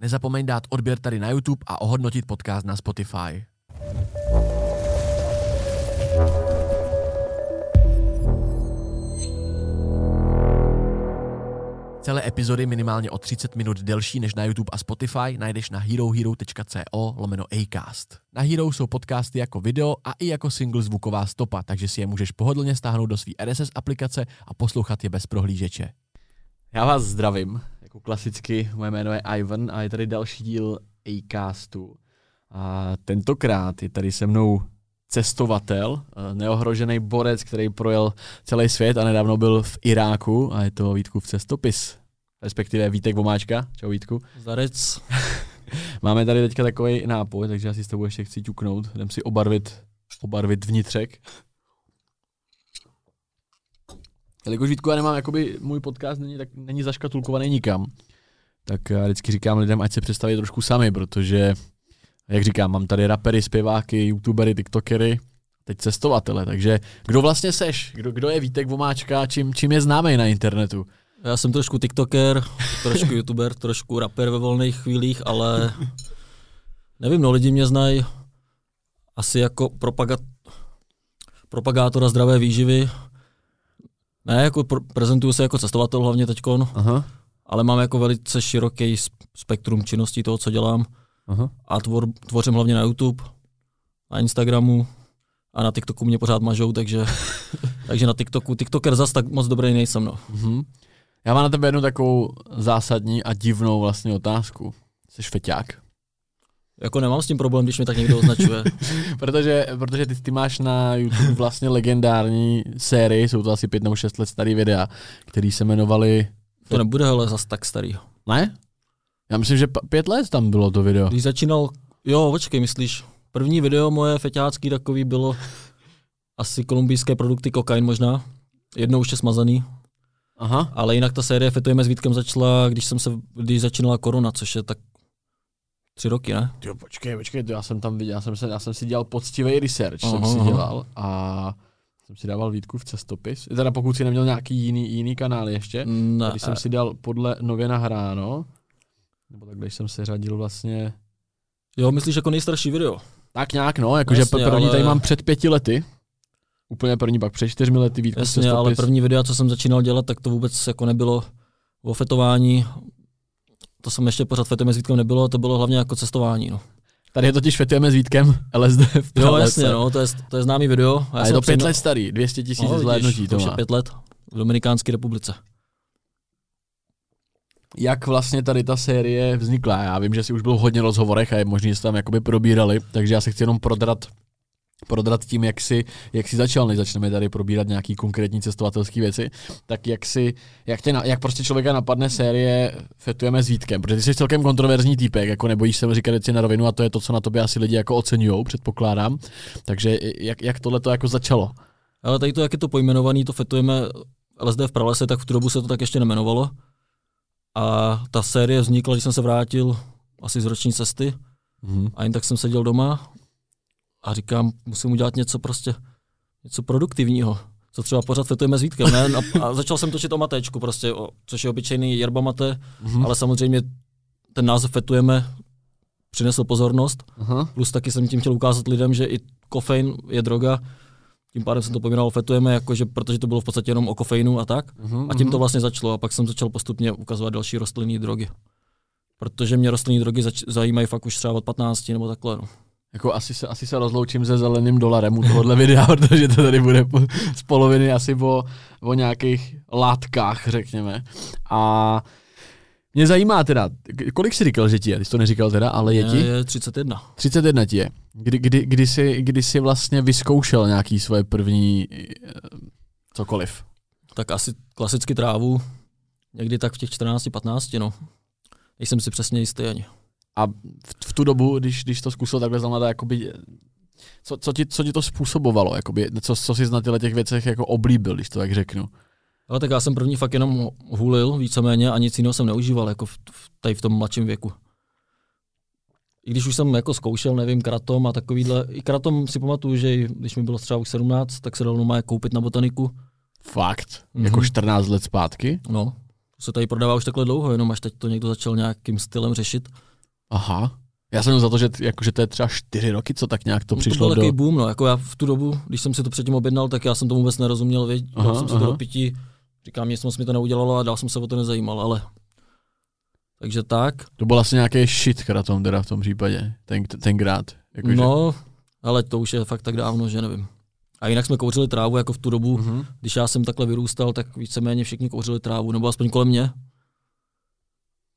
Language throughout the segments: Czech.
Nezapomeň dát odběr tady na YouTube a ohodnotit podcast na Spotify. Celé epizody minimálně o 30 minut delší než na YouTube a Spotify najdeš na herohero.co lomeno Acast. Na Hero jsou podcasty jako video a i jako single zvuková stopa, takže si je můžeš pohodlně stáhnout do své RSS aplikace a poslouchat je bez prohlížeče. Já vás zdravím, jako klasicky, moje jméno je Ivan a je tady další díl Acastu. A tentokrát je tady se mnou cestovatel, eh, neohrožený borec, který projel celý svět a nedávno byl v Iráku a je to Vítku v cestopis, respektive Vítek Vomáčka. Čau Vítku. Zarec. Máme tady teďka takový nápoj, takže já si s tebou ještě chci ťuknout. Jdem si obarvit, obarvit vnitřek. Jelikož Vítku, já nemám, jakoby můj podcast není, tak, není zaškatulkovaný nikam, tak já vždycky říkám lidem, ať se představí trošku sami, protože jak říkám, mám tady rapery, zpěváky, youtubery, tiktokery, teď cestovatele, takže kdo vlastně seš? Kdo, kdo je Vítek Vomáčka, čím, čím je známý na internetu? Já jsem trošku tiktoker, trošku youtuber, trošku rapper ve volných chvílích, ale nevím, no lidi mě znají asi jako propagat, propagátora zdravé výživy. Ne, jako pr- prezentuju se jako cestovatel hlavně teďkon, Aha. ale mám jako velice široký spektrum činností toho, co dělám. Aha. A tvor, tvořím hlavně na YouTube, na Instagramu a na TikToku mě pořád mažou, takže, takže na TikToku, TikToker zas tak moc dobrý nejsem, no. Mhm. Já mám na tebe jednu takovou zásadní a divnou vlastně otázku. Jsi feťák? Jako nemám s tím problém, když mě tak někdo označuje. protože, protože ty, ty máš na YouTube vlastně legendární sérii, jsou to asi pět nebo šest let starý videa, který se jmenovali... To nebude hele zas tak starý. Ne? Já myslím, že pět let tam bylo to video. Když začínal, jo, počkej, myslíš, první video moje feťácký takový bylo asi kolumbijské produkty kokain možná. Jednou už je smazaný, Aha. ale jinak ta série Fetujeme s Vítkem začala, když jsem se, když začínala korona, což je tak tři roky, ne? Jo, počkej, počkej, to já jsem tam viděl, já jsem, se, já jsem si dělal poctivý research, Aha, jsem si dělal a jsem si dával Vítku v cestopis. Teda pokud si neměl nějaký jiný, jiný kanál ještě, Ne, když jsem si dal podle nově nahráno, nebo tak, když jsem se řadil vlastně, Jo, myslíš jako nejstarší video? tak nějak no, jakože Jasně, první ale- tady mám před pěti lety, úplně první, pak před čtyřmi lety Vítku v Jasně, cestopis. ale první videa, co jsem začínal dělat, tak to vůbec jako nebylo o fetování. To jsem ještě pořád fetujeme s Vítkem nebylo, to bylo hlavně jako cestování. No. Tady je totiž fetujeme s Vítkem LSD v Jo, jasně, no, to je, to je známý video. A je to pět let starý, 200 tisíc No, zhlédnutí to to už je má. pět let v Dominikánské republice. jak vlastně tady ta série vznikla. Já vím, že si už byl v hodně rozhovorech a je možný, že jste tam jakoby probírali, takže já se chci jenom prodrat prodrat tím, jak si, jak si začal, než začneme tady probírat nějaký konkrétní cestovatelské věci, tak jak si, jak, tě, na- jak prostě člověka napadne série Fetujeme s Vítkem, protože ty jsi celkem kontroverzní týpek, jako nebojíš se říkat věci na rovinu a to je to, co na tobě asi lidi jako oceňují, předpokládám. Takže jak, jak tohle to jako začalo? Ale tady to, jak je to pojmenovaný, to fetujeme LSD v pralese, tak v tu dobu se to tak ještě nemenovalo. A ta série vznikla, když jsem se vrátil asi z roční cesty Mhm. a jen tak jsem seděl doma a říkám, musím udělat něco prostě, něco produktivního. Co třeba pořád fetujeme s Vítkem, ne? A, a začal jsem točit o matéčku prostě, o, což je obyčejný yerba mate, Mhm. ale samozřejmě ten název fetujeme přinesl pozornost. Aha. Plus taky jsem tím chtěl ukázat lidem, že i kofein je droga. Tím pádem jsem to pojmenoval fetujeme, jakože, protože to bylo v podstatě jenom o kofeinu a tak. Mhm, A tím mhm. to vlastně začalo a pak jsem začal postupně ukazovat další rostlinné drogy. Protože mě rostlinné drogy zač- zajímají fakt už třeba od 15 nebo takhle. No. Jako asi se, asi se rozloučím se zeleným dolarem u tohohle videa, protože to tady bude po, z poloviny asi o, o nějakých látkách, řekněme. A mě zajímá teda, kolik jsi říkal, že ti je? Ty jsi to neříkal teda, ale je ti? Je 31. 31 ti je. Kdy, kdy, kdy, jsi, kdy jsi vlastně vyzkoušel nějaký svoje první eh, cokoliv? Tak asi klasicky trávu, někdy tak v těch 14-15, no. Nejsem si přesně jistý ani. A v, v tu dobu, když, když to zkusil takhle znamená, jakoby, co, co, ti, co ti to způsobovalo? Jakoby, co, co jsi na těchto těch věcech jako oblíbil, když to tak řeknu? Ale tak já jsem první fakt jenom hulil víceméně a nic jiného jsem neužíval jako v, v, tady v tom mladším věku. I když už jsem jako zkoušel, nevím, kratom a takovýhle, i kratom si pamatuju, že když mi bylo třeba už 17, tak se dalo normálně koupit na botaniku. Fakt? Mhm. Jako 14 let zpátky? No, to se tady prodává už takhle dlouho, jenom až teď to někdo začal nějakým stylem řešit. Aha. Já jsem za to, že, jako, že to je třeba čtyři roky, co tak nějak to No, přišlo to byl do... takový boom, no. Jako já v tu dobu, když jsem si to předtím objednal, tak já jsem tomu vůbec nerozuměl, věď. Aha, Dal jsem si aha. to do pití, říkám, nic moc mi to neudělalo a dál jsem se o to nezajímal, ale... Takže tak. To byl vlastně nějaký shit kratom teda v tom případě, ten, tenkrát. Jakože. No, ale to už je fakt tak dávno, že nevím. A jinak jsme kouřili trávu jako v tu dobu, Mhm. když já jsem takhle vyrůstal, tak víceméně všichni kouřili trávu, nebo aspoň kolem mě.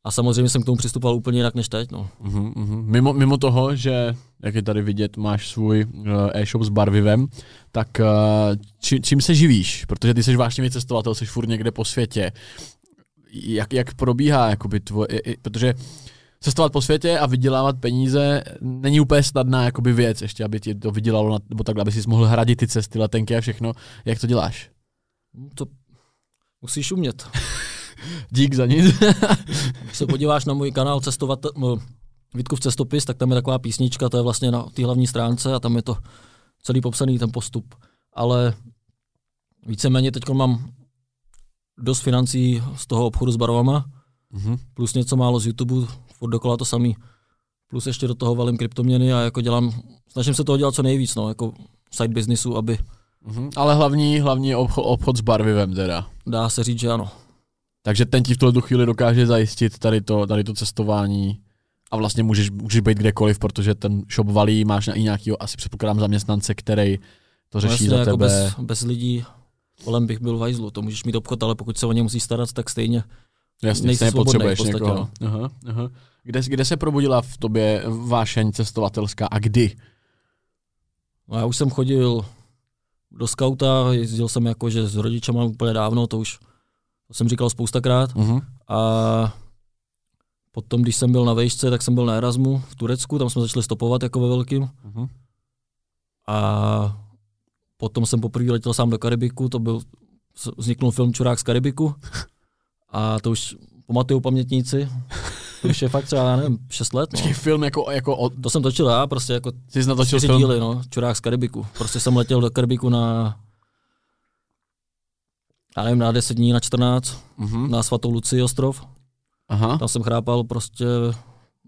A samozřejmě jsem k tomu přistupoval úplně jinak než teď. No. Mhm, mhm. Mimo, mimo toho, že, jak je tady vidět, máš svůj uh, e-shop s barvivem, tak uh, či, čím se živíš? Protože ty jsi vášnivý cestovatel, jsi furt někde po světě. Jak, jak probíhá, jakoby tvoje, i- i- protože cestovat po světě a vydělávat peníze není úplně snadná jakoby věc, ještě aby ti to vydělalo, na, nebo takhle, aby si mohl hradit ty cesty, letenky a všechno. Jak to děláš? To musíš umět. Dík za nic. Když se podíváš na můj kanál cestovat, Vítkův cestopis, tak tam je taková písnička, to je vlastně na té hlavní stránce a tam je to celý popsaný ten postup. Ale víceméně teď mám dost financí z toho obchodu s barvama, mhm. plus něco málo z YouTube, furt dokola to samý. Plus ještě do toho valím kryptoměny a jako dělám, snažím se toho dělat co nejvíc, no, jako side businessu, aby Mhm. Ale hlavní, hlavní obchod, obchod s barvivem teda. dá se říct, že ano. Takže ten ti v tuhle chvíli dokáže zajistit tady to, tady to cestování a vlastně můžeš, můžeš být kdekoliv, protože ten shop valí, máš i nějakýho, asi předpokládám, zaměstnance, který to řeší Vlastně za jako tebe. bez, bez lidí kolem bych byl v hajzlu. To můžeš mít obchod, ale pokud se o ně musíš starat, tak stejně. Jasně, nejsi stejně potřebuješ v podstatě, někoho. Aha, aha. Kde, kde se probudila v tobě vášeň cestovatelská a kdy? No já už jsem chodil do skauta, jezdil jsem jakože s rodičema úplně dávno, to už to jsem říkal spoustakrát. Uh-huh. A potom, když jsem byl na vejšce, tak jsem byl na Erasmu v Turecku, tam jsme začali stopovat jako ve velkým. Uh-huh. A potom jsem poprvé letěl sám do Karibiku, to byl, vzniknul film Čurák z Karibiku. A to už pamatuju pamětníci. To už je fakt třeba, já nevím, 6 let. No. film jako, jako od, To jsem točil já, prostě jako jsi natočil film? díly, no, Čurák z Karibiku. Prostě jsem letěl do Karibiku na já nevím, na 10 dní, na 14, Uh-huh. na svatou Lucii ostrov. Aha. Tam jsem chrápal prostě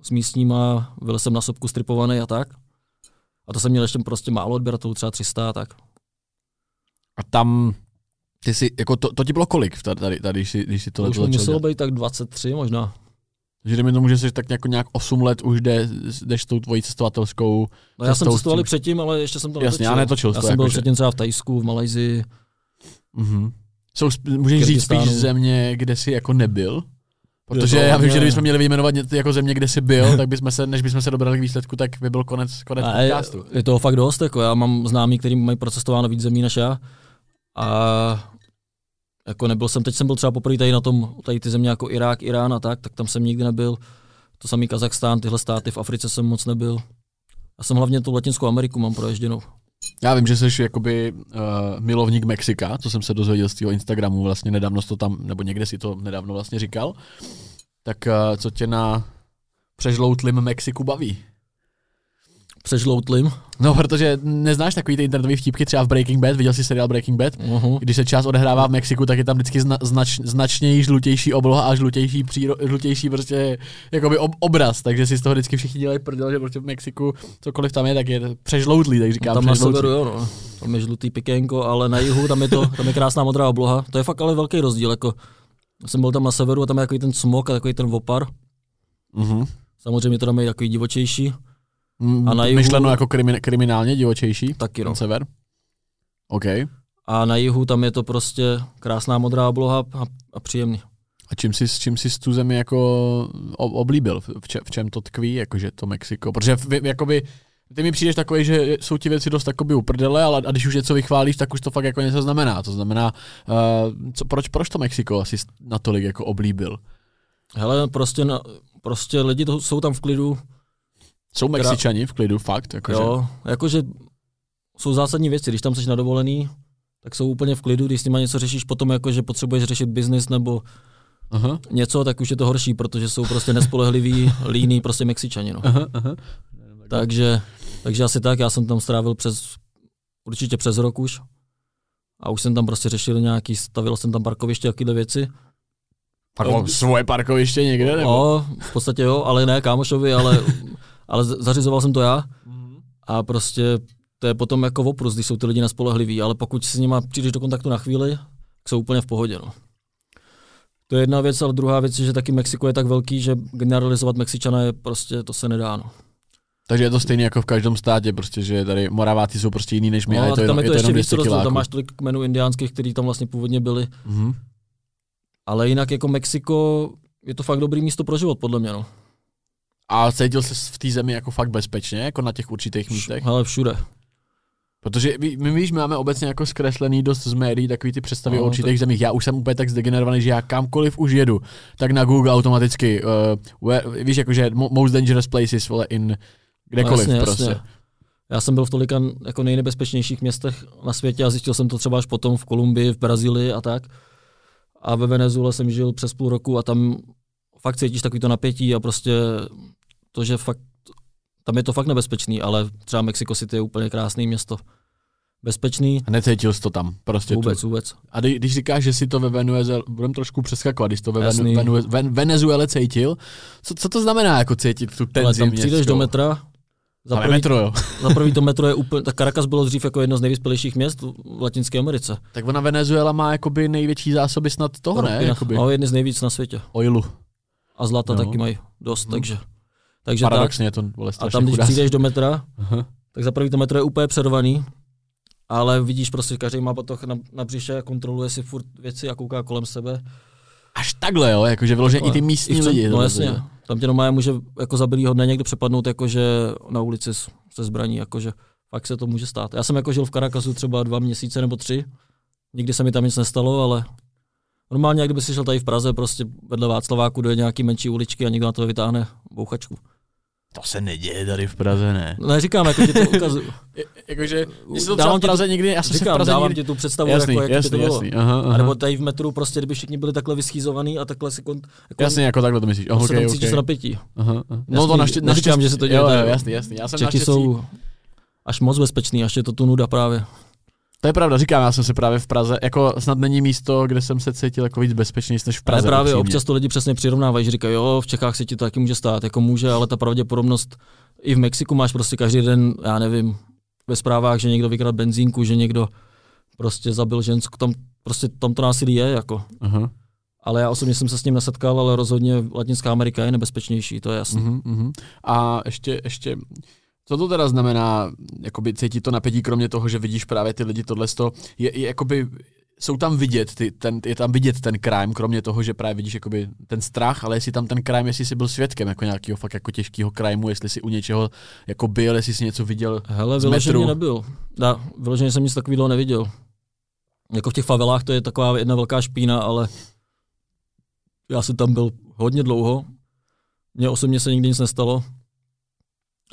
s místníma, byl jsem na sopku stripovaný a tak. A to jsem měl ještě prostě málo odběratelů, třeba 300 a tak. A tam, ty jsi, jako to, to ti bylo kolik tady, tady, tady když, jsi, když jsi To to už muselo být tak 23 možná. Že mi tomu, že jsi tak jako nějak 8 let už jde, jdeš s tou tvojí cestovatelskou. No já jsem cestoval tím- předtím, ale ještě jsem to Jasně, netočil. já netočil Já jsem byl jakože- předtím třeba v Tajsku, v Malajzii. Mhm. Jsou, můžeš říct spíš země, kde jsi jako nebyl? Protože to já vím, že kdybychom měli vyjmenovat jako země, kde jsi byl, tak bychom se, než bychom se dobrali k výsledku, tak by byl konec, konec A je, podcastu. je toho fakt dost, jako já mám známí, který mají procestováno víc zemí než já. A jako nebyl jsem, teď jsem byl třeba poprvé tady na tom, tady ty země jako Irák, Irán a tak, tak tam jsem nikdy nebyl. To samý Kazachstán, tyhle státy, v Africe jsem moc nebyl. Já jsem hlavně tu Latinskou Ameriku mám proježděnou. Já vím, že jsi jakoby uh, milovník Mexika, co jsem se dozvěděl z tvého Instagramu, vlastně nedávno to tam, nebo někde si to nedávno vlastně říkal. Tak uh, co tě na přežloutlým Mexiku baví? Přežloutlim. No, protože neznáš takový ty internetové vtípky třeba v Breaking Bad, viděl jsi seriál Breaking Bad? Uh-huh. Když se část odehrává v Mexiku, tak je tam vždycky zna, znač, značněji žlutější obloha a žlutější, příro, žlutější prostě jakoby ob, obraz, takže si z toho vždycky všichni dělají prdel, že prostě v Mexiku cokoliv tam je, tak je přežloutlý, tak říkám Tam na přežloutlý. severu, jo, no. Tam je žlutý pikénko, ale na jihu tam je to, tam je krásná modrá obloha. To je fakt ale velký rozdíl, jako já jsem byl tam na severu a tam je takový ten smog a takový ten vopar. Mhm. Samozřejmě to tam je takový divočejší, Mm, A na jihu- Myšleno jako krimin, kriminálně divočejší, taky no. sever. OK. A na jihu tam je to prostě krásná modrá obloha a, a příjemný. A čím jsi, čím jsi tu zemi jako ob- oblíbil? V, če, v čem to tkví, jakože to Mexiko? Protože v, jakoby, ty mi přijdeš takový, že jsou ti věci dost jakoby uprdele, ale a když už něco vychválíš, tak už to fakt jako něco znamená. To znamená, uh, co, proč, proč to Mexiko asi natolik jako oblíbil? Hele, prostě, na, prostě lidi to, jsou tam v klidu, Jsou Mexičani v klidu, fakt? Jakože, jo, jakože jsou zásadní věci, když tam jsi na dovolený, tak jsou úplně v klidu, když s nima něco řešíš potom, jako že potřebuješ řešit biznis nebo Aha, něco, tak už je to horší, protože jsou prostě nespolehliví, líní, prostě Mexičani. No. aha, aha. Takže, takže asi tak, já jsem tam strávil přes, určitě přes rok už. A už jsem tam prostě řešil nějaký, stavil jsem tam parkoviště, jakýhle věci. Parko, svoje parkoviště někde? Nebo? No, v podstatě jo, ale ne kámošovi, ale, ale zařizoval jsem to já. Mhm. A prostě to je potom jako oprus, když jsou ty lidi nespolehliví, ale pokud s nimi přijdeš do kontaktu na chvíli, tak jsou úplně v pohodě. No. To je jedna věc, ale druhá věc je, že taky Mexiko je tak velký, že generalizovat Mexičana je prostě, to se nedá. No. Takže je to stejné jako v každém státě, prostě, že tady Moraváci jsou prostě jiný než my, No, a je to, tam jenom, je to je to ještě jenom víc 200 rozdíl, tam máš tolik kmenů indiánských, který tam vlastně původně byli. Mhm. Ale jinak jako Mexiko je to fakt dobrý místo pro život, podle mě. No. A cítil jsi v té zemi jako fakt bezpečně, jako na těch určitých místech? Ale všude. Protože my, my víš, my máme obecně jako zkreslený dost z médií takový ty představy No, o určitých tak- zemích. Já už jsem úplně tak zdegenerovaný, že já kamkoliv už jedu, tak na Google automaticky, uh, where, víš, jakože mo- most dangerous places, vole, in kdekoliv No, jasně, prostě. jasně. Já jsem byl v tolika jako nejnebezpečnějších městech na světě a zjistil jsem to třeba až potom v Kolumbii, v Brazílii a tak. A ve Venezuele jsem žil přes půl roku a tam fakt cítíš takový to napětí a prostě to, že fakt, tam je to fakt nebezpečný, ale třeba Mexico City je úplně krásné město. Bezpečný, A necítil jsi to tam, prostě vůbec, tu. vůbec. A kdy- když říkáš, že si to ve Venezuele, budeme trošku přeskakovat, když to ve Jasný. Venu, Ven, Venezuele cítil, co, co to znamená jako cítit tu Ale tenzi tam přijdeš městskou? do metra, za Ale prvý, metro, jo. za prvý to metro je úplně, tak Caracas bylo dřív jako jedno z nejvyspělejších měst v Latinské Americe. Tak ona Venezuela má jakoby největší zásoby snad toho, ne? Jakoby No, jedny z nejvíc na světě. oilu. A zlata No. taky mají dost, Mhm. takže. Takže tak. Paradoxně je to A tam, když chudáci. přijdeš do metra, Aha. tak za prvý to metro je úplně přervaný, ale vidíš prostě, každý má batoh na, na břiše a kontroluje si furt věci a kouká kolem sebe. Až takhle, jo, jakože vyloženě i ty místní I lidi. No jasně, to- tam tě normálně může jako zabilýho dne někdo přepadnout jakože na ulici se zbraní, jakože fakt se to může stát. Já jsem jako žil v Caracasu třeba dva měsíce nebo tři, nikdy se mi tam nic nestalo, ale normálně, jak kdyby si šel tady v Praze, prostě vedle Václaváku do nějaký menší uličky a někdo na to vytáhne bouchačku. To se neděje tady v Praze, ne. No, neříkám, jako ti to ukazuju. Jakože, když se to třeba Dávám v Praze nikdy, já jsem se v Říkám, Praze dávám nikdy... ti tu představu, Jasný, jako, jak jasný, by to bylo. jasný, aha, aha. A nebo tady v metru prostě, kdyby všichni byli takhle vyschýzovaný a takhle si kont, jako, Jasně, jako takhle to myslíš. Oh, okay, tam cítíš okay. to napětí. Aha, aha. No Jasný, to naště, neříkám, že se to děje Jo, tady, jo, no. jasný, jasný. Já jsem Čechy naštěstí, jsou až moc bezpečný, až je to tu nuda právě. To je pravda, říkám, já jsem se právě v Praze, jako snad není místo, kde jsem se cítil jako víc bezpečnější než v Ale Praze. právě upřímně. občas to lidi přesně přirovnávají, že říkají, jo, v Čechách se ti to taky může stát, jako může, ale ta pravděpodobnost i v Mexiku máš prostě každý den, já nevím, ve zprávách, že někdo vykradl benzínku, že někdo prostě zabil ženskou, tam prostě tam to násilí je, jako. Aha. Ale já osobně jsem se s ním nesetkal, ale rozhodně Latinská Amerika je nebezpečnější, to je jasné. Mhm, mhm. A ještě, ještě, co to teda znamená, jakoby cítit to napětí, kromě toho, že vidíš právě ty lidi tohle, je, je jakoby, jsou tam vidět, ty, ten, je tam vidět ten crime, kromě toho, že právě vidíš jakoby ten strach, ale jestli tam ten crime, jestli jsi byl svědkem jako nějakého fakt jako těžkého crimeu, jestli si u něčeho jako byl, jestli si něco viděl. Hele, z vyloženě metru. nebyl. Da, vyloženě jsem nic takového neviděl. Jako v těch favelách to je taková jedna velká špína, ale já jsem tam byl hodně dlouho. Mně osobně se nikdy nic nestalo.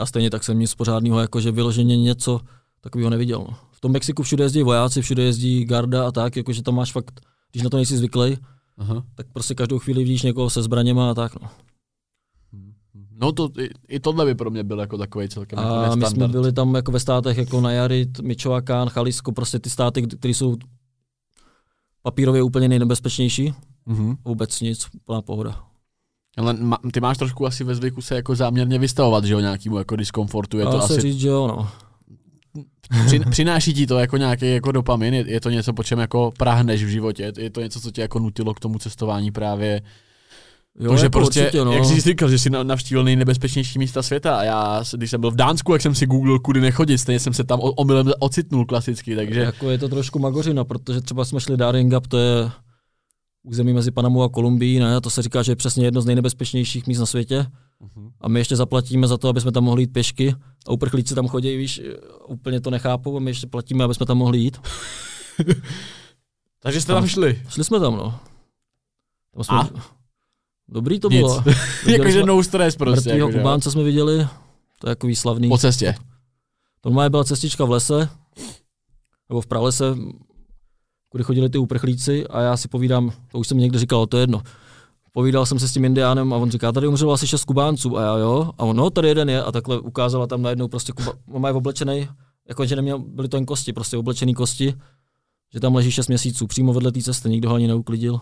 A stejně tak jsem nic pořádného, jakože vyloženě něco takového neviděl. No. V tom Mexiku všude jezdí vojáci, všude jezdí garda a tak, jakože tam máš fakt, když na to nejsi zvyklý, Aha. tak prostě každou chvíli vidíš někoho se zbraněma a tak. No. No to, i, i tohle by pro mě byl jako takový celkem jako A my jsme byli tam jako ve státech jako Najarit, Michoacán, Jalisco, prostě ty státy, které jsou papírově úplně nejnebezpečnější. Mhm. Vůbec nic, plná pohoda. Ale ma, ty máš trošku asi ve zvyku se jako záměrně vystavovat, že jo, nějakému jako diskomfortu, je Dá to se asi, říct, že jo, no. při, přináší ti to jako nějaký jako dopamin, je, je, to něco, po čem jako prahneš v životě, je, to něco, co tě jako nutilo k tomu cestování právě, Jo, to, že jako prostě, určitě, no. jak jsi říkal, že jsi na- navštívil nejnebezpečnější místa světa a já, když jsem byl v Dánsku, jak jsem si googlil, kudy nechodit, stejně jsem se tam omylem ocitnul klasicky, takže Jako je to trošku magořina, protože třeba jsme šli Daring Gap, to je území mezi Panamou a Kolumbií, ne? to se říká, že je přesně jedno z nejnebezpečnějších míst na světě. Mhm. A my ještě zaplatíme za to, aby jsme tam mohli jít pěšky. A uprchlíci tam chodí, víš, úplně to nechápou a my ještě platíme, aby jsme tam mohli jít. takže jste tam šli. Šli jsme tam, no. Tam jsme... A? Dobrý to Nic. bylo. Jakože no stres prostě. Mrtvýho Jakože, Kubánce jsme viděli, to je jako výslavný. po cestě. Normálně byla cestička v lese, nebo v pralese, kudy chodili ty uprchlíci a já si povídám, to už jsem mi někde říkal, to je jedno. Povídal jsem se s tím indiánem a on říká, tady umřelo asi šest Kubánců a já jo, a on, no tady jeden je a takhle ukázala tam najednou prostě Kuba, on je oblečený, jako že neměl, byly to jen kosti, prostě oblečený kosti, že tam leží šest měsíců, přímo vedle té cesty, nikdo ho ani neuklidil.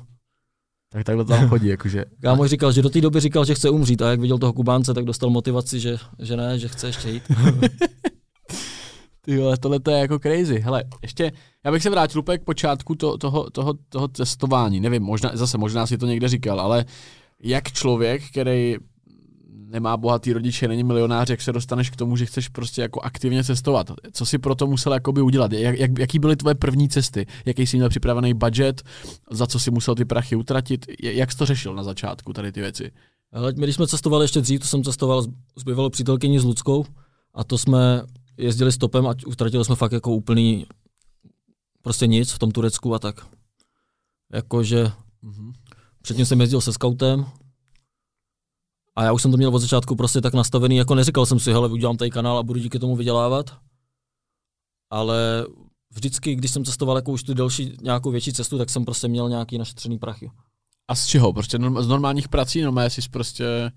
Tak takhle tam chodí, jakože. Kámoš říkal, že do té doby říkal, že chce umřít a jak viděl toho Kubánce, tak dostal motivaci, že, že ne, že chce ještě jít. Ty vole, tohle to je jako crazy. Hele, ještě, já bych se vrátil úplně k počátku to, toho, toho, toho testování. Nevím, možná, zase možná si to někde říkal, ale jak člověk, který nemá bohatý rodiče, není milionář, jak se dostaneš k tomu, že chceš prostě jako aktivně cestovat. Co si pro to musel jakoby udělat? Jak, jak, jaký byly tvoje první cesty? Jaký jsi měl připravený budget? Za co si musel ty prachy utratit? Jak jsi to řešil na začátku, tady ty věci? Ale my, když jsme cestovali ještě dřív, to jsem cestoval s bývalou přítelkyní s Ludskou a to jsme jezdili stopem a utratili jsme fakt jako úplný prostě nic v tom Turecku a tak. Jakože mm-hmm. předtím jsem jezdil se scoutem, a já už jsem to měl od začátku prostě tak nastavený, jako neříkal jsem si, hele, udělám tady kanál a budu díky tomu vydělávat. Ale vždycky, když jsem cestoval jako už tu další nějakou větší cestu, tak jsem prostě měl nějaký našetřený prachy. A z čeho? Prostě z normálních prací, no jsi prostě...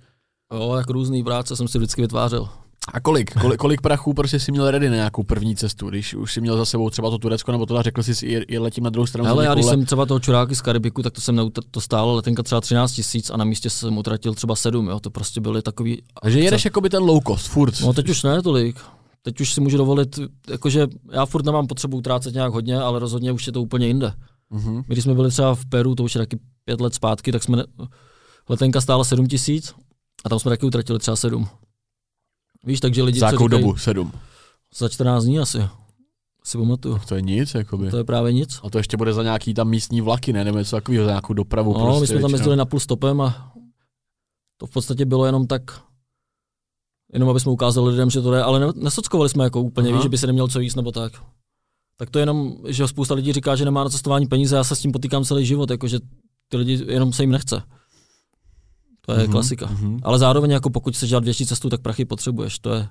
Jo, jak různý práce jsem si vždycky vytvářel. A kolik? kolik? Kolik prachů prostě si měl ready na nějakou první cestu, když už si měl za sebou třeba to Turecko, nebo to řekl jsi, je, je letím na druhou stranu? Ale já když jsem třeba toho čuráky z Karibiku, tak to jsem neutr- to stálo letenka třeba 13 tisíc a na místě jsem utratil třeba 7, jo, to prostě byly takový... Takže jedeš jako by ten low cost, furt. No teď už ne tolik. Teď už si můžu dovolit, jakože já furt nemám potřebu utrácet nějak hodně, ale rozhodně už je to úplně jinde. Mm-hmm. My, když jsme byli třeba v Peru, to už je taky pět let zpátky, tak jsme, letenka stála 7 tisíc a tam jsme taky utratili třeba 7. Víš, takže lidi, Za jakou dobu? Sedm? Za 14 dní asi. Si pamatuju. To je nic, jakoby. To je právě nic. A to ještě bude za nějaký tam místní vlaky, ne? Nebo něco takového, za nějakou dopravu. No, prostě, my jsme tam jezdili na půl stopem a to v podstatě bylo jenom tak, jenom aby jsme ukázali lidem, že to jde, ale nesockovali jsme jako úplně, Aha. víš, že by se neměl co jíst nebo tak. Tak to je jenom, že spousta lidí říká, že nemá na cestování peníze, já se s tím potýkám celý život, jakože ty lidi jenom se jim nechce. To je mm-hmm, klasika. Mm-hmm. Ale zároveň, jako pokud chceš dělat větší cestu, tak prachy potřebuješ. To je,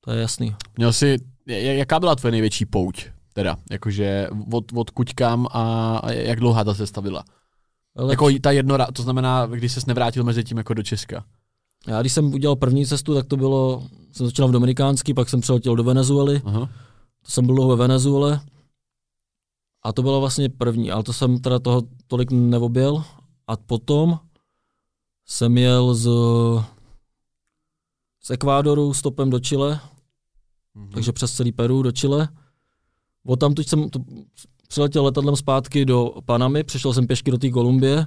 to je jasný. Měl jsi, jaká byla tvoje největší pouť? Teda, jakože od, od kuťkám a, jak dlouhá ta cesta byla? Ale... Jako ta jedno, to znamená, když ses nevrátil mezi tím jako do Česka. Já když jsem udělal první cestu, tak to bylo, jsem začal v Dominikánský, pak jsem přiletěl do Venezuely. Aha. To jsem byl ve Venezuele. A to bylo vlastně první, ale to jsem teda toho tolik neoběl. A potom jsem jel z, z Ekvádoru stopem do Chile, mm-hmm. takže přes celý Peru do Chile. Od tam jsem to, přiletěl letadlem zpátky do Panamy, přišel jsem pěšky do té Kolumbie,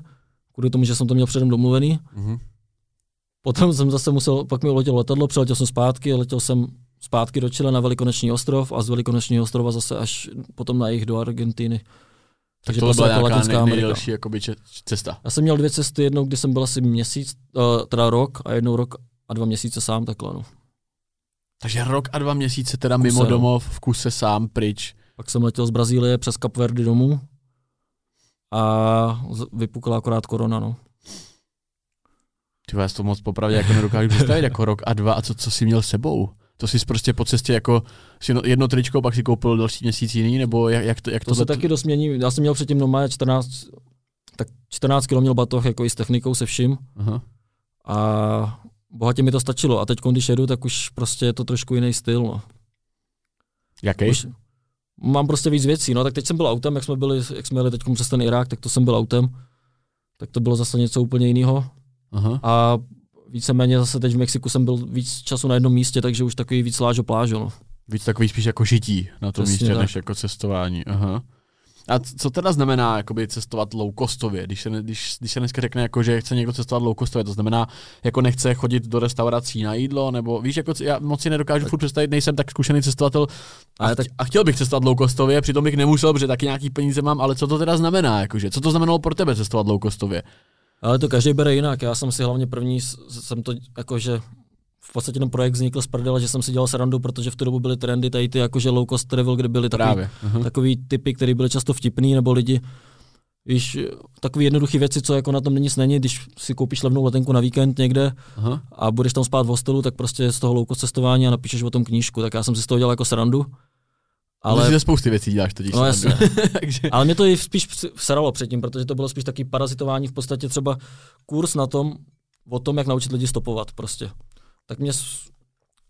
kvůli tomu, že jsem to měl předem domluvený. Mm-hmm. Potom jsem zase musel, pak mi uletěl letadlo, přiletěl jsem zpátky, letěl jsem zpátky do Chile na Velikonoční ostrov a z Velikonočního ostrova zase až potom na jich do Argentiny. Takže to byla nějaká nej, nejdelší jakoby, cesta. Já jsem měl dvě cesty, jednou, kdy jsem byl asi měsíc, uh, teda rok a jednou rok a dva měsíce sám takhle. No. Takže rok a dva měsíce teda mimo kuse, domov, v kuse sám, pryč. Pak jsem letěl z Brazílie přes Kapverdy domů a vypukla akorát korona, no. Ty já to moc popravdě jako nedokážu představit, jako rok a dva a co, co jsi měl sebou? To jsi prostě po cestě jako si jedno tričko, pak si koupil další měsíc jiný, nebo jak, jak to, jak to, to se taky dost mění. Já jsem měl předtím doma 14, tak 14 kg měl batoh jako i s technikou, se vším. Aha. A bohatě mi to stačilo. A teď, když jedu, tak už prostě je to trošku jiný styl. No. Jaký? Už mám prostě víc věcí. No, tak teď jsem byl autem, jak jsme byli, jak jsme jeli teď přes ten Irák, tak to jsem byl autem. Tak to bylo zase něco úplně jiného. Aha. A víceméně zase teď v Mexiku jsem byl víc času na jednom místě, takže už takový víc lážo plážo. No. Víc takový spíš jako žití na tom Přesně místě, tak. než jako cestování. Aha. A co teda znamená jakoby, cestovat low costově, když se, když, když se dneska řekne, jako, že chce někdo cestovat low costově, to znamená, jako nechce chodit do restaurací na jídlo, nebo víš, jako já moc si nedokážu tak. furt představit, nejsem tak zkušený cestovatel a, tak... a chtěl bych cestovat low costově, přitom bych nemusel, protože taky nějaký peníze mám, ale co to teda znamená, jakože, co to znamenalo pro tebe cestovat low costově? Ale to každý bere jinak. Já jsem si hlavně první, jsem to jakože v podstatě ten projekt vznikl z prdele, že jsem si dělal srandu, protože v tu dobu byly trendy tady ty jakože low cost travel, kde byly takový, uh-huh. takový typy, které byly často vtipný, nebo lidi, víš, takový jednoduché věci, co jako na tom nic není, když si koupíš levnou letenku na víkend někde uh-huh. a budeš tam spát v hostelu, tak prostě z toho low cost cestování a napíšeš o tom knížku. Tak já jsem si z toho dělal jako srandu. Ale ze spousty věcí děláš totiž. No jasně. Takže... Ale mě to i spíš vsaralo předtím, protože to bylo spíš taky parazitování, v podstatě třeba kurz na tom, o tom, jak naučit lidi stopovat prostě. Tak mě,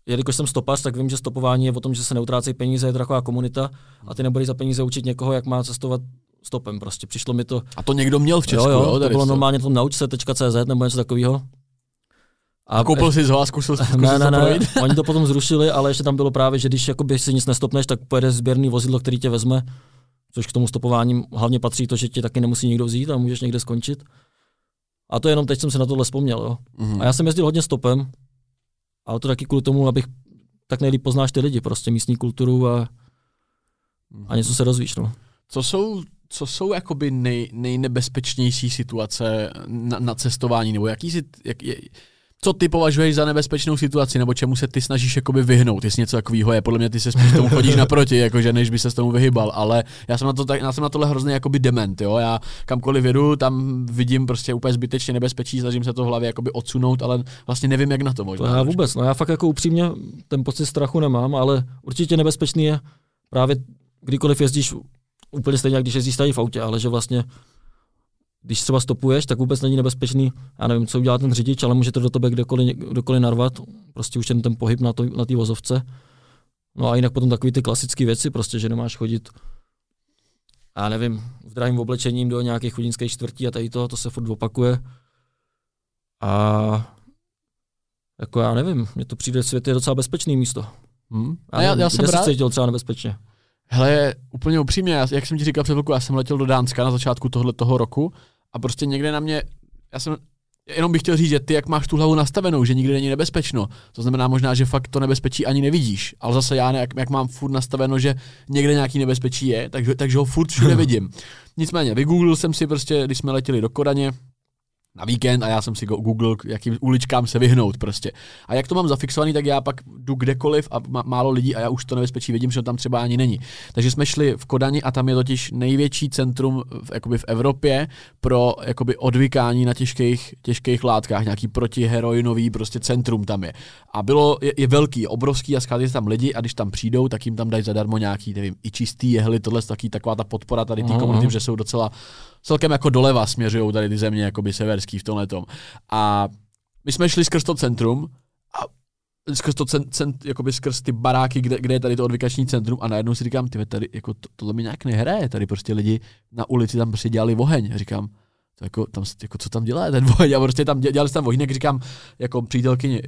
jelikož jsem stopař, tak vím, že stopování je o tom, že se neutrácejí peníze, je to taková komunita a ty nebudeš za peníze učit někoho, jak má cestovat stopem prostě. Přišlo mi to... A to někdo měl v Česku, jo, jo? jo to bylo to. normálně to naučce.cz nebo něco takového. A koupil jsi ho a zkusil, zkusil ne, ne, to ne, oni to potom zrušili, ale ještě tam bylo právě, že když jakoby si nic nestopneš, tak pojede sběrný vozidlo, který tě vezme, což k tomu stopování hlavně patří to, že tě taky nemusí nikdo vzít a můžeš někde skončit. A to jenom teď jsem se na tohle vzpomněl. Jo. Mhm. A já jsem jezdil hodně stopem, ale to taky kvůli tomu, abych tak nejlíp poznáš ty lidi, prostě místní kulturu a, a něco se dozvíš. No. Co jsou, co jsou jakoby nej, nejnebezpečnější situace na, na cestování, nebo jaký si, jak, je, co ty považuješ za nebezpečnou situaci, nebo čemu se ty snažíš jakoby vyhnout, jestli něco takového je, podle mě ty se spíš tomu chodíš naproti, jakože než by se s tomu vyhybal, ale já jsem na, to, tak, já jsem na tohle hrozně jakoby dement, jo, já kamkoliv jedu, tam vidím prostě úplně zbytečně nebezpečí, snažím se to v hlavě jakoby odsunout, ale vlastně nevím, jak na to možná. já vůbec, no já fakt jako upřímně ten pocit strachu nemám, ale určitě nebezpečný je právě kdykoliv jezdíš úplně stejně, jak když jezdíš tady v autě, ale že vlastně když třeba stopuješ, tak vůbec není nebezpečný, já nevím, co udělá ten řidič, ale může to do tebe kdekoliv, kdokoliv narvat, prostě už jen ten pohyb na té na té vozovce. No a jinak potom takový ty klasické věci, prostě, že nemáš chodit, já nevím, v drahým oblečením do nějakých chudinských čtvrtí a tady to, to se furt opakuje. A jako já nevím, mně to přijde, svět je docela bezpečný místo. Hm? Já, A já, já jsem rád, se cítil třeba nebezpečně. Hele, úplně upřímně, já, jak jsem ti říkal před chvilkou, já jsem letěl do Dánska na začátku tohle toho roku a prostě někde na mě, já jsem, jenom bych chtěl říct, že ty jak máš tu hlavu nastavenou, že nikdy není nebezpečno, to znamená možná, že fakt to nebezpečí ani nevidíš, ale zase já, ne, jak, jak mám furt nastaveno, že někde nějaký nebezpečí je, takže, takže ho furt všude vidím. Nicméně, vygooglil jsem si prostě, když jsme letěli do Kodaně, na víkend a já jsem si go- googlil, k jakým uličkám se vyhnout prostě. A jak to mám zafixovaný, tak já pak jdu kdekoliv a má, málo lidí a já už to nebezpečí vidím, že to tam třeba ani není. Takže jsme šli v Kodani a tam je totiž největší centrum v, jakoby v Evropě pro jakoby odvykání na těžkých, těžkých látkách, nějaký protiheroinový prostě centrum tam je. A bylo, je, je velký, je obrovský a schází se tam lidi a když tam přijdou, tak jim tam dají zadarmo nějaký, nevím, i čistý jehly, tohle taky taková ta podpora tady té komunity, že jsou docela celkem jako doleva směřují tady ty země jakoby severský v tomhle tom. A my jsme šli skrz to centrum a skrz to cent, cent, jakoby skrz ty baráky, kde, kde je tady to odvykační centrum a najednou si říkám, ty tady jako to, tohle mi nějak nehraje, tady prostě lidi na ulici tam prostě dělali oheň. Říkám, to jako, tam, jako, co tam dělá ten oheň? A prostě tam dě- dělali tam ohýnek, říkám, jako přítelkyni,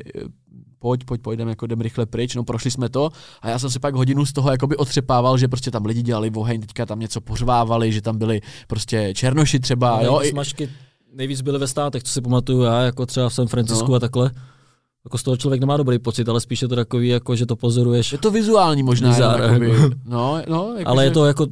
pojď, pojď, pojďme, jako jdem rychle pryč, no prošli jsme to a já jsem si pak hodinu z toho jakoby otřepával, že prostě tam lidi dělali oheň, teďka tam něco pořvávali, že tam byli prostě černoši třeba, Ale jo, smažky nejvíc byly ve státech, co si pamatuju já, jako třeba v San Francisku No. a takhle. Jako z toho člověk nemá dobrý pocit, ale spíš je to takový, jako, že to pozoruješ. je to vizuální možná, Bizár, jenom, jakoby, jako. no, no, jako ale že, je to jako,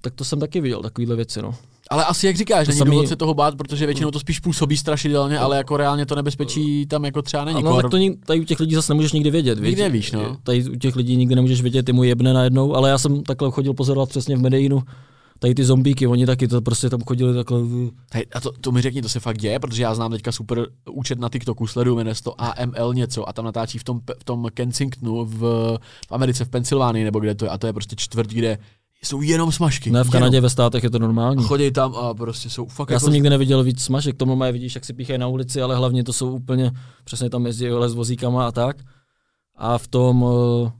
tak to jsem taky viděl, takovýhle věci, no. Ale asi jak říkáš, to není samý- důvod se toho bát, protože většinou to spíš působí strašidelně, ale jako reálně to nebezpečí tam jako třeba není. no, tak to nik- tady u těch lidí zase nemůžeš nikdy vědět, Nikdy víš? nevíš, no. Tady u těch lidí nikdy nemůžeš vědět, ty mu jebne najednou, ale já jsem takhle chodil pozorovat přesně v Medellínu, tady ty zombíky, oni taky to prostě tam chodili takhle, Hej, a to, to mi řekni, to se fakt děje, protože já znám teďka super účet na TikToku, sleduju, jmenuje to AML něco a tam natáčí v tom, v tom Kensingtonu v, v Americe, v Pensylvánii nebo kde to je a to je prostě čtvrt, kde jsou jenom smažky. ne, v jenom. Kanadě, ve státech je to normální. Chodí tam a prostě jsou fakt Já jako jsem nikdy neviděl víc smažek, to normálně vidíš, jak si píchají na ulici, ale hlavně to jsou úplně, přesně tam jezdí ale s vozíkama a tak. A v tom, eh,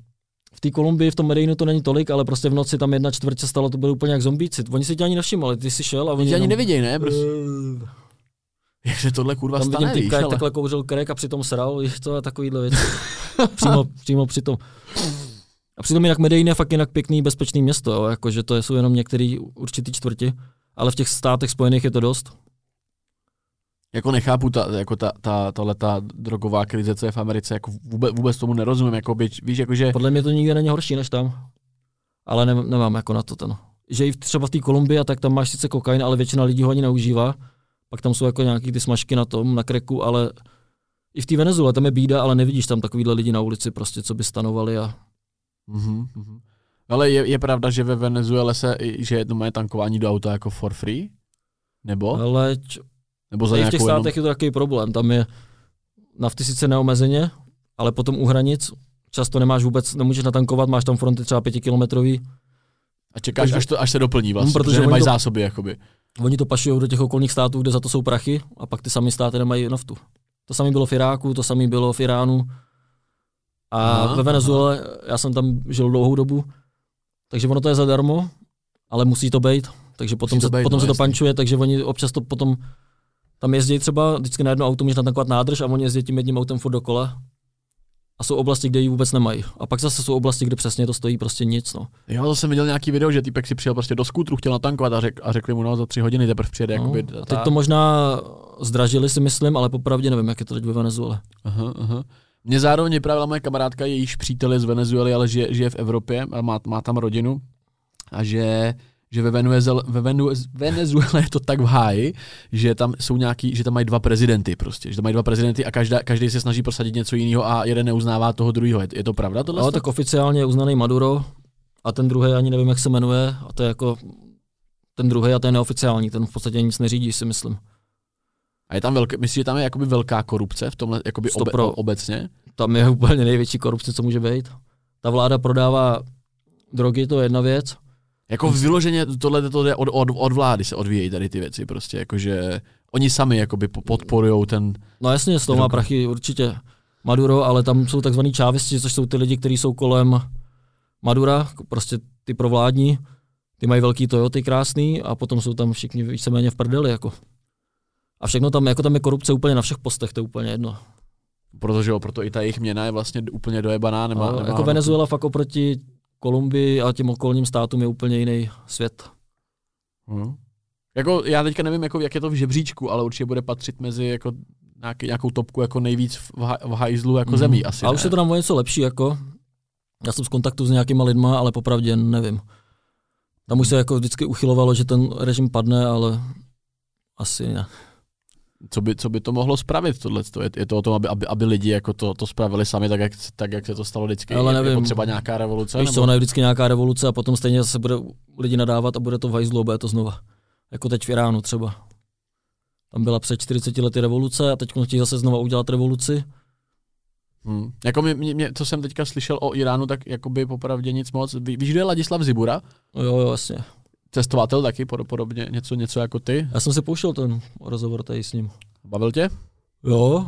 v té Kolumbii, v tom Medellínu to není tolik, ale prostě v noci tam jedna čtvrtě stalo, to bylo úplně jak zombíci. Oni si tě ani nevšimli, ty jsi šel a oni Oni ani jenom- nevidějí, ne? Prostě, jak se tohle kurva Tam vidím stane, víš, typka, jak ale... takhle kouřil krek a přitom sral, víš to a takovýhle věci. přímo, přímo přitom. A přitom jinak Medellín je fakt jinak pěkný, bezpečný město, jo? Jakože to jsou jenom některé určitý čtvrti, ale v těch státech spojených je to dost. Jako nechápu, ta, jako ta, ta, tahle ta drogová krize, co je v Americe, jako vůbec, vůbec tomu nerozumím, jako by, víš, jakože... Podle mě to nikdy není horší než tam. Ale ne, nemám jako na to ten. Že i v- třeba v té Kolumbii, a tak tam máš sice kokain, ale většina lidí ho ani neužívá. Pak tam jsou jako nějaký ty smažky na tom, na kreku, ale i v té Venezuele tam je bída, ale nevidíš tam takovýhle lidi na ulici, prostě, co by stanovali a Mhm, mhm. Ale je, je pravda, že ve Venezuele se, že je to moje tankování do auta jako for free? Nebo? ale č- Nebo za v těch nějakou jenom... státech je to takový problém. Tam je nafty sice neomezeně, ale potom u hranic často nemáš vůbec, nemůžeš natankovat, máš tam fronty třeba pětikilometrový. A čekáš, až, to, až se doplní vlastně, Mm, protože, protože nemají to- zásoby, jakoby. Oni to pašují do těch okolních států, kde za to jsou prachy a pak ty samé státy nemají naftu. To samé bylo v Iráku, to samé bylo v Iránu. A Aha, aha, ve Venezuele, já jsem tam žil dlouhou dobu, takže ono to je zadarmo, ale musí to být. takže potom, Musí to se, být, potom no, se to jasný. pančuje, takže oni občas to potom tam jezdí třeba, vždycky na jedno auto můžeš natankovat nádrž a oni jezdí tím jedním autem furt dokola. A jsou oblasti, kde ji vůbec nemají. A pak zase jsou oblasti, kde přesně to stojí prostě nic. No. Jo, to jsem viděl nějaký video, že týpek si přijel prostě do skútru, chtěl natankovat a, řek, a řekli mu, no za tři hodiny teprve přijede. No, jakoby, a teď to možná zdražili si myslím, ale popravdě nevím, jak je to teď ve Venezuele. Aha, aha. Mě zároveň vyprávěla moje kamarádka, jejíž přítel je z Venezuely, ale žije, žije v Evropě a má, má tam rodinu. A že, že ve, Venezuele, ve Venezuele je to tak v háji, že tam jsou nějaký, že tam mají dva prezidenty prostě. Že tam mají dva prezidenty a každá, každý se snaží prosadit něco jiného a jeden neuznává toho druhého. Je, je to pravda tohle? No, tak oficiálně je uznaný Maduro a ten druhý ani nevím, jak se jmenuje. A to je jako ten druhý a ten neoficiální, ten v podstatě nic neřídí, si myslím. A je tam velké, myslíš, že tam je jakoby velká korupce v tomhle jakoby obe, obecně? Tam je úplně největší korupce, co může být. Ta vláda prodává drogy, to je jedna věc. Jako vyloženě tohle to jde od, od, od vlády se odvíjejí tady ty věci prostě, jakože oni sami jakoby podporují ten, No jasně, z toho má prachy určitě Maduro, ale tam jsou takzvaný čávisti, což jsou ty lidi, kteří jsou kolem Madura, prostě ty provládní, ty mají velký Toyoty krásný a potom jsou tam všichni víceméně v prdeli. Jako. A všechno tam, jako tam je korupce úplně na všech postech, to je úplně jedno. protože jo, proto i ta jejich měna je vlastně úplně dojebaná. Nemá, No, nemá jako Venezuela fakt oproti Kolumbii a těm okolním státům je úplně jiný svět. Hmm. Jako, já teďka nevím, jako, jak je to v žebříčku, ale určitě bude patřit mezi jako nějaký, nějakou topku jako nejvíc v, ha- v hajzlu jako Mhm. zemí asi. A ne? už je to tam o něco lepší, jako. Já jsem v kontaktu s nějakýma lidma, ale popravdě nevím. Tam už se jako vždycky uchylovalo, že ten režim padne, ale asi ne. Co, by, co by to mohlo spravit tohle? Je, je to o tom, aby, aby, aby lidi jako to, to spravili sami, tak jak, tak jak se to stalo vždycky. Ale je, je nevím. potřeba nějaká revoluce? Víš nebo? co, ona je vždycky nějaká revoluce a potom stejně zase bude lidi nadávat a bude to v hajzlu bude to znova. Jako teď v Iránu třeba. Tam byla před 40 lety revoluce a teď chtějí zase znova udělat revoluci. Hmm. Jako mě, mě, mě, co jsem teďka slyšel o Iránu, tak jakoby popravdě nic moc. Ví, víš, kdo je Ladislav Zibura? Jo, jo, jasně. Cestovatel taky, pod- podobně, něco, něco jako ty. Já jsem si pouštěl ten rozhovor tady s ním. Bavil tě? Jo,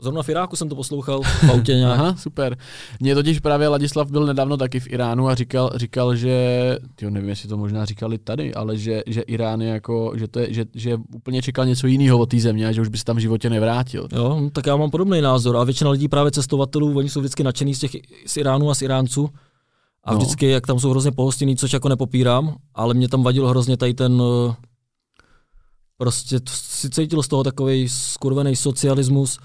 zrovna v Iráku jsem to poslouchal v autě nějak. Aha, super. Mně totiž právě Ladislav byl nedávno taky v Iránu a říkal, říkal že, tyjo, nevím, jestli to možná říkali tady, ale že, že Irán je jako, že, to je, že, že úplně čekal něco jiného od té země a že už by se tam v životě nevrátil. Jo, no, tak já mám podobný názor. A většina lidí právě cestovatelů, oni jsou vždycky nadšený z těch z Iránu a z Iránců. A No. vždycky, jak tam jsou hrozně pohostinní, což jako nepopírám, ale mě tam vadilo hrozně tady ten eh, prostě si cítil z toho takový skurvený socialismus,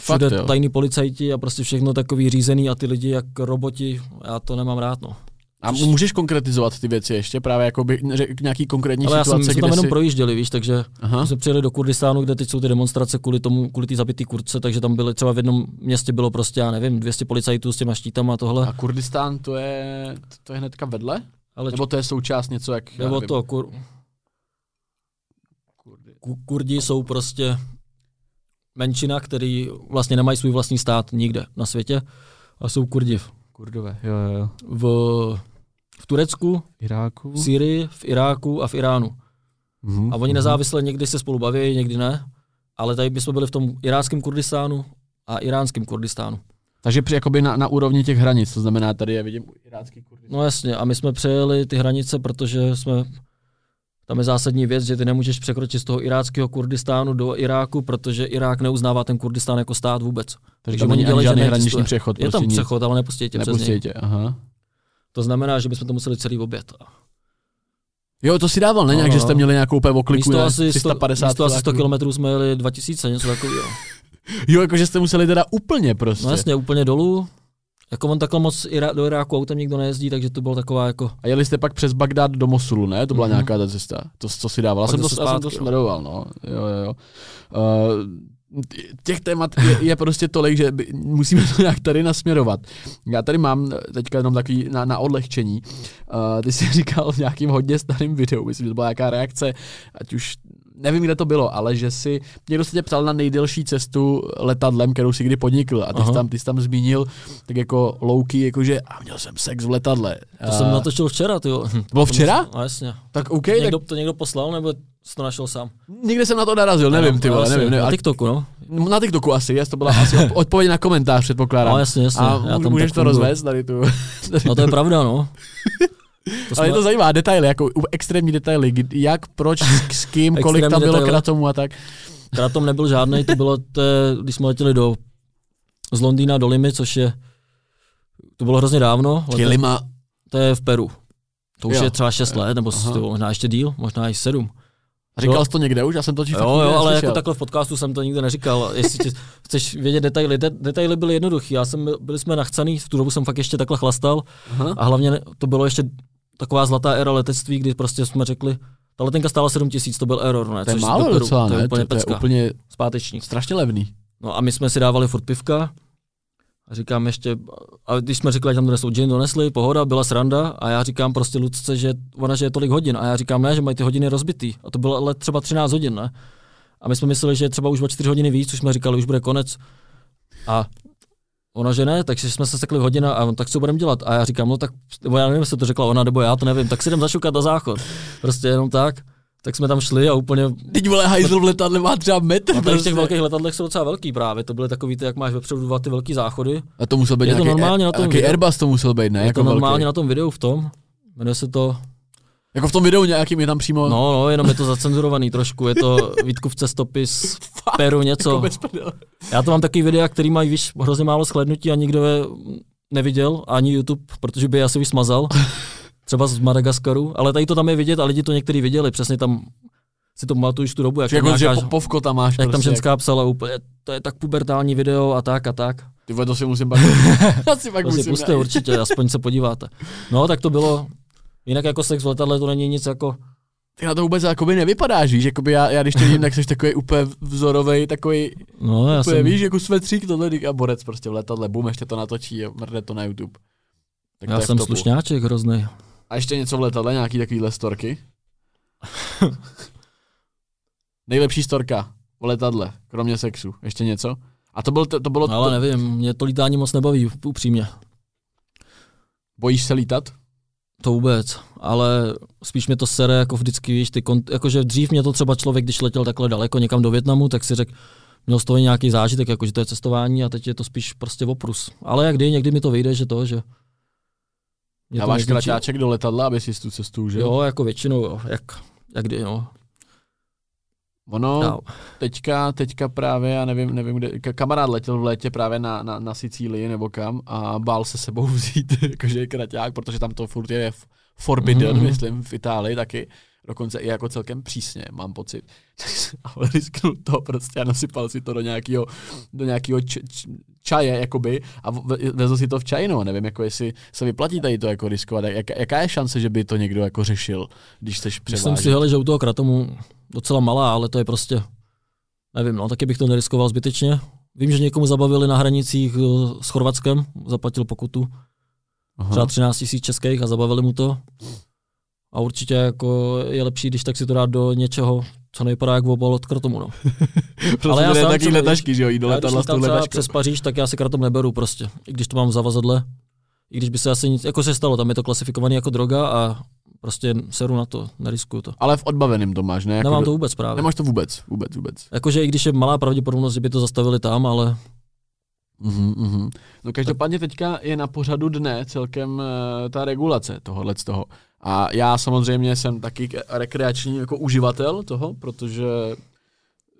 všude Fakt, tajní policajti a prostě všechno takový řízený a ty lidi jak roboti, já to nemám rád, no. A můžeš konkretizovat ty věci ještě, právě jako by nějaký konkrétní Ale já jsem, situace, jsme kde tam jenom si... projížděli, víš, takže Aha. Jsme přijeli do Kurdistánu, kde teď jsou ty demonstrace kvůli tomu, kvůli té zabitý kurce, takže tam byly třeba v jednom městě bylo prostě, já nevím, 200 policajtů s těma štítama a tohle. A Kurdistán to je, to je hnedka vedle? Ale Nebo to je součást něco jak... já nebo to, kur, ku- Kurdi jsou prostě menšina, který vlastně nemají svůj vlastní stát nikde na světě a jsou Kurdi Kurdové, jo, jo, jo. v, v Turecku, Iráku. v Syrii, v Iráku a v Iránu. Mhm, A oni mhm. nezávisle někdy se spolu baví, někdy ne, ale tady bychom byli v tom iráckém Kurdistánu a iránském Kurdistánu. Takže při, jakoby na, na úrovni těch hranic, to znamená, tady je vidím irácký Kurdistán. No jasně, a my jsme přejeli ty hranice, protože jsme, tam je zásadní věc, že ty nemůžeš překročit z toho iráckého Kurdistánu do Iráku, protože Irák neuznává ten Kurdistán jako stát vůbec. Takže takže tam oni dělají, žádný hraniční přechod. Je tam prostě nic. přechod, ale nepustí tě přes Nepustí něj. tě, aha. To znamená, že bychom to museli celý obět. Jo, to si dával, ne? No, Nějak, no. že jste měli nějakou úplně okliku, Místo asi 100, 350 místo asi 100 kiláků. km jsme jeli 2000, něco takového. Jo, jakože jste museli teda úplně prostě. No jasně, úplně dolů. Jako on takhle moc do Iráku autem nikdo nejezdí, takže to bylo taková jako... A jeli jste pak přes Bagdád do Mosulu, ne? To byla Mhm. nějaká ta cesta. To, co si dával. Já jsem to, zase já jsem to zpátky, no. sledoval, no. Jo, jo, jo. Uh, těch témat je, je, prostě tolik, že by, musíme to nějak tady nasměrovat. Já tady mám teďka jenom takový na, na odlehčení. Uh, ty jsi říkal v nějakým hodně starým videu, myslím, že to byla nějaká reakce, ať už nevím, kde to bylo, ale že si, někdo se tě ptal na nejdelší cestu letadlem, kterou si kdy podnikl a ty jsi, tam, ty jsi tam zmínil tak jako louky, jakože a měl jsem sex v letadle. To jsem natočil včera, ty jo. bylo včera? No jasně. Tak OK, Někdo, tak to někdo poslal, nebo jsi to našel sám? někde jsem na to narazil, nevím, ty vole, nevím, nevím. Na TikToku, no. Na TikToku asi, jest, to byla asi odpo- odpověď na komentář, předpokládám. No jasně, jasně. A já můžeš tam můžeš to rozvést tady tu. Tady No to je pravda, no. To Ale je to zajímá, detaily, jako extrémní detaily, jak, proč, s kým, kolik tam bylo detaily. kratomu a tak. Kratom nebyl žádný, to bylo, to, když jsme letěli do, z Londýna do Limy, což je, to bylo hrozně dávno. Lima? To je v Peru. To už jo. je třeba 6 let, nebo možná ještě díl, možná i 7. A říkal jsi to někde už? Já jsem to Jo, jo, ale jako takhle v podcastu jsem to nikdy neříkal. Jestli tě, chceš vědět detaily, de, detaily byly jednoduché. Já jsem, byli jsme nachcaný, v tu dobu jsem fakt ještě takhle chlastal Aha. a hlavně to bylo ještě taková zlatá era letectví, kdy prostě jsme řekli, ta letenka stála 7 tisíc, to byl error, ne? To je málo docela, to je úplně to, to je úplně zpáteční. Strašně levný. No a my jsme si dávali furt pivka a říkám ještě, a když jsme řekli, že tam donesou gin, donesli, pohoda, byla sranda a já říkám prostě Lucce, že ona, že je tolik hodin a já říkám, ne, že mají ty hodiny rozbitý a to bylo ale třeba 13 hodin, ne? A my jsme mysleli, že je třeba už o 4 hodiny víc, už jsme říkali, už bude konec. A Ona, že ne, takže jsme se sekli hodina a on, tak co budeme dělat? A já říkám, no tak, nebo já nevím, jestli to řekla ona, nebo já to nevím, tak si jdem zašukat na záchod. Prostě jenom tak. Tak jsme tam šli a úplně... Teď vole, hajzl v letadle má třeba metr. A prostě. v těch velkých letadlech jsou docela velký právě. To byly takový, ty, jak máš vepředu dva ty velký záchody. A to musel být je to normálně na tom videu. Airbus to musel být, ne? Je jako to normálně velký. na tom videu v tom. Jmenuje se to jako v tom videu nějakým je tam přímo... No, no, jenom je to zacenzurovaný trošku, je to Vítkův cestopis, Peru něco. Jako Já to mám takový videa, který mají, víš, hrozně málo shlednutí a nikdo je neviděl, ani YouTube, protože by je asi už smazal. Třeba z Madagaskaru, ale tady to tam je vidět a lidi to někteří viděli, přesně tam si to pamatuješ tu dobu, jak, jako, nějaká, že povko tam máš. Jak prostě, tam ženská jak... psala úplně, to je tak pubertální video a tak a tak. Ty to si musím bavit. Asi pak to musím si puste určitě, aspoň se podíváte. No, tak to bylo, Jinak jako sex v letadle to není nic jako... Ty na to vůbec jakoby nevypadáš, víš, jakoby já, já když to vidím, tak jsi takový úplně vzorový, takový, no, já úplně, jsem... víš, jako svetřík tohle a borec prostě v letadle, bum, ještě to natočí a mrde to na YouTube. Tak já jsem slušňáček hrozný. A ještě něco v letadle, nějaký takovýhle storky? Nejlepší storka v letadle, kromě sexu, ještě něco? A to, bylo, to, to bylo... Ale to... nevím, mě to lítání moc nebaví, upřímně. Bojíš se lítat? To vůbec, ale spíš mě to sere jako vždycky, víš, ty kont- jakože dřív mě to třeba člověk, když letěl takhle daleko někam do Větnamu, tak si řekl, měl z toho nějaký zážitek, jakože to je cestování a teď je to spíš prostě oprus. Ale jak kdy, někdy mi to vyjde, že to, že... Dáváš kraťáček do letadla, aby si tu cestu užil? Jo, jako většinou, jo, jak, jak kdy, no. Ono no. teďka, teďka právě, já nevím, nevím kde, kamarád letěl v létě právě na, na, na Sicílii nebo kam a bál se sebou vzít jakože je kraťák, protože tam to furt je forbidden, mm-hmm. myslím, v Itálii taky. Dokonce i jako celkem přísně, mám pocit. Ale risknul to prostě a nasypal si to do nějakého, do nějakého č, č, čaje, jakoby, a vezl si to v čajinu. Nevím, jako jestli se vyplatí tady to jako riskovat. Jak, jaká je šance, že by to někdo jako řešil, když chceš převážet? Myslím si, hele, že u toho kratomu docela malá, ale to je prostě, nevím, no, taky bych to neriskoval zbytečně. Vím, že někomu zabavili na hranicích eh, s Chorvatskem, zaplatil pokutu, Aha. třeba 13 000 českých a zabavili mu to. A určitě jako je lepší, když tak si to dát do něčeho, co nevypadá jak obal od kratomu. No. ale já sám taky letašky, že jo, jí do letadla s tou přes Paříž, tak já si kratom neberu prostě. I když to mám v zavazadle, i když by se asi nic, jako se stalo, tam je to klasifikované jako droga a Prostě seru na to, neriskuju to. Ale v odbaveném to máš, ne? Jako Nemám to vůbec právě. Nemáš to vůbec, vůbec, vůbec. Jakože i když je malá pravděpodobnost, že by to zastavili tam, ale... Mm-hmm, mm-hmm. No každopádně teďka je na pořadu dne celkem uh, ta regulace tohohle z toho. A já samozřejmě jsem taky rekreační jako uživatel toho, protože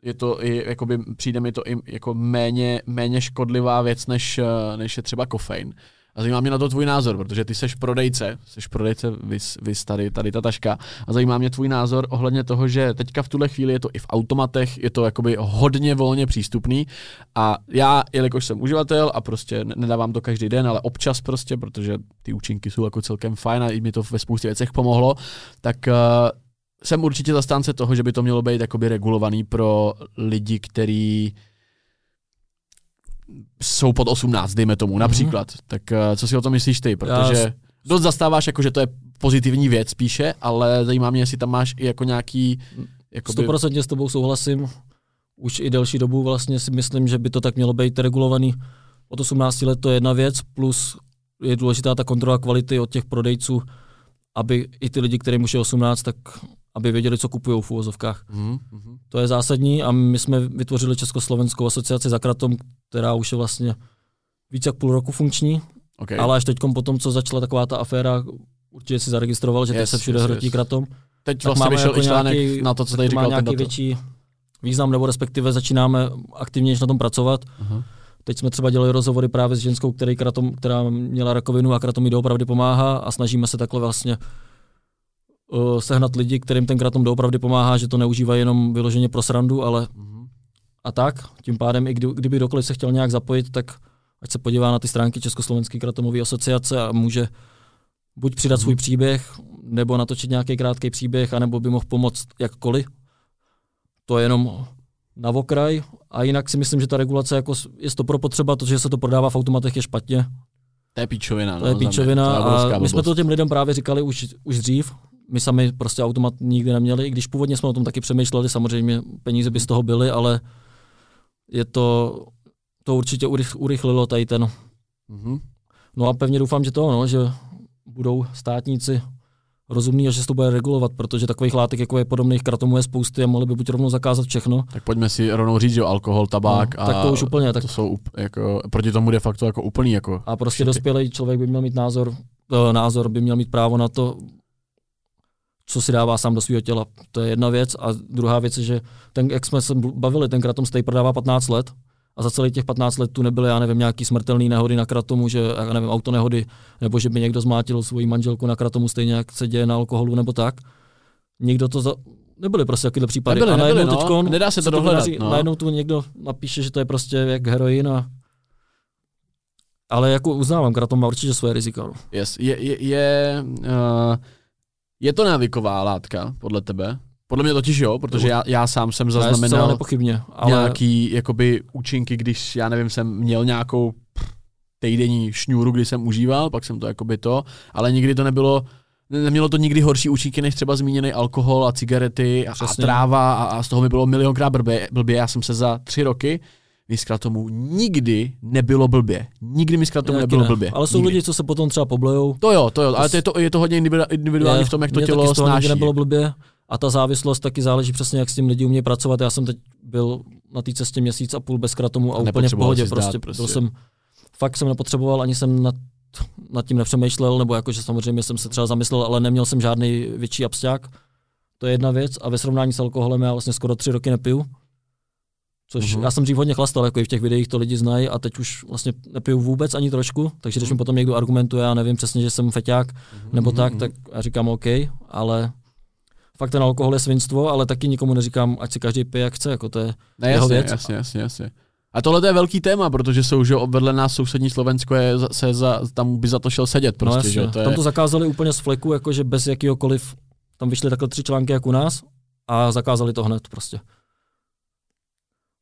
je to i, jakoby, přijde mi to i jako méně, méně škodlivá věc, než, eh, než je třeba kofein. A zajímá mě na to tvůj názor, protože ty seš prodejce, seš prodejce, vys, vys tady, tady ta taška. A zajímá mě tvůj názor ohledně toho, že teďka v tuhle chvíli je to i v automatech, je to jakoby hodně volně přístupný. A já, jelikož jsem uživatel a prostě nedávám to každý den, ale občas prostě, protože ty účinky jsou jako celkem fajn a i mi to ve spoustě věcech pomohlo, tak uh, jsem určitě zastánce toho, že by to mělo být jakoby regulovaný pro lidi, kteří jsou pod 18, dejme tomu, například. Mm-hmm. Tak uh, co si o tom myslíš ty? Protože Já... dost zastáváš, jako, že to je pozitivní věc spíše, ale zajímá mě, jestli tam máš i jako nějaký... Jakoby... 100% s tebou souhlasím. Už i delší dobu vlastně si myslím, že by to tak mělo být regulovaný. Od 18 let to je jedna věc, plus je důležitá ta kontrola kvality od těch prodejců, aby i ty lidi, kterým už je 18, tak aby věděli, co kupují v úvozovkách. Mm-hmm. To je zásadní a my jsme vytvořili Československou asociaci za kratom, která už je vlastně více jak půl roku funkční, okay. ale až teď potom, co začala taková ta aféra určitě si zaregistroval, že yes, teď se všude yes, hrotí yes. kratom. Teď Tak vlastně máme vyšel jako i článek nějaký- na to, co tady Má říkal ten nějaký větší význam, nebo respektive začínáme aktivně na tom pracovat. Aha. Teď jsme třeba dělali rozhovory právě s ženskou, který kratom, která měla rakovinu a kratom jí doopravdy pomáhá a snažíme se takhle vlastně uh, sehnat lidi, kterým ten kratom doopravdy pomáhá, že to neužívají jenom vyloženě pro srandu, ale Mhm. a tak. Tím pádem, i kdy, kdyby kdokoliv se chtěl nějak zapojit, tak ať se podívá na ty stránky Československé kratomové asociace a může buď přidat svůj příběh, nebo natočit nějaký krátký příběh, anebo by mohl pomoct jakkoliv. To je jenom na okraj. A jinak si myslím, že ta regulace jako je to pro potřeba, to, že se to prodává v automatech je špatně. To je píčovina. To je no, mě. píčovina To je a my jsme to těm lidem právě říkali už, už dřív. My sami prostě automat nikdy neměli, i když původně jsme o tom taky přemýšleli, samozřejmě peníze by z toho byly, ale je to, to určitě urych, urychlilo tady ten. Mhm. No a pevně doufám, že to, no, že budou státníci rozumní a že se to bude regulovat, protože takových látek, jako je podobných kratomů, je spousty a mohli by buď rovnou zakázat všechno. Tak pojďme si rovnou říct, že alkohol, tabák no, a tak to už úplně, tak to jsou jako, proti tomu de facto jako úplný jako A prostě dospělý člověk by měl mít názor, eh, názor by měl mít právo na to, co si dává sám do svého těla. To je jedna věc. A druhá věc je, že ten, jak jsme se bavili, ten kratom stej prodává 15 let a za celých těch 15 let tu nebyly, já nevím, nějaký smrtelný nehody na kratomu, že, já nevím, autonehody, nebo že by někdo zmátil svoji manželku na kratomu, stejně jak se děje na alkoholu nebo tak. Nikdo to za... Nebyly prostě takovéhle případy. Nebyly, a najednou nebyly, no. teďkon Nedá se to dohledat, vydaří- no. Najednou tu někdo napíše, že to je prostě jak heroin a ale jako uznávám, kratom má určitě své rizika. No. Yes. Je, je, je, uh, je to návyková látka, podle tebe? Podle mě totiž jo, protože já, já sám jsem zaznamenal nepochybně, ale nějaký jakoby účinky, když, já nevím, jsem měl nějakou týdenní šňůru, kdy jsem užíval, pak jsem to jakoby to, ale nikdy to nebylo, ne- nemělo to nikdy horší účinky, než třeba zmíněný alkohol a cigarety a, a tráva a, a z toho mi bylo milionkrát blbě, blbě. Já jsem se za tři roky mi tomu nikdy nebylo blbě. Nikdy mi tomu taky nebylo ne. blbě. Ale jsou nikdy. lidi, co se potom třeba poblejou. To jo, to jo, ale to je to, je to hodně individu- individuální Je, v tom, jak to tělo snáší. nebylo blbě. A ta závislost taky záleží přesně, jak s tím lidi umějí pracovat. Já jsem teď byl na té cestě měsíc a půl bez kratomu a, A úplně v pohodě. zdát Prostě, prostě. Byl jsem, fakt jsem nepotřeboval, ani jsem nad, nad tím nepřemýšlel, nebo jakože samozřejmě jsem se třeba zamyslel, ale neměl jsem žádný větší absťák. To je jedna věc. A ve srovnání s alkoholem já vlastně skoro tři roky nepiju. Což Mhm. mm-hmm. já jsem dřív hodně chlastal, jako i v těch videích to lidi znají a teď už vlastně nepiju vůbec ani trošku, takže když mi potom někdo argumentuje, já nevím přesně, že jsem feťák nebo Mhm, tak, mhm. tak já říkám OK, ale fakt ten alkohol je svinstvo, ale taky nikomu neříkám, ať si každý pije, jak chce, jako to je Ne, jeho jasně, věc. jasně, jasně, jasně. A tohle to je velký téma, protože jsou, že vedle nás sousední Slovensko je, se za, tam by za to šel sedět prostě, no, jasně. že to je, Tam to zakázali úplně z fleku, jakože bez jakýhokoliv, tam vyšly takhle tři články jak u nás a zakázali to hned prostě.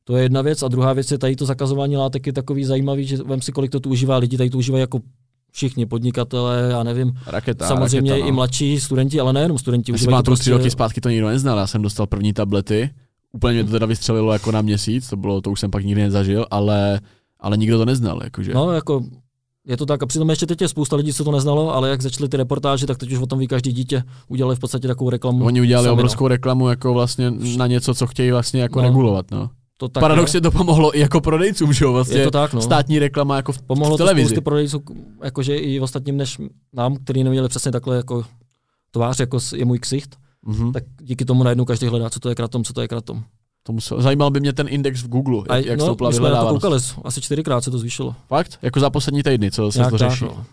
To je jedna věc a druhá věc je tady to zakazování látek je takový zajímavý, že vem si, kolik to tu užívá lidi, tady to užívají jako všichni podnikatelé, já nevím, raketa, samozřejmě raketa, i no. mladší studenti, ale nejenom studenti. Já si užívají to pamatuju, tři prostě- roky zpátky to nikdo neznal, já jsem dostal první tablety, úplně mě to teda vystřelilo jako na měsíc, to bylo, to už jsem pak nikdy nezažil, ale, ale nikdo to neznal, jakože. No, jako je to tak. A přitom ještě teď je spousta lidí, co to neznalo, ale jak začaly ty reportáže, tak teď už o tom ví každý dítě. Udělali v podstatě takovou reklamu. Oni udělali sami, no. obrovskou reklamu jako vlastně na něco, co chtějí vlastně jako No. regulovat, no. To tak Paradoxně to pomohlo i jako prodejcům, že jo, vlastně je to tak, no. státní reklama jako v, Pomohlo v to televizi. spousty prodejců, jakože i ostatním než nám, který neměli přesně takhle jako tvář, jako je můj ksicht, Mhm. tak díky tomu najednou každý hledá, co to je kratom, co to je kratom. To musel, zajímal by mě ten index v Google, A jak, jak no, stoupla to vyhledávanost. koukali, asi čtyřikrát se to zvýšilo. Fakt? Jako za poslední týdny, co se Nějak to tak, řeší. no.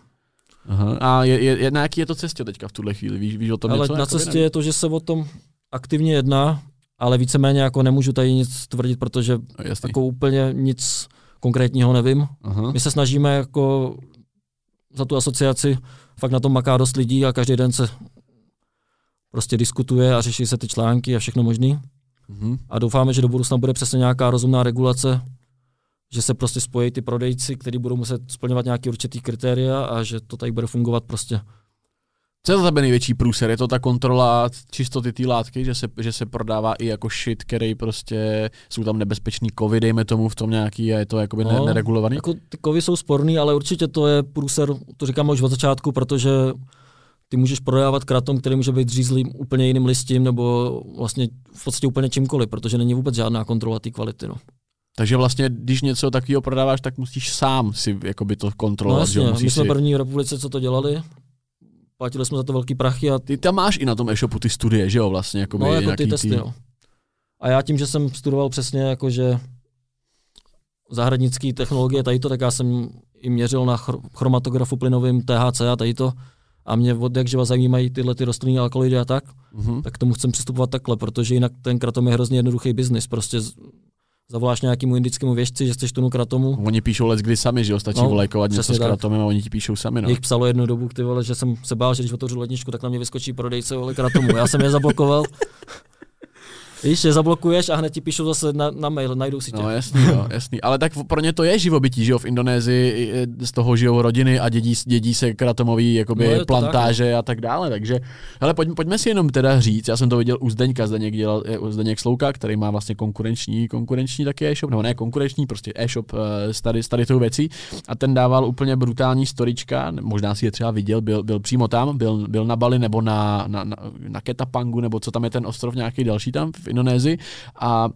Aha. A je, je, na jaký je to cestě teďka v tuhle chvíli? Víš, víš o tom Ale něco? na Jakoby cestě ne? je to, že se o tom aktivně jedná, ale víceméně jako nemůžu tady nic tvrdit, protože No, jasný. jako úplně nic konkrétního nevím. Aha. My se snažíme jako za tu asociaci, fakt na tom maká dost lidí a každý den se prostě diskutuje a řeší se ty články a všechno možný. Mhm. A doufáme, že do budoucna bude přesně nějaká rozumná regulace, že se prostě spojí ty prodejci, kteří budou muset splňovat nějaké určitý kritéria a že to tady bude fungovat prostě. Co je za tebe největší průser? Je to ta kontrola čistoty té látky, že se, že se prodává i jako shit, který prostě jsou tam nebezpečný kovy, dejme tomu v tom nějaký a je to jakoby no, No, neregulovaný? Jako ty kovy jsou sporný, ale určitě to je průser, to říkám už od začátku, protože ty můžeš prodávat kratom, který může být řízlým úplně jiným listím nebo vlastně v podstatě úplně čímkoliv, protože není vůbec žádná kontrola té kvality. No, Takže vlastně, když něco takového prodáváš, tak musíš sám si jakoby to no kontrolovat, že jasně, my Musíš jsme si... první v republice, co to dělali. Platili jsme za to velký prachy a Ty tam máš i na tom e-shopu ty studie, že jo, vlastně, jakoby no, jako ty testy, no. A já tím, že jsem studoval přesně jakože zahradnické technologie, tady to, tak já jsem i měřil na chr- chromatografu plynovým THC a tady to. A mě od jak živa zajímají tyhle ty rostlinné alkaloidy a tak, Mhm. tak k tomu chcem přistupovat takhle, protože jinak ten kratom je hrozně jednoduchý biznis. Prostě zavoláš nějakému indickému věžci, že chceš tunu kratomu, Oni píšou let kdy sami, že jo, stačí No, volajkovat něco s kratomem a oni ti píšou sami, no. Jich psalo jednu dobu, ty vole, že jsem se bál, že když otevřu ledničku, tak na mě vyskočí prodejce vole kratomu. Já jsem je zablokoval. Víš, je zablokuješ a hned ti píšou zase na, na mail, najdou si tě. No jasný, no, jasný. Ale tak pro ně to je živobytí, že jo, v Indonésii z toho žijou rodiny a dědí, dědí se kratomový jakoby No, no, to tak, plantáže a tak dále, takže hele, pojď, pojďme si jenom teda říct, já jsem to viděl u Zdeňka, Zdeněk dělal, je Zdeněk Slouka, který má vlastně konkurenční, konkurenční taky e-shop, nebo ne konkurenční, prostě e-shop eh, s tady, s tady tou věcí a ten dával úplně brutální storička, možná si je třeba viděl, byl, byl přímo tam, byl, byl na Bali nebo na, na, na, na Ketapangu, nebo co tam je ten ostrov nějaký další tam v Indonésii a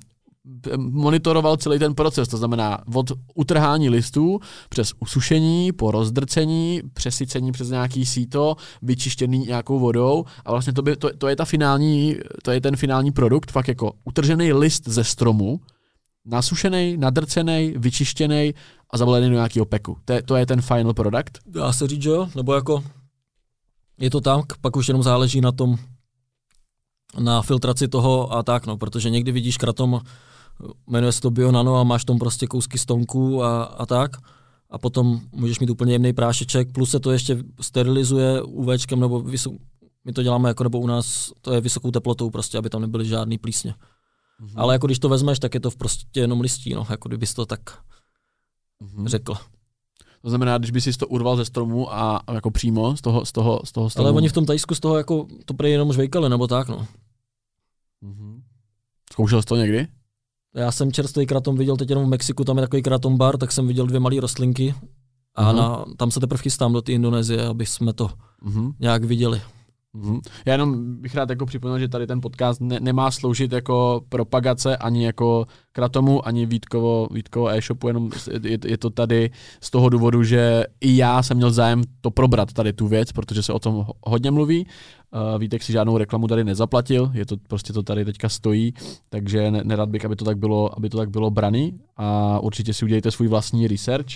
monitoroval celý ten proces, to znamená od utrhání listů přes usušení, po rozdrcení, přesycení přes nějaký síto, vyčištěný nějakou vodou a vlastně to, by, to, to, je ta finální, to je ten finální produkt, fakt jako utržený list ze stromu, nasušený, nadrcený, vyčištěný a zabalený do nějakého peku. To je, to je ten final product. Dá se říct, že jo? Nebo jako je to tak, pak už jenom záleží na tom, na filtraci toho a tak, no, protože někdy vidíš kratom, jmenuje se to Bionano a máš tam prostě kousky stonku a, a tak. A potom můžeš mít úplně jemný prášeček, plus se to ještě sterilizuje UVčkem, nebo vysok, my to děláme jako, nebo u nás to je vysokou teplotou prostě, aby tam nebyly žádný plísně. Mhm. Ale jako když to vezmeš, tak je to prostě jenom listí, no, jako kdybys to tak Mhm. řekl. To znamená, když by si to urval ze stromu a a jako přímo z toho, z toho, z toho stromu. Ale oni v tom Tajsku z toho jako to prej jenom žvejkali, nebo tak, no. Mhm. Zkoušel jsi to někdy? Já jsem čerstvý kratom viděl teď jenom v Mexiku, tam je takový kratom bar, tak jsem viděl dvě malé rostlinky a Aha. na, tam se teprve chystám do té Indonésie, aby jsme to Mhm. nějak viděli. Mhm. Já jenom bych rád jako připomněl, že tady ten podcast ne, nemá sloužit jako propagace ani jako kratomu, ani Vítkovo, Vítkovo e-shopu, jenom je, je to tady z toho důvodu, že i já jsem měl zájem to probrat tady tu věc, protože se o tom ho- hodně mluví. Uh, Vítek si žádnou reklamu tady nezaplatil, je to prostě to tady teďka stojí, takže ne, nerad bych, aby to tak bylo, aby to tak bylo braný a určitě si udělejte svůj vlastní research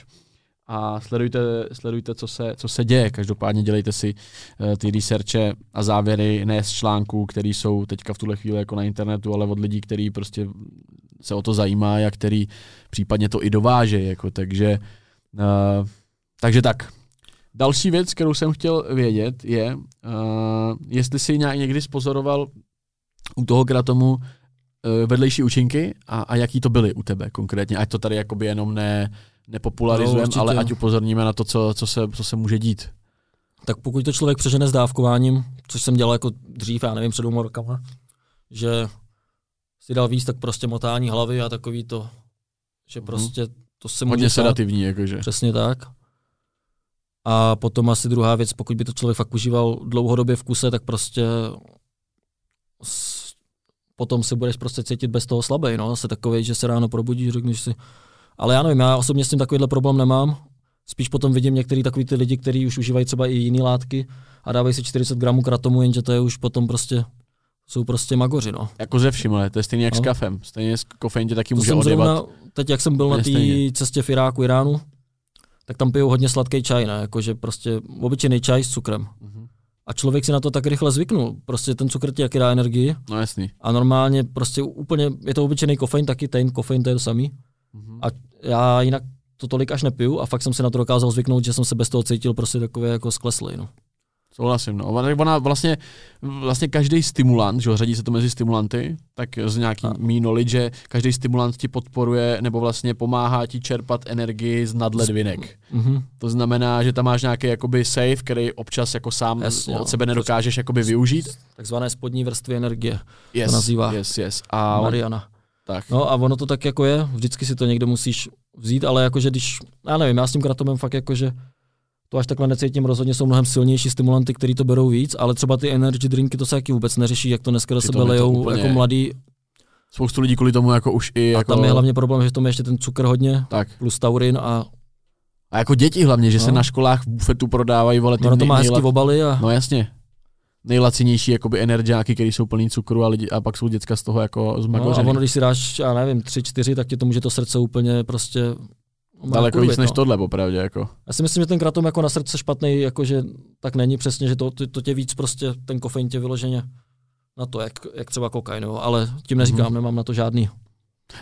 a sledujte, sledujte co, se, co se děje. Každopádně dělejte si eh, ty researche a závěry ne z článků, které jsou teďka v tuhle chvíli jako na internetu, ale od lidí, kteří prostě se o to zajímají a který případně to i dovážejí. Jako, takže, uh, takže tak. Další věc, kterou jsem chtěl vědět, je, uh, jestli jsi nějak někdy spozoroval u toho kratomu uh, vedlejší účinky a, a jaký to byly u tebe konkrétně, ať to tady jakoby jenom ne, nepopularizujeme, No, určitě. ale ať upozorníme na to, co, co, se, co se může dít. Tak pokud to člověk přežene s dávkováním, což jsem dělal jako dřív, já nevím, před dvěma rokama, že si dal víc, tak prostě motání hlavy a takový to, že Mhm. prostě to se může Hodně sedativní, jakože. Přesně tak. A potom asi druhá věc, pokud by to člověk fakt užíval dlouhodobě v kuse, tak prostě potom se budeš prostě cítit bez toho slabý, no, se takový, že se ráno probudíš, řekneš si, ale já nevím, já osobně s tím takovýhle problém nemám, spíš potom vidím některý takový ty lidi, kteří už užívají třeba i jiné látky a dávají si 40 gramů kratomu, jenže to je už potom prostě, jsou prostě magoři, no. Jako ze vším, ale to je stejně jak No. s kafem. Stejně s kofein tě taky To může zrovna, teď jak jsem byl na té cestě v Iráku, Iránu, tak tam pijou hodně sladký čaj, ne? Jakože prostě obyčejný čaj s cukrem. Mhm. A člověk si na to tak rychle zvyknul. Prostě ten cukr ti jaký dá energii No jasný. a normálně prostě úplně, je to obyčejný kofein, taky ten kofein to je to samý. Mhm. A já jinak to tolik až nepiju a fakt jsem si na to dokázal zvyknout, že jsem se bez toho cítil prostě takový jako skleslý. No. Souhlasím, no. Ona, vlastně, vlastně každý stimulant, že řadí se to mezi stimulanty, tak z nějaký A. mý knowledge, že každý stimulant ti podporuje nebo vlastně pomáhá ti čerpat energii z nadledvinek. Mhm. To znamená, že tam máš nějaký jakoby safe, který občas jako sám Jasně, od no. sebe nedokážeš jakoby využít. Takzvané spodní vrstvy energie, Yes, nazývá. Yes, yes. A Mariana. tak. No a ono to tak jako je, vždycky si to někde musíš vzít, ale jakože když, já nevím, já s tím kratomem fakt jakože to až takhle necítím, rozhodně jsou mnohem silnější stimulanty, který to berou víc, ale třeba ty energy drinky to se taky vůbec neřeší, jak to dneska do sebe lejou úplně- jako mladý Spoustu lidí kvůli tomu jako už i a jako... tam je hlavně problém, že v tom je ještě ten cukr hodně, Tak. plus taurin a A jako děti hlavně, že No. se na školách v bufetu prodávají, vole, ty No, to má nej- hezký obaly a No jasně. Nejlacinější jakoby energiáky, které jsou plný cukru a, lidi, a pak jsou děcka z toho jako no, a zmagořený. ono, když si dáš, já nevím, tři, čtyři, tak ti to může to srdce úplně prostě Daleko kurvit, víc než no. tohle, popravdě. Jako. Já si myslím, že ten kratom jako na srdce špatný, jakože tak není přesně, že to, to, tě víc prostě, ten kofein tě vyloženě na to, jak, jak třeba kokain, jo. ale tím neříkám, Mhm. nemám na to žádný.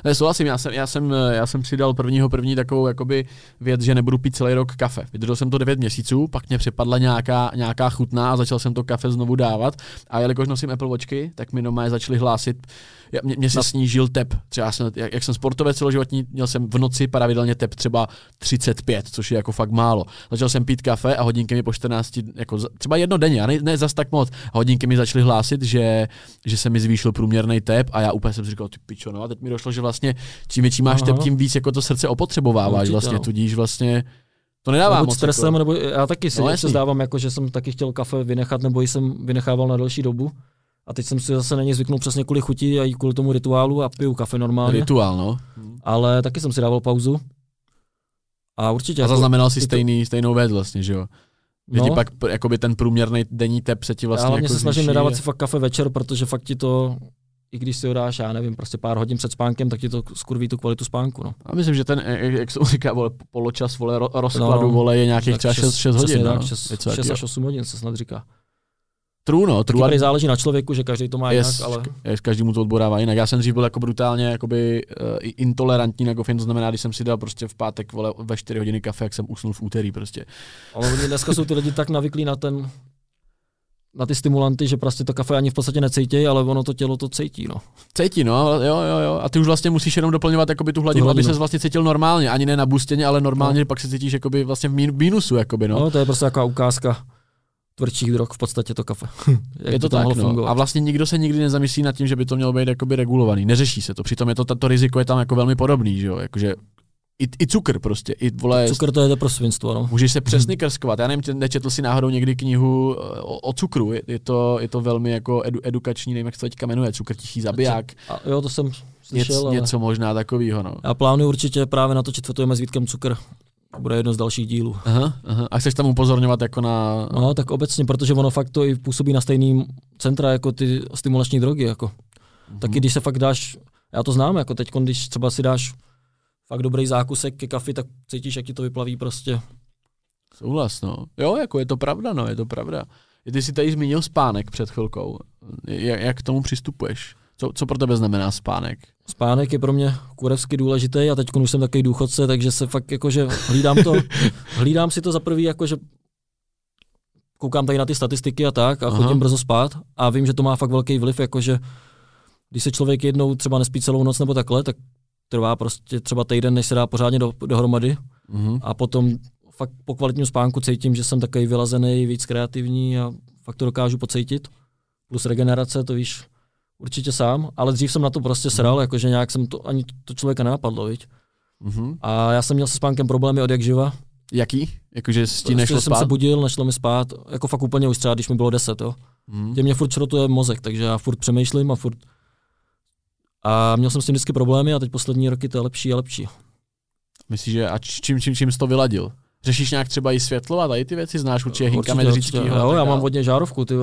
Ne, souhlasím, já jsem, já, jsem, já jsem si dal prvního první takovou jakoby věc, že nebudu pít celý rok kafe. Vydržel jsem to 9 měsíců, pak mě přepadla nějaká, nějaká chutná a začal jsem to kafe znovu dávat. A jelikož nosím Apple Watchky, tak mi doma je začali hlásit, já- mě, mě se Na- snížil tep. Třeba jsem, jak, jak, jsem sportovec celoživotní, měl jsem v noci pravidelně tep třeba 35, což je jako fakt málo. Začal jsem pít kafe a hodinky mi po 14, jako třeba jedno denně, a ne, ne zas tak moc. A hodinky mi začaly hlásit, že, že se mi zvýšil průměrný tep a já úplně jsem si říkal, ty pičo, no a teď mi došlo, že vlastně čím větší máš Aha. tep, tím víc jako to srdce opotřebováváš vlastně, no. tudíž vlastně to nedává moc. stresem, Jako, nebo já taky si No, no, se zdávám, jako, že jsem taky chtěl kafe vynechat, nebo jsem vynechával na delší dobu. A teď jsem si zase na něj zvyknul přesně kvůli chuti a i kvůli tomu rituálu a piju kafe normálně. rituál, no. ale taky jsem si dával pauzu. A určitě. A zaznamenal si je to- stejný, stejnou věc vlastně, že jo. Že ti no, pak pr- jakoby ten průměrný denní tep se ti já vlastně hlavně jako se snažím zvýší nedávat si fakt kafe večer, protože fakt ti to, i když si ho dáš, já nevím, prostě pár hodin před spánkem, tak ti to skurví tu kvalitu spánku. No. A myslím, že ten, jak jak se říká, vole, poločas, vole, ro- rozkladu, No, vole, je nějakých Tak třeba 6, 6 hodin, přesně no. tak, 6, Něco 6 takového. až 8 hodin se snad říká. True, no, true, ale záleží na člověku, že každý to má Yes, jinak, ale Yes, každému to odborává jinak. Já jsem dřív byl jako brutálně jakoby, uh, intolerantní na kofein, to znamená, když jsem si dal prostě v pátek vole, ve 4 hodiny kafe, jak jsem usnul v úterý prostě. Ale oni dneska jsou ty lidi tak navyklí na ten na ty stimulanty, že prostě to kafe ani v podstatě necítí, ale ono to tělo to cítí. No. Cítí, no, jo, jo, jo. A ty už vlastně musíš jenom doplňovat jakoby tu hladinu, Tu aby hladinu. se vlastně cítil normálně, ani ne na bustěně, ale normálně, no. pak se cítíš jakoby vlastně v mín- mínusu, jakoby, no. No. to je prostě taková ukázka tvrdších drog v podstatě to kafe. Jak je to by tak, mohlo no. fungovat. A vlastně nikdo se nikdy nezamyslí nad tím, že by to mělo být jakoby regulovaný. Neřeší se to. Přitom je to, tato riziko je tam jako velmi podobný, že jo. Jakože i, i cukr prostě, i vole, Cukr to je pro svinstvo, no. Můžeš se přesně krskovat. Já nevím, tě- nečetl si náhodou někdy knihu eh, o, o cukru. Je, je, to, je to velmi jako edu, edukační, nevím, jak se to teďka jmenuje, cukr tichý zabiják. A jo, to jsem slyšel, Něco, ale něco možná takového. No. já plánuju určitě právě natočit fotujeme s Vítkem cukr. Bude jedno z dalších dílů. Aha, aha. A chceš tam upozorňovat jako na... No, tak obecně, protože ono fakt to i působí na stejný centra jako ty stimulační drogy. Jako. Mhm. Taky když se fakt dáš, já to znám, jako teď, když třeba si dáš fakt dobrý zákusek ke kafi, tak cítíš, jak ti to vyplaví prostě. Souhlas, no. Jo, jako je to pravda, no, je to pravda. Ty jsi tady zmínil spánek před chvilkou. Jak k tomu přistupuješ? Co, co pro tebe znamená spánek? Spánek je pro mě kurevsky důležitý a teď už jsem takový důchodce, takže se fakt jakože hlídám to, hlídám si to za prvý jakože koukám tady na ty statistiky a tak a Aha. chodím brzo spát a vím, že to má fakt velký vliv, jakože když se člověk jednou třeba nespí celou noc nebo takhle, tak trvá prostě třeba týden, než se dá pořádně do, dohromady Mhm. a potom fakt po kvalitním spánku cítím, že jsem takový vylazený, víc kreativní a fakt to dokážu pocítit. Plus regenerace, to víš určitě sám, ale dřív jsem na to prostě sral, jakože nějak jsem to, ani to člověka nenapadlo, viď? Mhm. A já jsem měl se spánkem problémy od jak živa. Jaký? Jakože s tím Prostě nešlo jsem spát? se budil, nešlo mi spát, jako fakt úplně už třeba, když mi bylo 10, jo. Mhm. Tě mě furt šrotuje mozek, takže já furt přemýšlím a furt a měl jsem s tím vždycky problémy a teď poslední roky to je lepší a lepší. Myslíš, že a čím, čím, čím jsi to vyladil? Řešíš nějak třeba i světlo a tady ty věci? Znáš určitě Hinka Určitě, Medřickýho? určitě. Jo, já mám hodně žárovku, ty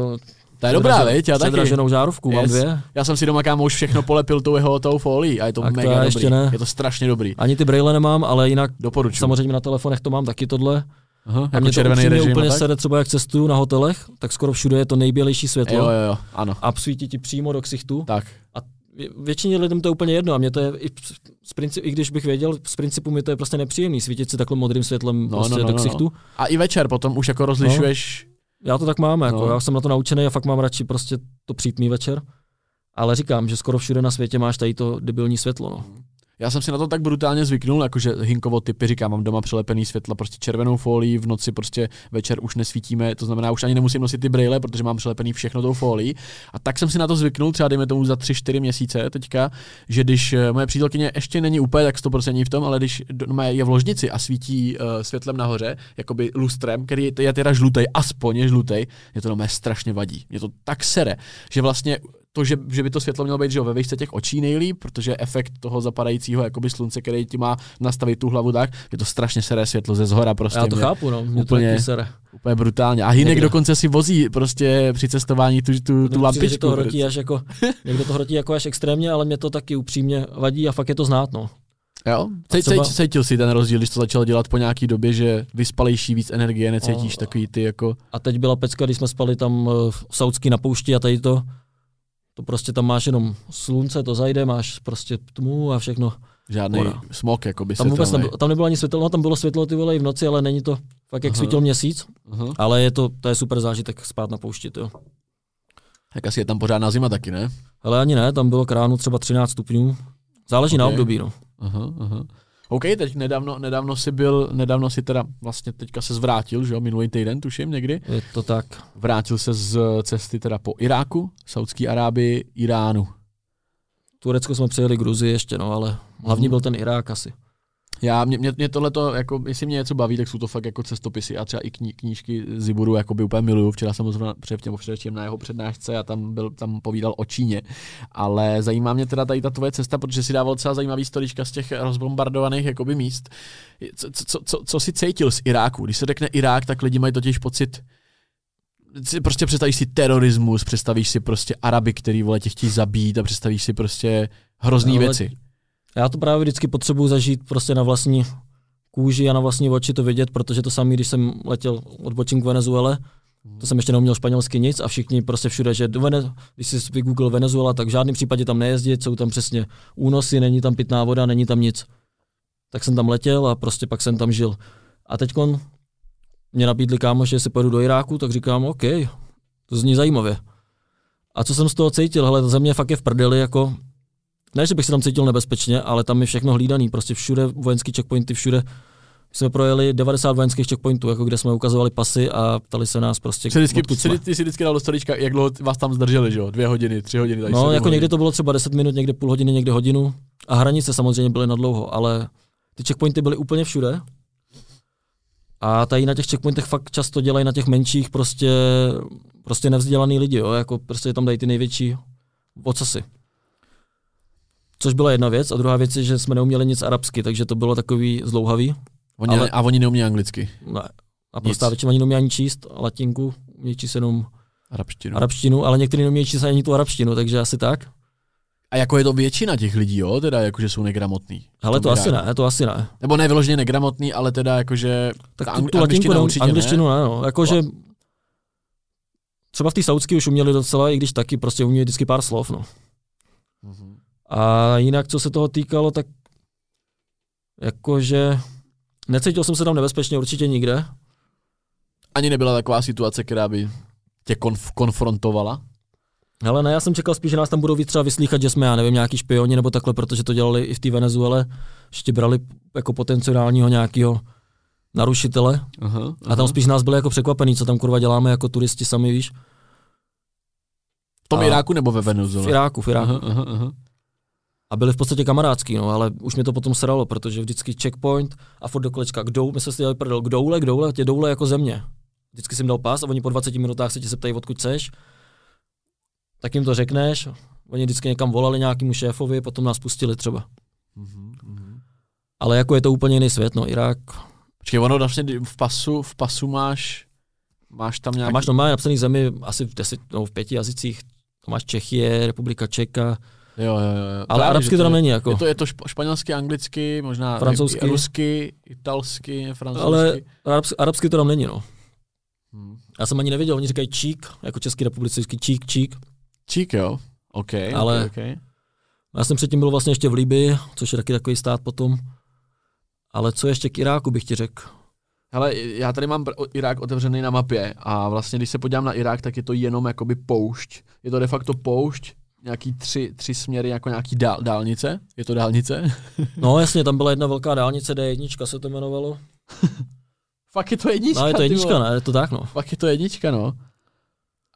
To je dobrá, viď? Já taky. Předraženou žárovku, mám Yes. dvě. Já jsem si doma kámo už všechno polepil tou jeho tou folií a je to Tak to mega já dobrý. ještě ne. Je to strašně dobrý. Ani ty braille nemám, ale jinak Doporučuji. samozřejmě na telefonech to mám taky tohle. Aha, A jako mě to červený upřímně režim úplně a tak? sere třeba jak cestuju na hotelech, tak skoro všude je to nejbělejší světlo Jo, jo, jo, ano. a svítí ti přímo do ksichtu. Tak. Vě- Většině lidem to je úplně jedno a mě to je, i, z principu, i když bych věděl, z principu mi to je prostě nepříjemný svítit si takhle modrým světlem No, prostě no, no, do no, ksichtu. A i večer potom už jako rozlišuješ. Já to tak mám, jako, No. já jsem na to naučený a fakt mám radši prostě to přítmý večer. Ale říkám, že skoro všude na světě máš tady to debilní světlo. No. Já jsem si na to tak brutálně zvyknul, jakože Hinkovo typy, říkám, mám doma přelepený světla, prostě červenou folii, v noci prostě večer už nesvítíme, to znamená, už ani nemusím nosit ty brýle, protože mám přelepený všechno tou folií. A tak jsem si na to zvyknul, třeba dejme tomu za 3-4 měsíce teďka, že když eh, moje přítelkyně ještě není úplně tak 100% v tom, ale když je v ložnici a svítí uh, světlem nahoře, jakoby lustrem, který je teda žlutý, aspoň je žlutý, mě to doma strašně vadí. Mě to tak sere, že vlastně to, že, že by to světlo mělo být že jo, ve výšce těch očí nejlíp, protože efekt toho zapadajícího jakoby slunce, který ti má nastavit tu hlavu tak, je to strašně seré světlo ze zhora prostě. Já to mě, chápu, no. Mě úplně- to sere. Úplně brutálně. A Hinek Někde. dokonce si vozí prostě při cestování tu, tu, tu přijde, lampičku. to hrotí až jako, někdo to hrotí jako až extrémně, ale mě to taky upřímně vadí a fakt je to znát, no. Jo? Třeba- cít, cítil si ten rozdíl, když to začal dělat po nějaký době, že vyspalejší víc energie, necítíš O. takový ty jako... A teď byla pecka, když jsme spali tam eh, v Saudský na poušti a tady to, to prostě tam máš jenom slunce, to zajde, máš prostě tmu a všechno. Žádný Voda. smog, jako by Tam vůbec nebylo, tam nebylo ani světlo, no tam bylo světlo ty vole i v noci, ale není to fakt jak Aha. svítil měsíc, Aha. ale je to, to je super zážitek spát na poušti, to. Tak asi je tam pořádná zima taky, ne? Ale ani ne, tam bylo k ránu třeba 13 stupňů. Záleží na Ok. období, no. Aha, aha. OK, teď nedávno, nedávno si byl, nedávno si teda vlastně teďka se zvrátil, že jo, minulý týden, tuším někdy. Je to tak. Vrátil se z cesty teda po Iráku, Saudské Arábii, Iránu. Turecko jsme přijeli Gruzii ještě, no, ale hlavní Mhm. byl ten Irák asi. Já, mě, mě, mě tohleto, jako, jestli mě něco baví, tak jsou to fakt jako cestopisy a třeba i kní, knížky Ziburu jako by úplně miluju. Včera jsem byl zrovna před nebo především na jeho přednášce a tam, byl, tam povídal o Číně. Ale zajímá mě teda tady ta tvoje cesta, protože si dával docela zajímavý storička z těch rozbombardovaných jakoby míst. Co, co, co, co si cítil z Iráku? Když se řekne Irák, tak lidi mají totiž pocit, si prostě představíš si terorismus, představíš si prostě Araby, který vole tě chtějí zabít a představíš si prostě hrozný Ale- věci. Já to právě vždycky potřebuji zažít prostě na vlastní kůži a na vlastní oči to vidět, protože to samý, když jsem letěl od Bočín k Venezuele, to jsem ještě neuměl španělsky nic a všichni prostě všude, že do Vene- když si vygoogle Venezuela, tak v žádném případě tam nejezdit, jsou tam přesně únosy, není tam pitná voda, není tam nic. Tak jsem tam letěl a prostě pak jsem tam žil. A teď mě nabídli kámoš, že si pojedu do Iráku, tak říkám, OK, to zní zajímavě. A co jsem z toho cítil, hele, ta země fakt je v prdeli, jako ne, že bych se tam cítil nebezpečně, ale tam je všechno hlídaný, prostě všude vojenský checkpointy, všude jsme projeli 90 vojenských checkpointů, jako kde jsme ukazovali pasy a ptali se nás prostě, Jsi vždycky, jsme. ty jsi vždycky dal do storička, jak dlouho vás tam zdrželi, že jo? Dvě hodiny, tři hodiny. Tady No, jako hodin. někdy to bylo třeba 10 minut, někde půl hodiny, někde hodinu. A hranice samozřejmě byly na dlouho, ale ty checkpointy byly úplně všude. A tady na těch checkpointech fakt často dělají na těch menších prostě, prostě nevzdělaný lidi, jo? jako prostě tam dají ty největší ocasy. Což byla jedna věc. A druhá věc je, že jsme neuměli nic arabsky, takže to bylo takový zlouhavý. Oni, ale- A oni neumí anglicky. Ne. A prostá většina ani neumí ani číst latinku, umí číst jenom Arabštinu. arabštinu, ale někteří neumí číst ani tu arabštinu, takže asi tak. A jako je to většina těch lidí, jo? Teda jakože jsou negramotní. Ale to asi ne, to asi ne. Nebo ne vyloženě negramotní, ale teda jakože... Tak Ta tu, angli- tu latinku ne, určitě angličtinu ne, no. Jakože třeba v té saudské už uměli docela, i když taky prostě uměli vždycky pár slov, no. Mhm. A jinak, co se toho týkalo, tak jakože necítil jsem se tam nebezpečně určitě nikde. Ani nebyla taková situace, která by tě konf- konfrontovala. Ale ne, já jsem čekal spíš, že nás tam budou víc třeba vyslýchat, že jsme, já nevím, nějaký špioni nebo takhle, protože to dělali i v té Venezuele, že tě brali jako potenciálního nějakého narušitele. Aha, A tam spíš nás byli jako překvapený, co tam kurva děláme jako turisti sami, víš. V tom a- Iráku nebo ve V Venezuele? Iráku, v Iráku. Aha, aha, aha. A byli v podstatě kamarádský, no, ale už mě to potom sralo, protože vždycky checkpoint a furt do kolečka, kdo, my jsme si dělali prdel, k doule, k doule, tě doule jako země. Vždycky jsem dal pas a oni po 20 minutách se tě se ptají, odkud seš. Tak jim to řekneš, oni vždycky někam volali nějakému šéfovi, potom nás pustili třeba. Mhm, mhm. Ale jako je to úplně jiný svět, no, Irák. Počkej, ono vlastně v pasu, v pasu máš, máš tam A nějaký... máš normálně napsaný zemi asi v, deset, no, v pěti jazycích. To máš Čechie, Republika Čeka, Jo, jo, jo. ale Právě, arabsky to tam není jako. Je to, je to šp- španělsky, anglicky, možná Francouzsky. rusky, italsky, francouzsky. Ale arabsky, arabsky to tam není, no. Hmm. Já jsem ani nevěděl, oni říkají čík, jako český republický čík, čík. Čík, jo. OK, Ale- OK, okay. Já jsem předtím byl vlastně ještě v Libii, což je taky takový stát potom. Ale co ještě k Iráku bych ti řekl? Hele, já tady mám Irák otevřený na mapě a vlastně, když se podívám na Irák, tak je to jenom jakoby poušť. Je to de facto poušť, nějaký tři, tři směry, jako nějaký dál, dálnice. Je to dálnice? No jasně, tam byla jedna velká dálnice, D1 se to jmenovalo. Fakt je to jednička, No je to jednička, ne? Je to tak, no. Fakt je to jednička, no.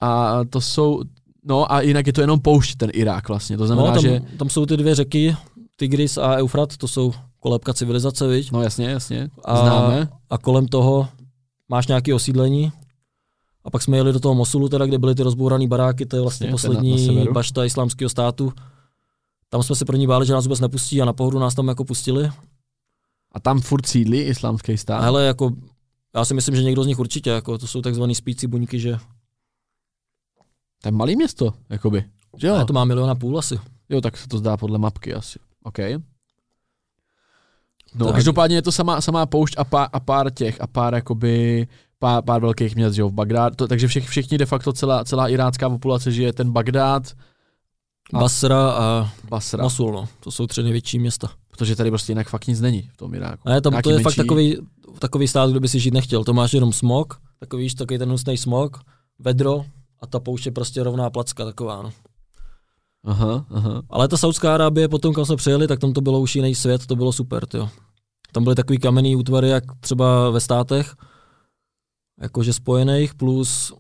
A to jsou, no a jinak je to jenom poušť, ten Irák vlastně. To znamená, no tam, že... tam jsou ty dvě řeky, Tigris a Eufrat, to jsou kolébka civilizace, viď? No jasně, jasně, A- známe. A kolem toho máš nějaké osídlení A pak jsme jeli do toho Mosulu, teda, kde byly ty rozbourané baráky, to je vlastně Jasně, ten na- na poslední bašta islámského státu. Tam jsme se pro ní báli, že nás vůbec nepustí a na pohodu nás tam jako pustili. A tam furt sídlí islámský stát? Ale jako, já si myslím, že někdo z nich určitě, jako to jsou takzvaný spící buňky, že To je malý město, jakoby. Že jo? to má milion a půl asi. Jo, tak se to zdá podle mapky asi. OK. No, Tak. každopádně je to samá, samá poušť a pár, a pár těch, a pár jakoby, pár, pár velkých měst, že jo, v Bagdád, to, takže všech, všichni de facto celá, celá irácká populace žije ten Bagdád, A- Basra a Basra, Mosul, no. To jsou tři největší města. protože tady prostě jinak fakt nic není v tom Iráku. Ne, tam Nějaký to je menší- fakt takový, takový stát, kde by si žít nechtěl. To máš jenom smog, takový, víš, takový ten hnusný smog, vedro a ta poušť je prostě rovná placka taková. No. Aha, aha. Ale ta Saudská Arábie, potom, kam jsme přijeli, tak tam to bylo už jiný svět, to bylo super, jo. Tam byly takový kamenný útvary, jak třeba ve státech, jakože spojených, plus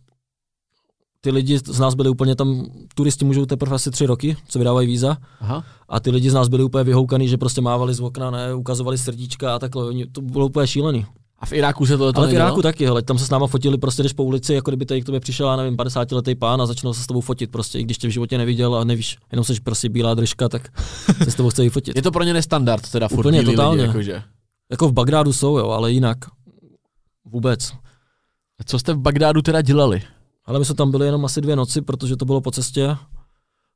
ty lidi z nás byli úplně tam, turisti můžou teprve asi tři roky, co vydávají víza, Aha. a ty lidi z nás byli úplně vyhoukaný, že prostě mávali z okna, ne, ukazovali srdíčka a takhle, oni- to bylo úplně šílený. A v Iráku se tohle Ale v Iráku taky, hele, tam se s náma fotili, prostě jdeš po ulici, jako kdyby tady k tobě přišel, já nevím, 50 letý pán a začnou se s tebou fotit prostě, i když tě v životě neviděl a nevíš, jenom jsi prostě bílá držka, tak se s tebou chce fotit. Je to pro ně nestandard, teda furt Úplně, totálně. Lidi, jakože. Jako v Bagrádu jsou, jo, ale jinak. Vůbec. Co jste v Bagdádu teda dělali? Ale my jsme tam byli jenom asi dvě noci, protože to bylo po cestě.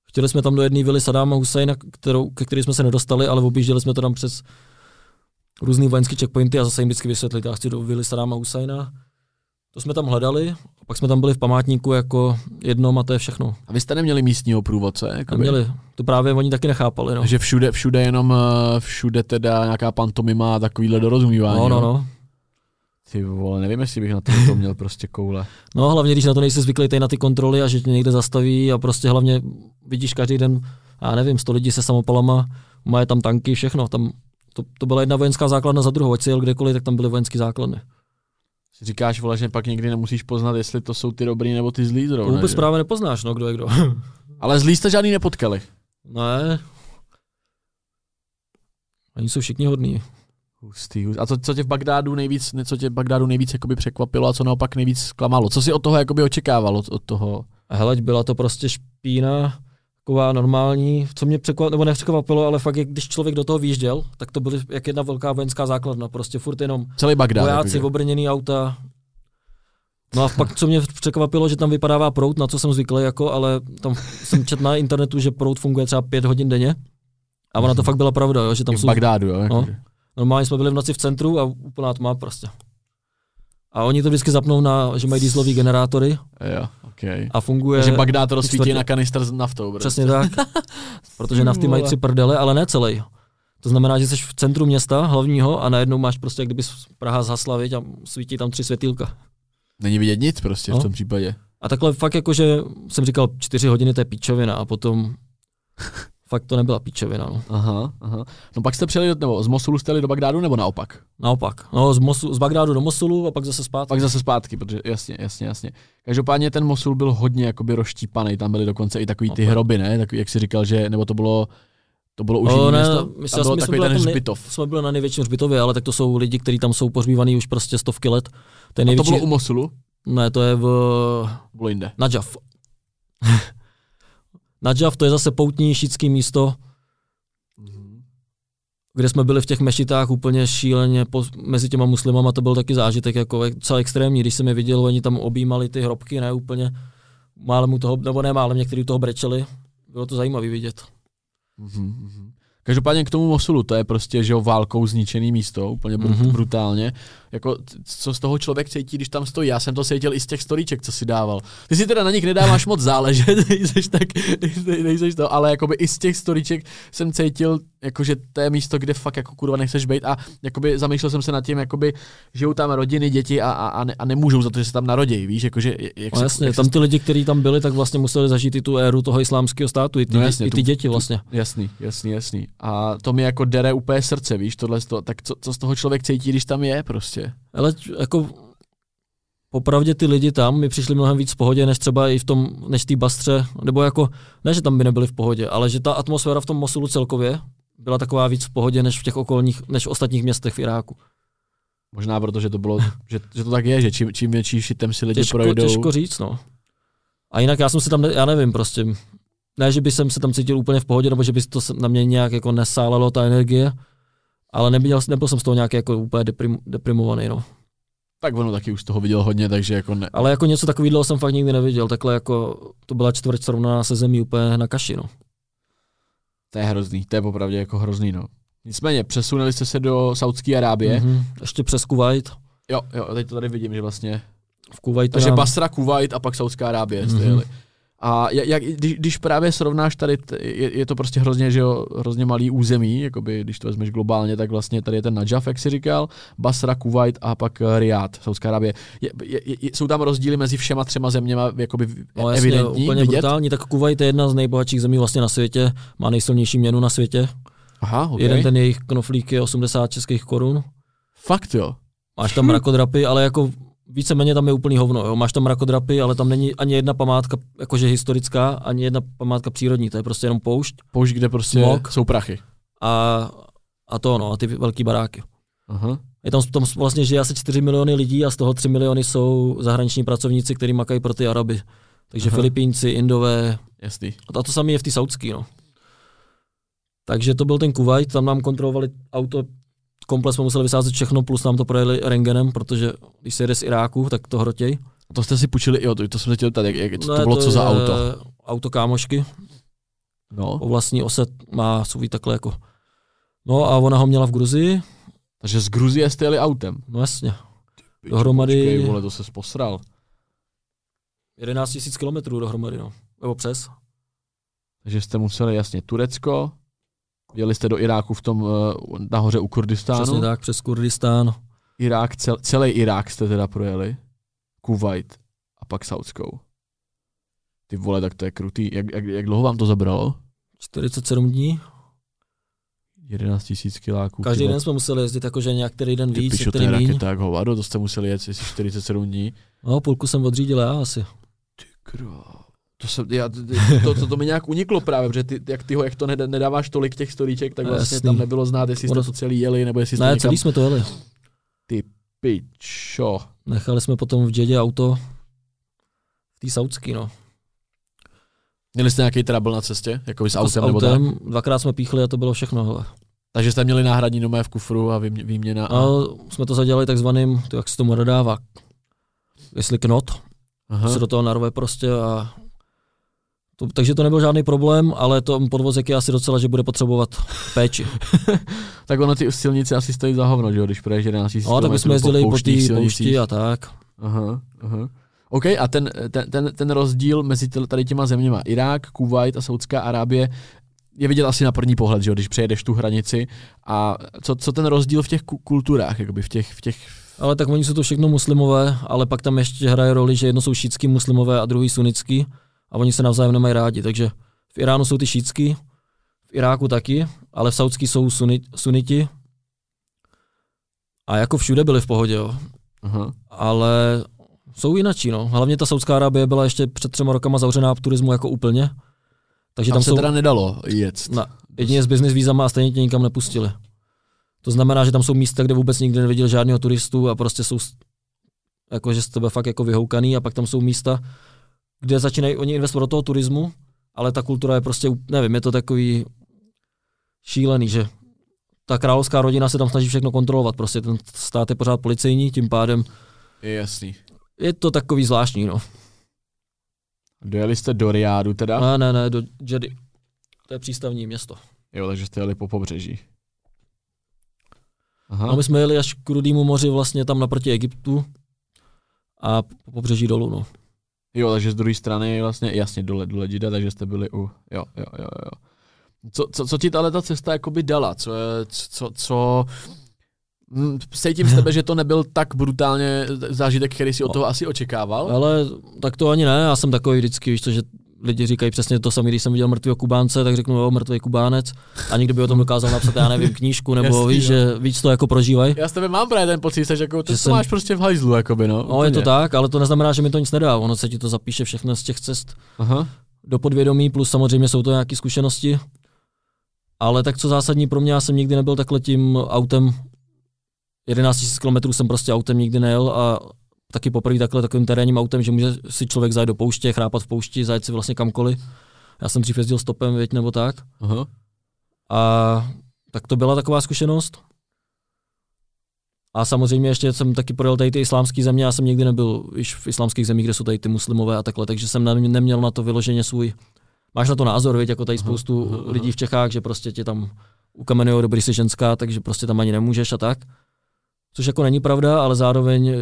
Chtěli jsme tam do jedné vily Sadáma Husajna, kterou, ke které jsme se nedostali, ale objížděli jsme to tam přes různý vojenský checkpointy a zase jim vždycky vysvětlit, já chci do vily Sadáma Husajna. To jsme tam hledali, a pak jsme tam byli v památníku jako jednom a to je všechno. A vy jste neměli místního průvodce? Jakoby? měli, to právě oni taky nechápali. No, Že všude, všude jenom, eh, všude teda nějaká pantomima a takovýhle dorozumívání. no, no, no. Ty vole, nevím, jestli bych na to, to měl prostě koule. No hlavně, když na to nejsi zvyklý tady na ty kontroly a že tě někde zastaví a prostě hlavně vidíš každý den, já nevím, 100 lidí se samopalama, mají tam tanky, všechno. Tam, to, to byla jedna vojenská základna za druhou, ať si jel kdekoliv, tak tam byly vojenské základny. Si říkáš, vole, že pak nikdy nemusíš poznat, jestli to jsou ty dobrý nebo ty zlí To zrovna. vůbec že? právě nepoznáš, no, kdo je kdo. Ale zlí jste žádný nepotkali. ne. Oni jsou všichni hodní. Hustý, hustý. A to, co tě v Bagdádu nejvíc, co tě v Bagdádu nejvíc jakoby překvapilo a co naopak nejvíc zklamalo? Co si od toho jakoby očekával, od, od toho? Hele, byla to prostě špína, taková normální, co mě překvapilo, nebo nepřekvapilo, ale fakt, když člověk do toho výjížděl, tak to byly jak jedna velká vojenská základna, prostě furt jenom Celý Bagdád. vojáci, jakože. obrněný auta. No a pak, co mě překvapilo, že tam vypadává prout, na co jsem zvyklý, jako, ale tam jsem četl na internetu, že prout funguje třeba pět hodin denně. A ona to Mhm. fakt byla pravda, jo, že tam I v jsou, Bagdádu, jo? Jakože. Normálně jsme byli v noci v centru a úplná tma prostě. A oni to vždycky zapnou na, že mají dieselový generátory Jo, okay. a funguje, Takže Bagdád to rozsvítí čtvrtě- na kanistr s naftou. Prostě. přesně tak, protože nafty mají tři prdele, ale ne celý. To znamená, že jsi v centru města hlavního a najednou máš prostě, jak kdyby Praha zhasla, viď, a svítí tam tři světýlka. Není vidět nic prostě No. v tom případě. A takhle fakt jako, že jsem říkal, čtyři hodiny to je píčovina a potom fakt to nebyla píčovina. No. Aha, aha. No pak jste přijeli, do- nebo z Mosulu jste jeli do Bagdádu, nebo naopak? Naopak. No, z, Mosu, z Bagdádu do Mosulu a pak zase zpátky. Pak zase zpátky, protože jasně, jasně, jasně. Každopádně ten Mosul byl hodně jakoby rozštípaný, tam byly dokonce i takový ty hroby, ne? Tak, jak jsi říkal, že, nebo to bylo, to bylo už O, jiný ne, město? my Tam jsme- bylo my jsme takový byli ten hřbitov. Jsme byli na největším hřbitově, ale tak to jsou lidi, kteří tam jsou pohřbívaný už prostě stovky let. Ten A to největší, bylo u Mosulu? Ne, to je v Bylo jinde. Najaf. Najaf to je zase poutní šítský místo, kde jsme byli v těch mešitách úplně šíleně po, mezi těma muslimama, to byl taky zážitek jako celý extrémní, když jsem je viděl, oni tam objímali ty hrobky, ne úplně, málem u toho, nebo ne málem, někteří u toho brečeli, bylo to zajímavé vidět. Mhm, mhm. Každopádně k tomu Mosulu, to je prostě, že válkou zničený místo, úplně Mhm. brutálně. Jako, co z toho člověk cítí, když tam stojí? Já jsem to cítil i z těch storíček, co si dával. Ty si teda na nich nedáváš moc záležet, nejseš tak, nejseš, to, ale jakoby i z těch storíček jsem cítil, jakože to je místo, kde fakt jako kurva nechceš být a jakoby zamýšlel jsem se nad tím, jakoby žijou tam rodiny, děti a, a, a, ne, a nemůžou za to, že se tam narodějí, víš, jakože jak No se, jasně, jak tam ty lidi, kteří tam byli, tak vlastně museli zažít i tu éru toho islámského státu, i ty, No jasně, i ty tu- děti tu- vlastně. Jasný, jasný, jasný. A to mi jako dere úplně srdce, víš, tohle, toho, tak co, co z toho člověk cítí, když tam je prostě. Ale č- jako popravdě ty lidi tam mi přišli mnohem víc v pohodě, než třeba i v tom, než té Bastře, nebo jako, ne, že tam by nebyli v pohodě, ale že ta atmosféra v tom Mosulu celkově byla taková víc v pohodě, než v těch okolních, než v ostatních městech v Iráku. Možná proto, že to bylo, že, že to tak je, že čím, čím větší šitem si lidi těžko, projdou. těžko říct, no. A jinak já jsem si tam, ne- já nevím, prostě, ne, že by jsem se tam cítil úplně v pohodě, nebo že by to se- na mě nějak jako nesálelo ta energie, ale nebyl, nebyl jsem z toho nějak jako úplně deprim, deprimovaný, no. Tak ono taky už z toho viděl hodně, takže jako ne. Ale jako něco takového jsem fakt nikdy neviděl, takhle jako to byla čtvrť srovnaná se zemí úplně na kaši, no. To je hrozný, to je popravdě jako hrozný, no. Nicméně, přesunuli jste se do Saudské Arábie. Mm-hmm. Mm-hmm. Ještě přes Kuwait. Jo, jo, teď to tady vidím, že vlastně. V Kuwaitu Takže nám, Basra, Kuwait a pak Saudská Arábie jste Mhm. jeli. A jak, jak, když, když právě srovnáš tady, je, je to prostě hrozně, že jo, hrozně malý území, jakoby, když to vezmeš globálně, tak vlastně tady je ten Najaf, jak jsi říkal, Basra, Kuwait a pak eh, Riyadh, Saudská Arábie. Je, je, je, jsou tam rozdíly mezi všema třema zeměma, jakoby no, jasně, evidentní, úplně vidět? brutální, tak Kuwait je jedna z nejbohatších zemí vlastně na světě, má nejsilnější měnu na světě. Aha, okay. Jeden ten jejich knoflík je 80 českých korun. Fakt jo. Máš tam mrakodrapy, ale jako víceméně tam je úplný hovno. Jo. Máš tam mrakodrapy, ale tam není ani jedna památka jakože historická, ani jedna památka přírodní. To je prostě jenom poušť Poušť, kde prostě Smog. jsou prachy. a, a to no, a ty velký baráky. Aha. Je tam, tam vlastně žije asi 4 miliony lidí a z toho 3 miliony jsou zahraniční pracovníci, kteří makají pro ty Araby. Takže Aha. Filipínci, Indové, Jasný. a to samé je v té saudský, no. Takže to byl ten Kuwait, tam nám kontrolovali auto, komplet jsme museli vysázet všechno, plus nám to projeli rengenem, protože když se jede z Iráku, tak to hrotěj. A to jste si půjčili, jo, to, to jsem se chtěl ptat, jak, jak, to Ne, bylo co za auto? Auto kámošky, No, po vlastní ose má svůj takhle jako. No a ona ho měla v Gruzii, takže z Gruzie jste jeli autem. no jasně. Pičo, Dohromady- Počkej, vole, to se posral. 11 000 kilometrů dohromady, no. Nebo přes. Takže jste museli, jasně, Turecko, jeli jste do Iráku v tom uh, nahoře u Kurdistánu. Přesně tak, přes Kurdistán. Irák, cel, celý Irák jste teda projeli. Kuwait a pak Saudskou. Ty vole, tak to je krutý. Jak, jak, jak dlouho vám to zabralo? 47 dní. 11 tisíc kiláků. Každý ty den jsme museli jezdit jakože některý den Ty víc, je míň. raketa jak hovado, to jste museli jet asi 47 dní. No, půlku jsem odřídil já asi. Král. To, se, já, to, to, to, mi nějak uniklo právě, protože ty, jak, ty ho, jak to nedáváš tolik těch storíček, tak vlastně jasný. tam nebylo znát, jestli jste to celý jeli, nebo jestli jste Ne, někam... celý jsme to jeli. Pičo. Nechali jsme potom v dědě auto v té saudský, no. Měli jste nějaký trouble na cestě? Jako s Jako autem, nebo tak? autem, dvakrát jsme píchli a to bylo všechno. Hele. Takže jste měli náhradní domé v kufru a výmě- výměna. A... No, jsme to zadělali takzvaným, to jak se tomu dodává, jestli knot, Aha. se do toho narve prostě a to, takže to nebyl žádný problém, ale to podvozek je asi docela, že bude potřebovat péči. Tak ono ty silnice asi stojí za hovno, že jo, když projdeš 11 000 No, tak bychom jezdili po té poušti a tak. Aha, aha. OK, a ten, ten, ten, ten rozdíl mezi tady těma zeměma, Irák, Kuwait a Saudská Arábie, je vidět asi na první pohled, že jo, když přejedeš tu hranici. A co, co ten rozdíl v těch ku- kulturách, jakoby v těch, v těch Ale tak oni jsou to všechno muslimové, ale pak tam ještě hraje roli, že jedno jsou šítský muslimové a druhý sunnický a oni se navzájem nemají rádi. Takže v Iránu jsou ty šítský, v Iráku taky, ale v Saudský jsou suni, suniti. A jako všude byli v pohodě, jo. aha, ale jsou jinačí, no. Hlavně ta Saudská Arábie byla ještě před třema rokama zavřená turismu jako úplně. Takže tam, tam, se jsou teda nedalo jet. na, jedině s business vízama a stejně tě nikam nepustili. To znamená, že tam jsou místa, kde vůbec nikdy neviděl žádného turistu a prostě jsou jako, že z tebe fakt jako vyhoukaný a pak tam jsou místa, kde začínají oni investovat do toho turismu, ale ta kultura je prostě, nevím, je to takový šílený, že ta královská rodina se tam snaží všechno kontrolovat, prostě ten stát je pořád policejní, tím pádem Je jasný. je to takový zvláštní, no. Dojeli jste do Riádu teda? Ne, ne, ne, do Jedy. To je přístavní město. Jo, takže jste jeli po pobřeží. Aha. No, my jsme jeli až k Rudýmu moři vlastně tam naproti Egyptu a po pobřeží dolů, no. Jo, takže z druhé strany vlastně, jasně, dole, dole Džida, takže jste byli u, jo, jo, jo, jo. Co, co, co ti tahle ta cesta jakoby dala? Co, je, co, co hm, Cítím z tebe, že to nebyl tak brutálně zážitek, který si od No. toho asi očekával. Ale tak to ani ne, já jsem takový vždycky, víš to, že lidi říkají přesně to samé, když jsem viděl mrtvého Kubánce, tak řeknu, jo, mrtvý Kubánec. A někdo by o tom dokázal napsat, já nevím, knížku, nebo Jasný, víš, jo. že víc to jako prožívají. Já s tebe mám právě ten pocit, že jako, to, Že to jsem- máš prostě v hajzlu, jakoby, no. No, je to úplně. tak, ale to neznamená, že mi to nic nedá. Ono se ti to zapíše všechno z těch cest Aha. do podvědomí, plus samozřejmě jsou to nějaké zkušenosti. Ale tak co zásadní pro mě, já jsem nikdy nebyl takhle tím autem 11 000 km jsem prostě autem nikdy nejel a taky poprvé takhle takovým terénním autem, že může si člověk zajít do pouště, chrápat v poušti, zajít si vlastně kamkoliv. Já jsem dřív jezdil stopem, věď, nebo tak. Aha. A tak to byla taková zkušenost. A samozřejmě ještě jsem taky projel tady ty islámské země, já jsem nikdy nebyl již v islámských zemích, kde jsou tady ty muslimové a takhle, takže jsem neměl na to vyloženě svůj, máš na to názor, věď, jako tady spoustu aha, aha. lidí v Čechách, že prostě tě tam ukamenují, dobrý jsi ženská, takže prostě tam ani nemůžeš a tak. Což jako není pravda, ale zároveň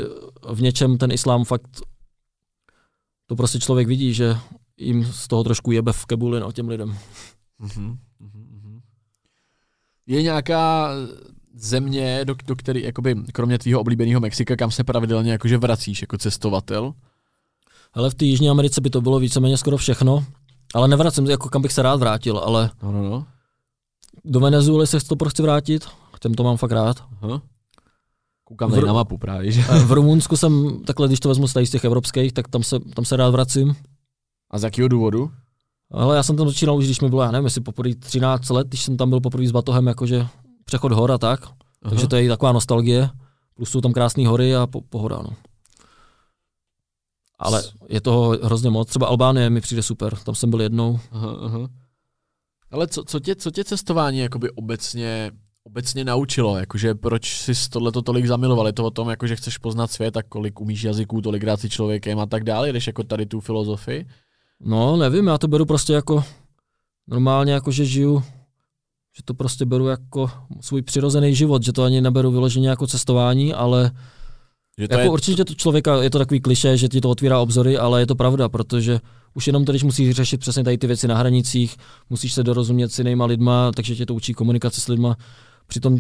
v něčem ten islám fakt, to prostě člověk vidí, že jim z toho trošku jebe v kebuli no, těm lidem. Uh-huh. Je nějaká země, do, do který, jakoby, kromě tvého oblíbeného Mexika, kam se pravidelně jakože vracíš jako cestovatel? Ale v té Jižní Americe by to bylo víceméně skoro všechno. Ale nevracím, jako kam bych se rád vrátil, ale no, no, no. do Venezuely se to prostě vrátit, těm to mám fakt rád. Aha. Koukám tady na mapu právě, že? V Rumunsku jsem, takhle když to vezmu z těch evropských, tak tam se, tam se rád vracím. A z jakého důvodu? Ale já jsem tam začínal už, když mi bylo, já nevím, jestli poprvé 13 let, když jsem tam byl poprvé s batohem, jakože přechod hor a tak. Aha. Takže to je taková nostalgie. Plus jsou tam krásné hory a po, pohoda. No. Ale je toho hrozně moc. Třeba Albánie mi přijde super, tam jsem byl jednou. Aha, aha. Ale co, co, tě, co tě cestování jakoby obecně, obecně naučilo? Jakože proč jsi tohleto tolik zamiloval? Je to o tom, jakože chceš poznat svět a kolik umíš jazyků, tolikrát si člověkem a tak dále? Jdeš jako tady tu filozofii? No, nevím, já to beru prostě jako normálně, jako že žiju že to prostě beru jako svůj přirozený život, že to ani neberu vyloženě jako cestování, ale že to jako je... určitě to člověka, je to takový kliše, že ti to otvírá obzory, ale je to pravda, protože už jenom to, když musíš řešit přesně tady ty věci na hranicích, musíš se dorozumět s jinýma lidma, takže tě to učí komunikaci s lidma. Přitom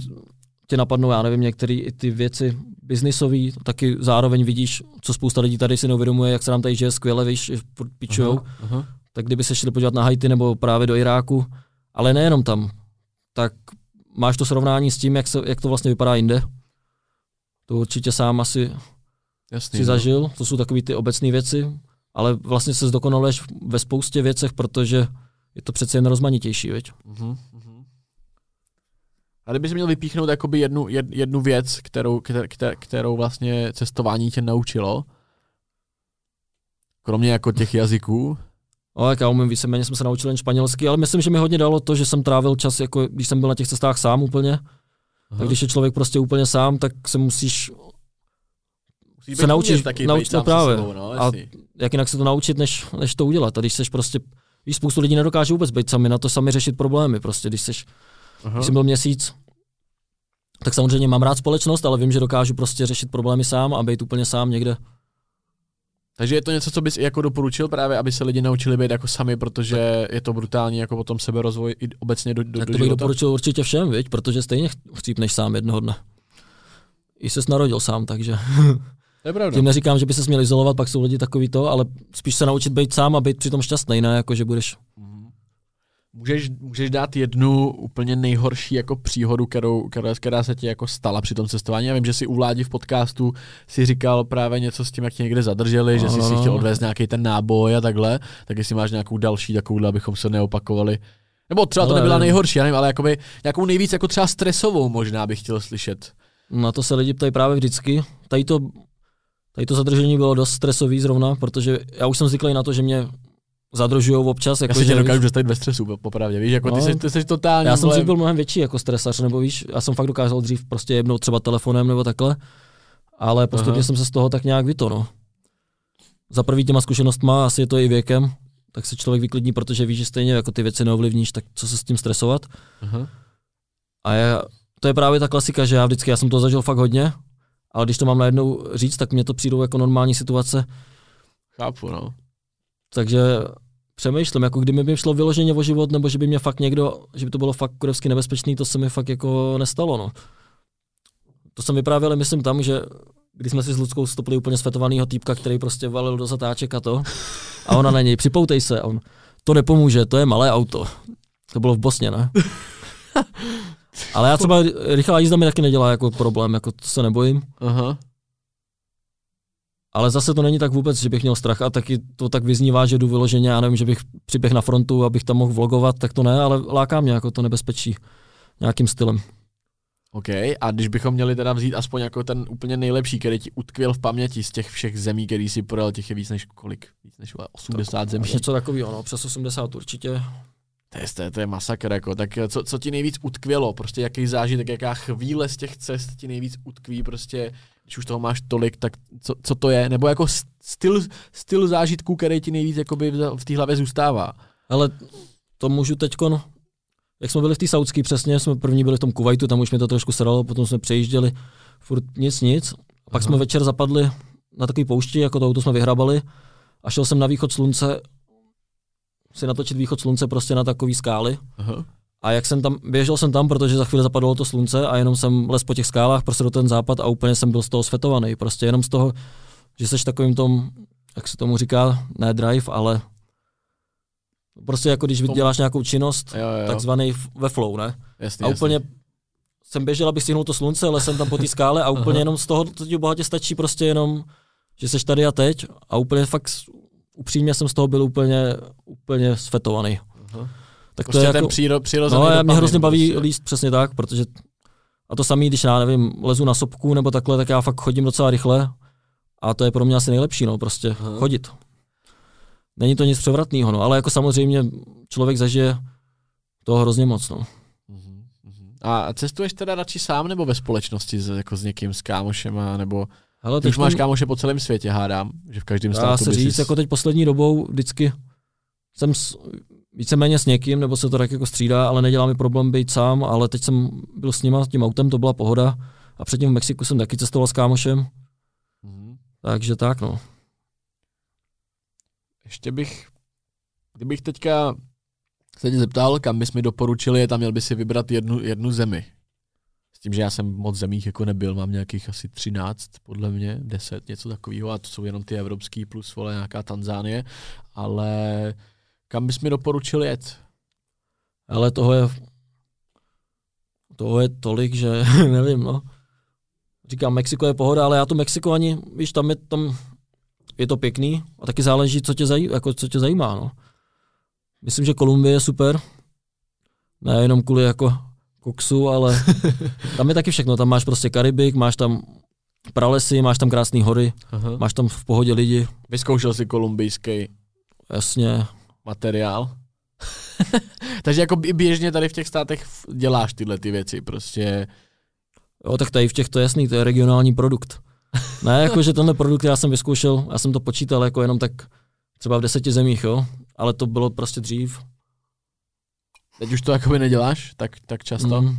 tě napadnou, já nevím, některé ty věci biznisové, taky zároveň vidíš, co spousta lidí tady si neuvědomuje, jak se nám tady žije skvěle, víš, pičujou. Aha. Tak kdyby se šli podívat na Haiti nebo právě do Iráku, ale nejenom tam, tak máš to srovnání s tím, jak, se, jak to vlastně vypadá jinde. To určitě sám asi Jasný, si no. zažil, to jsou takové ty obecné věci, ale vlastně se zdokonaluješ ve spoustě věcech, protože je to přece jen rozmanitější, viď? Uh-huh, uh-huh. A kdybys měl vypíchnout jakoby jednu, jed, jednu věc, kterou, kter, kterou vlastně cestování tě naučilo, kromě jako těch jazyků, No, jak já umím víceméně, jsem se naučil jen španělsky, ale myslím, že mi hodně dalo to, že jsem trávil čas, jako když jsem byl na těch cestách sám úplně. Aha. Tak když je člověk prostě úplně sám, tak se musíš Musí se naučit, taky naučit no právě. Sebou, no, a jak jinak se to naučit, než, než to udělat. A když seš prostě, víš, spoustu lidí nedokáže vůbec být sami, na to sami řešit problémy. Prostě, když seš, Aha. když jsem byl měsíc, tak samozřejmě mám rád společnost, ale vím, že dokážu prostě řešit problémy sám a být úplně sám někde takže je to něco, co bys jako doporučil právě, aby se lidi naučili být jako sami, protože je to brutální jako potom seberozvoj i obecně do, do, tak to bych doporučil určitě všem, viď? protože stejně chcípneš sám jednoho dne. I ses narodil sám, takže... To je pravda. Tím neříkám, že by se měl izolovat, pak jsou lidi takový to, ale spíš se naučit být sám a být přitom šťastný, ne jako, že budeš Můžeš, můžeš dát jednu úplně nejhorší jako příhodu, kterou, která, která se ti jako stala při tom cestování. Já vím, že si u Vládi v podcastu si říkal právě něco s tím, jak tě někde zadrželi, no, že jsi no, si chtěl odvést nějaký ten náboj a takhle, tak jestli máš nějakou další takovouhle, abychom se neopakovali. Nebo třeba to nebyla nejhorší, já nevím, ale jakoby, nějakou nejvíc jako třeba stresovou možná bych chtěl slyšet. Na to se lidi ptají právě vždycky. Tady to, tady to zadržení bylo dost stresový zrovna, protože já už jsem zvyklý na to, že mě zadržujou občas. Jako, já si tě dokážu dostat ve stresu, popravdě, víš, jako no, ty, jsi, ty jsi totální. Já jsem dřív byl mnohem větší jako stresař, nebo víš, já jsem fakt dokázal dřív prostě jebnout třeba telefonem nebo takhle, ale postupně Aha. jsem se z toho tak nějak vyto, no. Za prvý těma zkušenostma, asi je to i věkem, tak se člověk vyklidní, protože víš, že stejně jako ty věci neovlivníš, tak co se s tím stresovat. Aha. A já, to je právě ta klasika, že já vždycky, já jsem to zažil fakt hodně, ale když to mám najednou říct, tak mě to přijdou jako normální situace. Chápu, no. Takže přemýšlím, jako kdyby mi šlo vyloženě o život, nebo že by mě fakt někdo, že by to bylo fakt kurevsky nebezpečný, to se mi fakt jako nestalo, no. To jsem vyprávěl, myslím tam, že když jsme si s Ludskou stopili úplně svetovanýho týpka, který prostě valil do zatáček a to, a ona na něj, připoutej se, a on, to nepomůže, to je malé auto. To bylo v Bosně, ne? Ale já třeba rychlá jízda mi taky nedělá jako problém, jako to se nebojím. Aha. Ale zase to není tak vůbec, že bych měl strach a taky to tak vyznívá, že jdu vyloženě, já nevím, že bych přiběh na frontu, abych tam mohl vlogovat, tak to ne, ale láká mě jako to nebezpečí nějakým stylem. OK, a když bychom měli teda vzít aspoň jako ten úplně nejlepší, který ti utkvěl v paměti z těch všech zemí, který si projel, těch je víc než kolik? Víc než 80 tak, zemí. Něco takového, no, přes 80 určitě. To je, to je, to je masakr, jako. tak co, co ti nejvíc utkvělo, prostě jaký zážitek, jaká chvíle z těch cest ti nejvíc utkví, prostě, když už toho máš tolik, tak co, co to je, nebo jako styl, styl zážitků, který ti nejvíc jakoby v té hlavě zůstává. Ale to můžu teďkon, jak jsme byli v té Saudské přesně, jsme první byli v tom Kuwaitu, tam už mi to trošku sralo, potom jsme přejížděli, furt nic, nic. A pak Aha. jsme večer zapadli na takový poušti, jako to auto jsme vyhrabali a šel jsem na východ slunce si natočit východ slunce prostě na takový skály. Aha. A jak jsem tam, běžel jsem tam, protože za chvíli zapadlo to slunce a jenom jsem les po těch skálách prostě do ten západ a úplně jsem byl z toho svetovaný. Prostě jenom z toho, že jsi takovým tom, jak se tomu říká, ne drive, ale prostě jako když děláš nějakou činnost, jo, jo. takzvaný ve flow, ne? Jasný, a úplně jasný. jsem běžel, abych stihnul to slunce, ale jsem tam po té skále a úplně jenom z toho to ti bohatě stačí prostě jenom, že jsi tady a teď a úplně fakt upřímně jsem z toho byl úplně, úplně svetovaný. Uh-huh. Tak prostě to je jako, ten příro, přirozený No, mě hrozně baví prostě. líst přesně tak, protože a to samý, když já nevím, lezu na sopku nebo takhle, tak já fakt chodím docela rychle a to je pro mě asi nejlepší, no, prostě uh-huh. chodit. Není to nic převratného, no, ale jako samozřejmě člověk zažije toho hrozně moc, no. Uh-huh. A cestuješ teda radši sám nebo ve společnosti s, jako s někým, s kámošema, nebo Hele, Ty už máš kámoše po celém světě, hádám, že v každém státu Dá se říct, jsi... jako teď poslední dobou vždycky jsem s, víceméně s někým, nebo se to tak jako střídá, ale nedělá mi problém být sám, ale teď jsem byl s nima, s tím autem, to byla pohoda. A předtím v Mexiku jsem taky cestoval s kámošem. Mm-hmm. Takže tak, no. Ještě bych, kdybych teďka se tě zeptal, kam bys mi doporučili, tam měl by si vybrat jednu, jednu zemi. S tím, že já jsem moc zemích jako nebyl, mám nějakých asi 13, podle mě, 10, něco takového, a to jsou jenom ty evropský plus vole nějaká Tanzánie, ale kam bys mi doporučil jet? Ale toho je, toho je tolik, že nevím, no. Říkám, Mexiko je pohoda, ale já to Mexiko ani, víš, tam je, tam je to pěkný a taky záleží, co tě, zaj, jako, co tě zajímá, no. Myslím, že Kolumbie je super, nejenom kvůli jako koksu, ale tam je taky všechno. Tam máš prostě Karibik, máš tam pralesy, máš tam krásné hory, Aha. máš tam v pohodě lidi. Vyzkoušel si kolumbijský Jasně. Materiál? Takže jako běžně tady v těch státech děláš tyhle ty věci, prostě. Jo, tak tady v těch to je jasný, to je regionální produkt. Ne, jako že tenhle produkt já jsem vyzkoušel, já jsem to počítal jako jenom tak třeba v deseti zemích, jo, ale to bylo prostě dřív. Teď už to jakoby neděláš tak, tak často? Mm.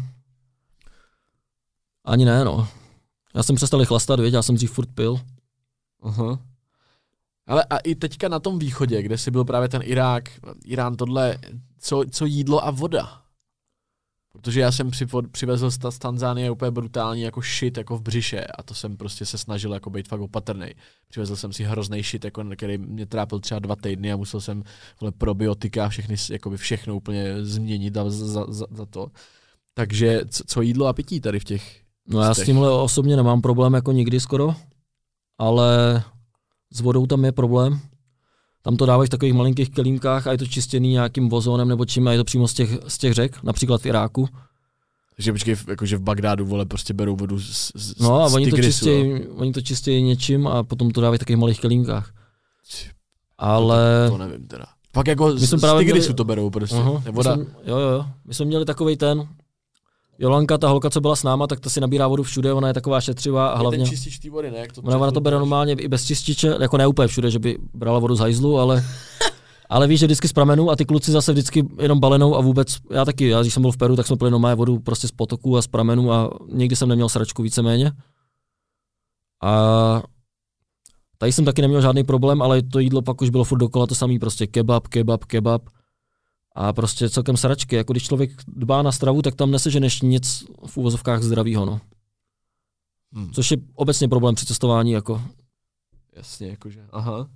Ani ne, no. Já jsem přestal chlastat, věď, já jsem dřív furt pil. Uh-huh. Ale a i teďka na tom východě, kde jsi byl právě ten Irák, Irán, tohle, co, co jídlo a voda? Protože já jsem přivezl z Tanzánie úplně brutální jako shit jako v břiše a to jsem prostě se snažil jako být fakt opatrný. Přivezl jsem si hrozný shit, jako, který mě trápil třeba dva týdny a musel jsem vole, probiotika všechny, jako všechno úplně změnit za, za, za, za to. Takže co, co jídlo a pití tady v těch No já s tímhle osobně nemám problém jako nikdy skoro, ale s vodou tam je problém. Tam to dávají v takových malinkých kelímkách a je to čistěný nějakým vozónem nebo čím a je to přímo z těch, z těch řek, například v Iráku. Takže počkej, jakože v Bagdádu vole prostě berou vodu z, z No a z oni, to čistějí, oni to čistějí něčím a potom to dávají v takových malých kelímkách. Ale... To, to nevím teda. Pak jako z, z tigrisu měli... to berou prostě. Uh-huh. Voda. Jsem, jo, jo, jo. My jsme měli takový ten, Jolanka, ta holka, co byla s náma, tak ta si nabírá vodu všude, ona je taková šetřivá a hlavně... Je ten čistič té vody, ne? Jak to ona, ona to bere normálně i bez čističe, jako ne úplně všude, že by brala vodu z hajzlu, ale ale víš, že vždycky z pramenu a ty kluci zase vždycky jenom balenou a vůbec, já taky, já když jsem byl v Peru, tak jsme pili normálně vodu prostě z potoku a z pramenu a nikdy jsem neměl sračku víceméně. A tady jsem taky neměl žádný problém, ale to jídlo pak už bylo furt dokola to samý, prostě kebab, kebab, kebab a prostě celkem sračky. Jako když člověk dbá na stravu, tak tam neseženeš nic v úvozovkách zdravýho, no. Hmm. Což je obecně problém při cestování, jako. Jasně, jakože, aha.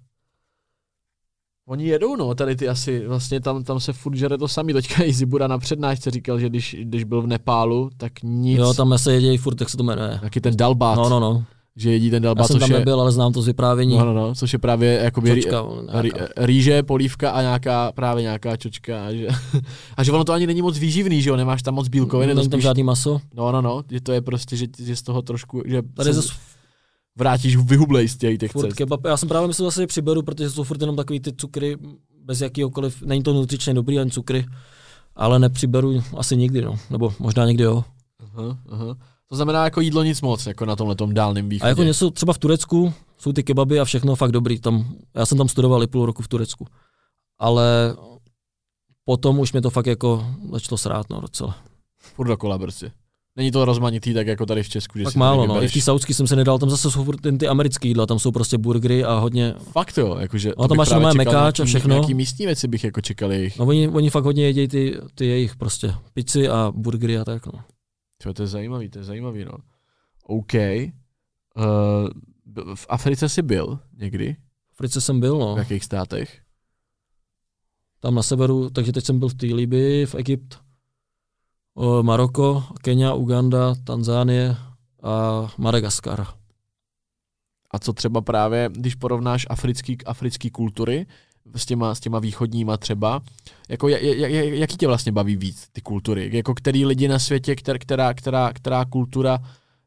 Oni jedou, no, tady ty asi, vlastně tam, tam se furt žere to samý. Teďka i Zibura na přednášce říkal, že když, když byl v Nepálu, tak nic. Jo, tam se jedějí furt, tak se to jmenuje. Taky ten dalbát. No, no, no. Že jedí ten dalba, Já jsem což tam je, nebyl, ale znám to z vyprávění. no, no, no, což je právě jakoby Čočka, rý, rýže, polívka a nějaká, právě nějaká čočka. A že, a že ono to ani není moc výživný, že jo, nemáš tam moc bílkovin, je to Není tam žádný maso. no, no, no, že to je prostě, že, že z toho trošku, že Tady se zase vrátíš vyhublej z těch, těch furt cest. kebab. Já jsem právě myslel, že si je přiberu, protože jsou furt jenom takový ty cukry bez jakýhokoliv, není to nutričně dobrý, ani cukry, ale nepřiberu asi nikdy, no. Nebo možná někdy jo. Aha, aha. To znamená jako jídlo nic moc, jako na tomhle tom dálném východě. A jako něco třeba v Turecku jsou ty kebaby a všechno fakt dobrý. Tam, já jsem tam studoval i půl roku v Turecku. Ale potom už mě to fakt jako začalo srát, no docela. Furt dokola prostě. Není to rozmanitý tak jako tady v Česku, že Tak si málo, no. I v té saudský jsem se nedal, tam zase jsou ty, ty americké jídla, tam jsou prostě burgery a hodně, Fakt jo, jakože... No, tam máš normálně čekal mekáč a všechno. Nějaký místní věci bych jako čekal jejich. no oni, oni fakt hodně jedí ty, ty jejich prostě pici a burgery a tak, no. To, to je zajímavý, to je zajímavý, no. OK. Uh, v Africe jsi byl někdy? V Africe jsem byl, no. V jakých státech? Tam na severu, takže teď jsem byl v té Libii, v Egypt, o, Maroko, Kenia, Uganda, Tanzánie a Madagaskar. A co třeba právě, když porovnáš africký, africký kultury s těma, s těma východníma třeba, jako jak, jak, jaký tě vlastně baví víc ty kultury? Jako který lidi na světě, kter, která, která, která kultura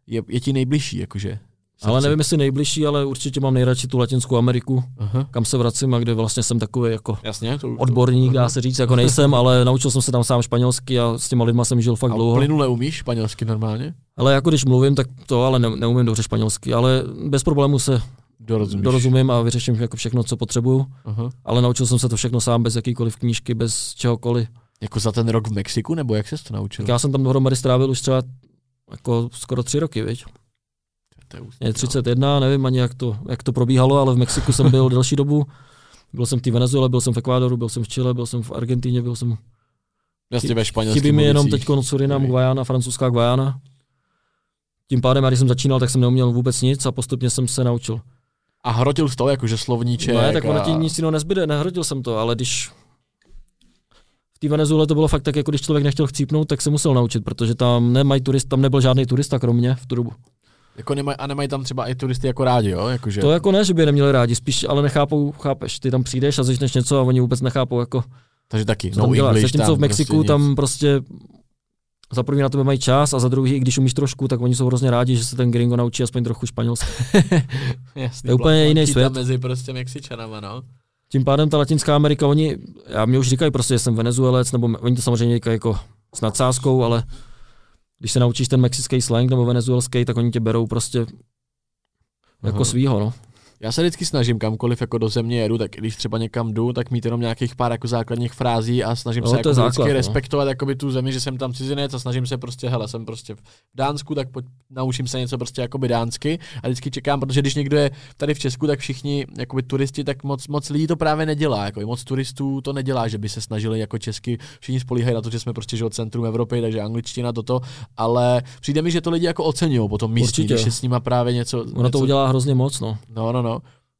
je, je ti nejbližší, jakože? Ale nevím, jestli nejbližší, ale určitě mám nejradši tu Latinskou Ameriku, Aha. kam se vracím a kde vlastně jsem takový jako Jasně, to, odborník, dá se říct, jako nejsem, ale naučil jsem se tam sám španělsky a s těma lidma jsem žil fakt A dlouho. plynule umíš španělsky normálně? Ale jako když mluvím, tak to ale ne, neumím dobře španělsky, ale bez problému se Dorozumíš. dorozumím a vyřeším jako všechno, co potřebuju, Aha. ale naučil jsem se to všechno sám, bez jakýkoliv knížky, bez čehokoliv. Jako za ten rok v Mexiku, nebo jak ses to naučil? Tak já jsem tam dohromady strávil už třeba jako skoro tři roky, viď? To je je 31, nevím ani jak to, jak to probíhalo, ale v Mexiku jsem byl delší dobu. Byl jsem v té Venezuele, byl jsem v Ekvádoru, byl jsem v Chile, byl jsem v Argentíně, byl jsem... Jasně ve španělském Chybí mi jenom teď Surinam, Dobrý. Guayana, francouzská Guayana. Tím pádem, já když jsem začínal, tak jsem neuměl vůbec nic a postupně jsem se naučil. A hrotil z toho, jakože slovníček. Ne, tak ono a... ti nic jiného nezbyde, nehrodil jsem to, ale když v té Venezuele to bylo fakt tak, jako když člověk nechtěl chcípnout, tak se musel naučit, protože tam nemají turist, tam nebyl žádný turista kromě v tu dobu. Jako nemaj, a nemají tam třeba i turisty jako rádi, jo? Jakože... To jako ne, že by je neměli rádi, spíš ale nechápou, chápeš, ty tam přijdeš a začneš něco a oni vůbec nechápou, jako, Takže taky, co no tam děláš. English Zatímco tam v Mexiku prostě tam prostě za první na tebe mají čas a za druhý, i když umíš trošku, tak oni jsou hrozně rádi, že se ten gringo naučí aspoň trochu španělsky. Jasný, je úplně jiný svět. mezi prostě Mexičanama, no. Tím pádem ta Latinská Amerika, oni, já mě už říkají prostě, že jsem Venezuelec, nebo oni to samozřejmě říkají jako s nadsázkou, ale když se naučíš ten mexický slang nebo venezuelský, tak oni tě berou prostě jako Aha. svýho, no. Já se vždycky snažím kamkoliv jako do země jedu, tak když třeba někam jdu, tak mít jenom nějakých pár jako základních frází a snažím No, se jako je vždycky základ, no. respektovat jakoby tu zemi, že jsem tam cizinec a snažím se prostě, hele, jsem prostě v Dánsku, tak pojď, naučím se něco prostě jakoby dánsky a vždycky čekám, protože když někdo je tady v Česku, tak všichni jakoby turisti, tak moc, moc lidí to právě nedělá, jako moc turistů to nedělá, že by se snažili jako česky, všichni spolíhají na to, že jsme prostě že od centrum Evropy, takže angličtina toto, ale přijde mi, že to lidi jako oceňují potom místní, Určitě. když je s nima právě něco, Ono něco to udělá hrozně moc, no. No, no, no.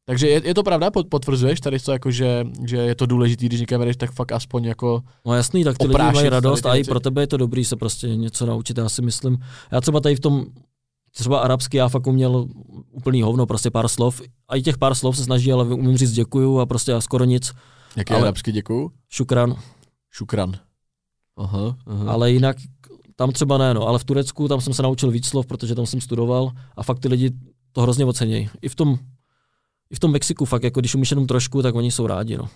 Takže je, je to pravda, pot- potvrzuješ tady to, jako, že, že je to důležité, když někam jdeš, tak fakt aspoň jako... No jasný, tak ty lidi mají radost a i pro tebe je to dobrý se prostě něco naučit, já si myslím. Já třeba tady v tom, třeba arabsky já fakt uměl úplný hovno, prostě pár slov. A i těch pár slov se snaží, ale umím říct děkuju a prostě a skoro nic. Jaký Ale- arabsky děkuju? Šukran. Šukran. Aha, aha. Ale jinak tam třeba ne, no. Ale v Turecku tam jsem se naučil víc slov, protože tam jsem studoval a fakt ty lidi to hrozně ocenějí. I v tom, i v tom Mexiku fakt, jako když umíš jenom trošku, tak oni jsou rádi, no.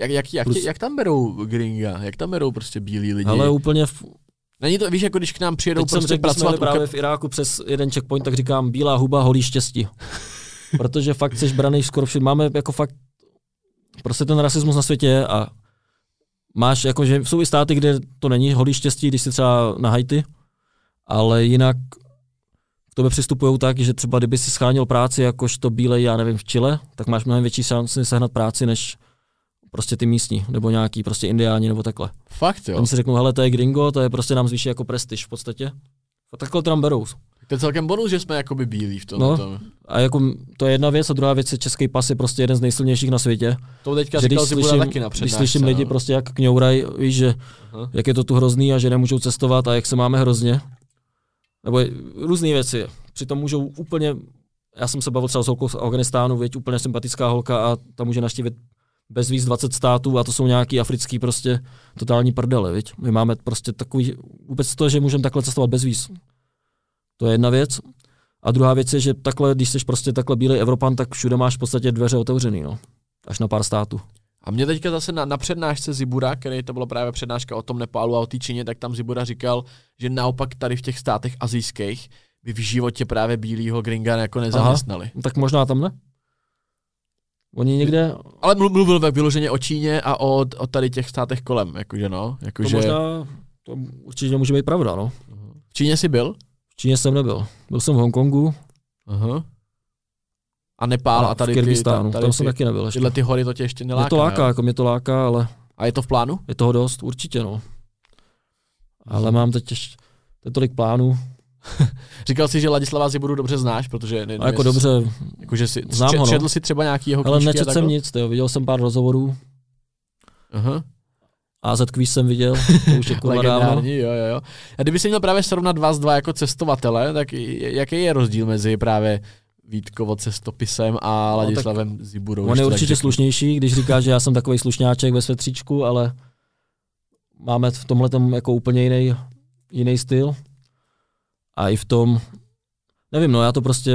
Jak, jak, jak, Plus- jak, tam berou gringa? Jak tam berou prostě bílí lidi? Ale úplně, v, Není to, víš, jako když k nám přijedou teď jsem prostě řekl, když jsme pracovat u právě v Iráku přes jeden checkpoint, tak říkám, bílá huba, holí štěstí. Protože fakt jsi braný skoro všude. Máme jako fakt, prostě ten rasismus na světě je a máš, jakože jsou i státy, kde to není holí štěstí, když jsi třeba na Haiti, ale jinak k tobě přistupují tak, že třeba kdyby si scháněl práci jakožto bílej, já nevím, v Chile, tak máš mnohem větší šanci sehnat práci, než prostě ty místní, nebo nějaký prostě indiáni, nebo takhle. Fakt, jo. Oni si řeknou, hele, to je gringo, to je prostě nám zvýší jako prestiž v podstatě. A takhle to tam berou. To je celkem bonus, že jsme jakoby bílí v tom. No. No. tom. A jako to je jedna věc a druhá věc je český pas je prostě jeden z nejsilnějších na světě. To teďka Že říkal, když slyším, taky na když slyším lidi no. prostě jak kňouraj, víš, že Aha. jak je to tu hrozný a že nemůžou cestovat a jak se máme hrozně. Nebo různé věci. Přitom můžou úplně já jsem se bavil třeba s holkou z Afganistánu, věď, úplně sympatická holka a ta může naštívit bez víc 20 států a to jsou nějaký africký prostě totální prdele, viď? My máme prostě takový, vůbec to, že můžeme takhle cestovat bez víc. To je jedna věc. A druhá věc je, že takhle, když jsi prostě takhle bílý Evropan, tak všude máš v podstatě dveře otevřený, no. Až na pár států. A mě teďka zase na, na přednášce Zibura, který to bylo právě přednáška o tom Nepálu a o té Číně, tak tam Zibura říkal, že naopak tady v těch státech azijských by v životě právě bílýho gringa jako nezaměstnali. Aha, tak možná tam ne? Oni někde... Ale mluvil ve vyloženě o Číně a o, o tady těch státech kolem, jakože no. Jakože... To možná, to určitě může být pravda, no. V Číně jsi byl? V Číně jsem nebyl. Byl jsem v Hongkongu. Aha. A Nepál a, a tady v Kyrgyzstánu, ty, tady tam ty, jsem taky nebyl ještě. Tyhle ty hory to tě ještě neláká, Mě to láká, jo? jako mě to láká, ale... A je to v plánu? Je toho dost, určitě, no. Ale mám teď ještě tolik plánů, Říkal jsi, že Ladislava Zibudu dobře znáš, protože... Ne, no, jako dobře, jako, že si, znám ho, no. Četl si třeba nějaký jeho Ale nečetl jsem nic, tyjo, viděl jsem pár rozhovorů. Aha. AZ Quiz jsem viděl, to už je Legendární, jo, jo, jo. A kdyby si měl právě srovnat vás dva jako cestovatele, tak jaký je rozdíl mezi právě Vítkovo cestopisem a no, Ladislavem no, Zibudou? On je určitě slušnější, když říká, že já jsem takový slušňáček ve svetříčku, ale máme v tomhle jako úplně jiný, jiný styl a i v tom, nevím, no já to prostě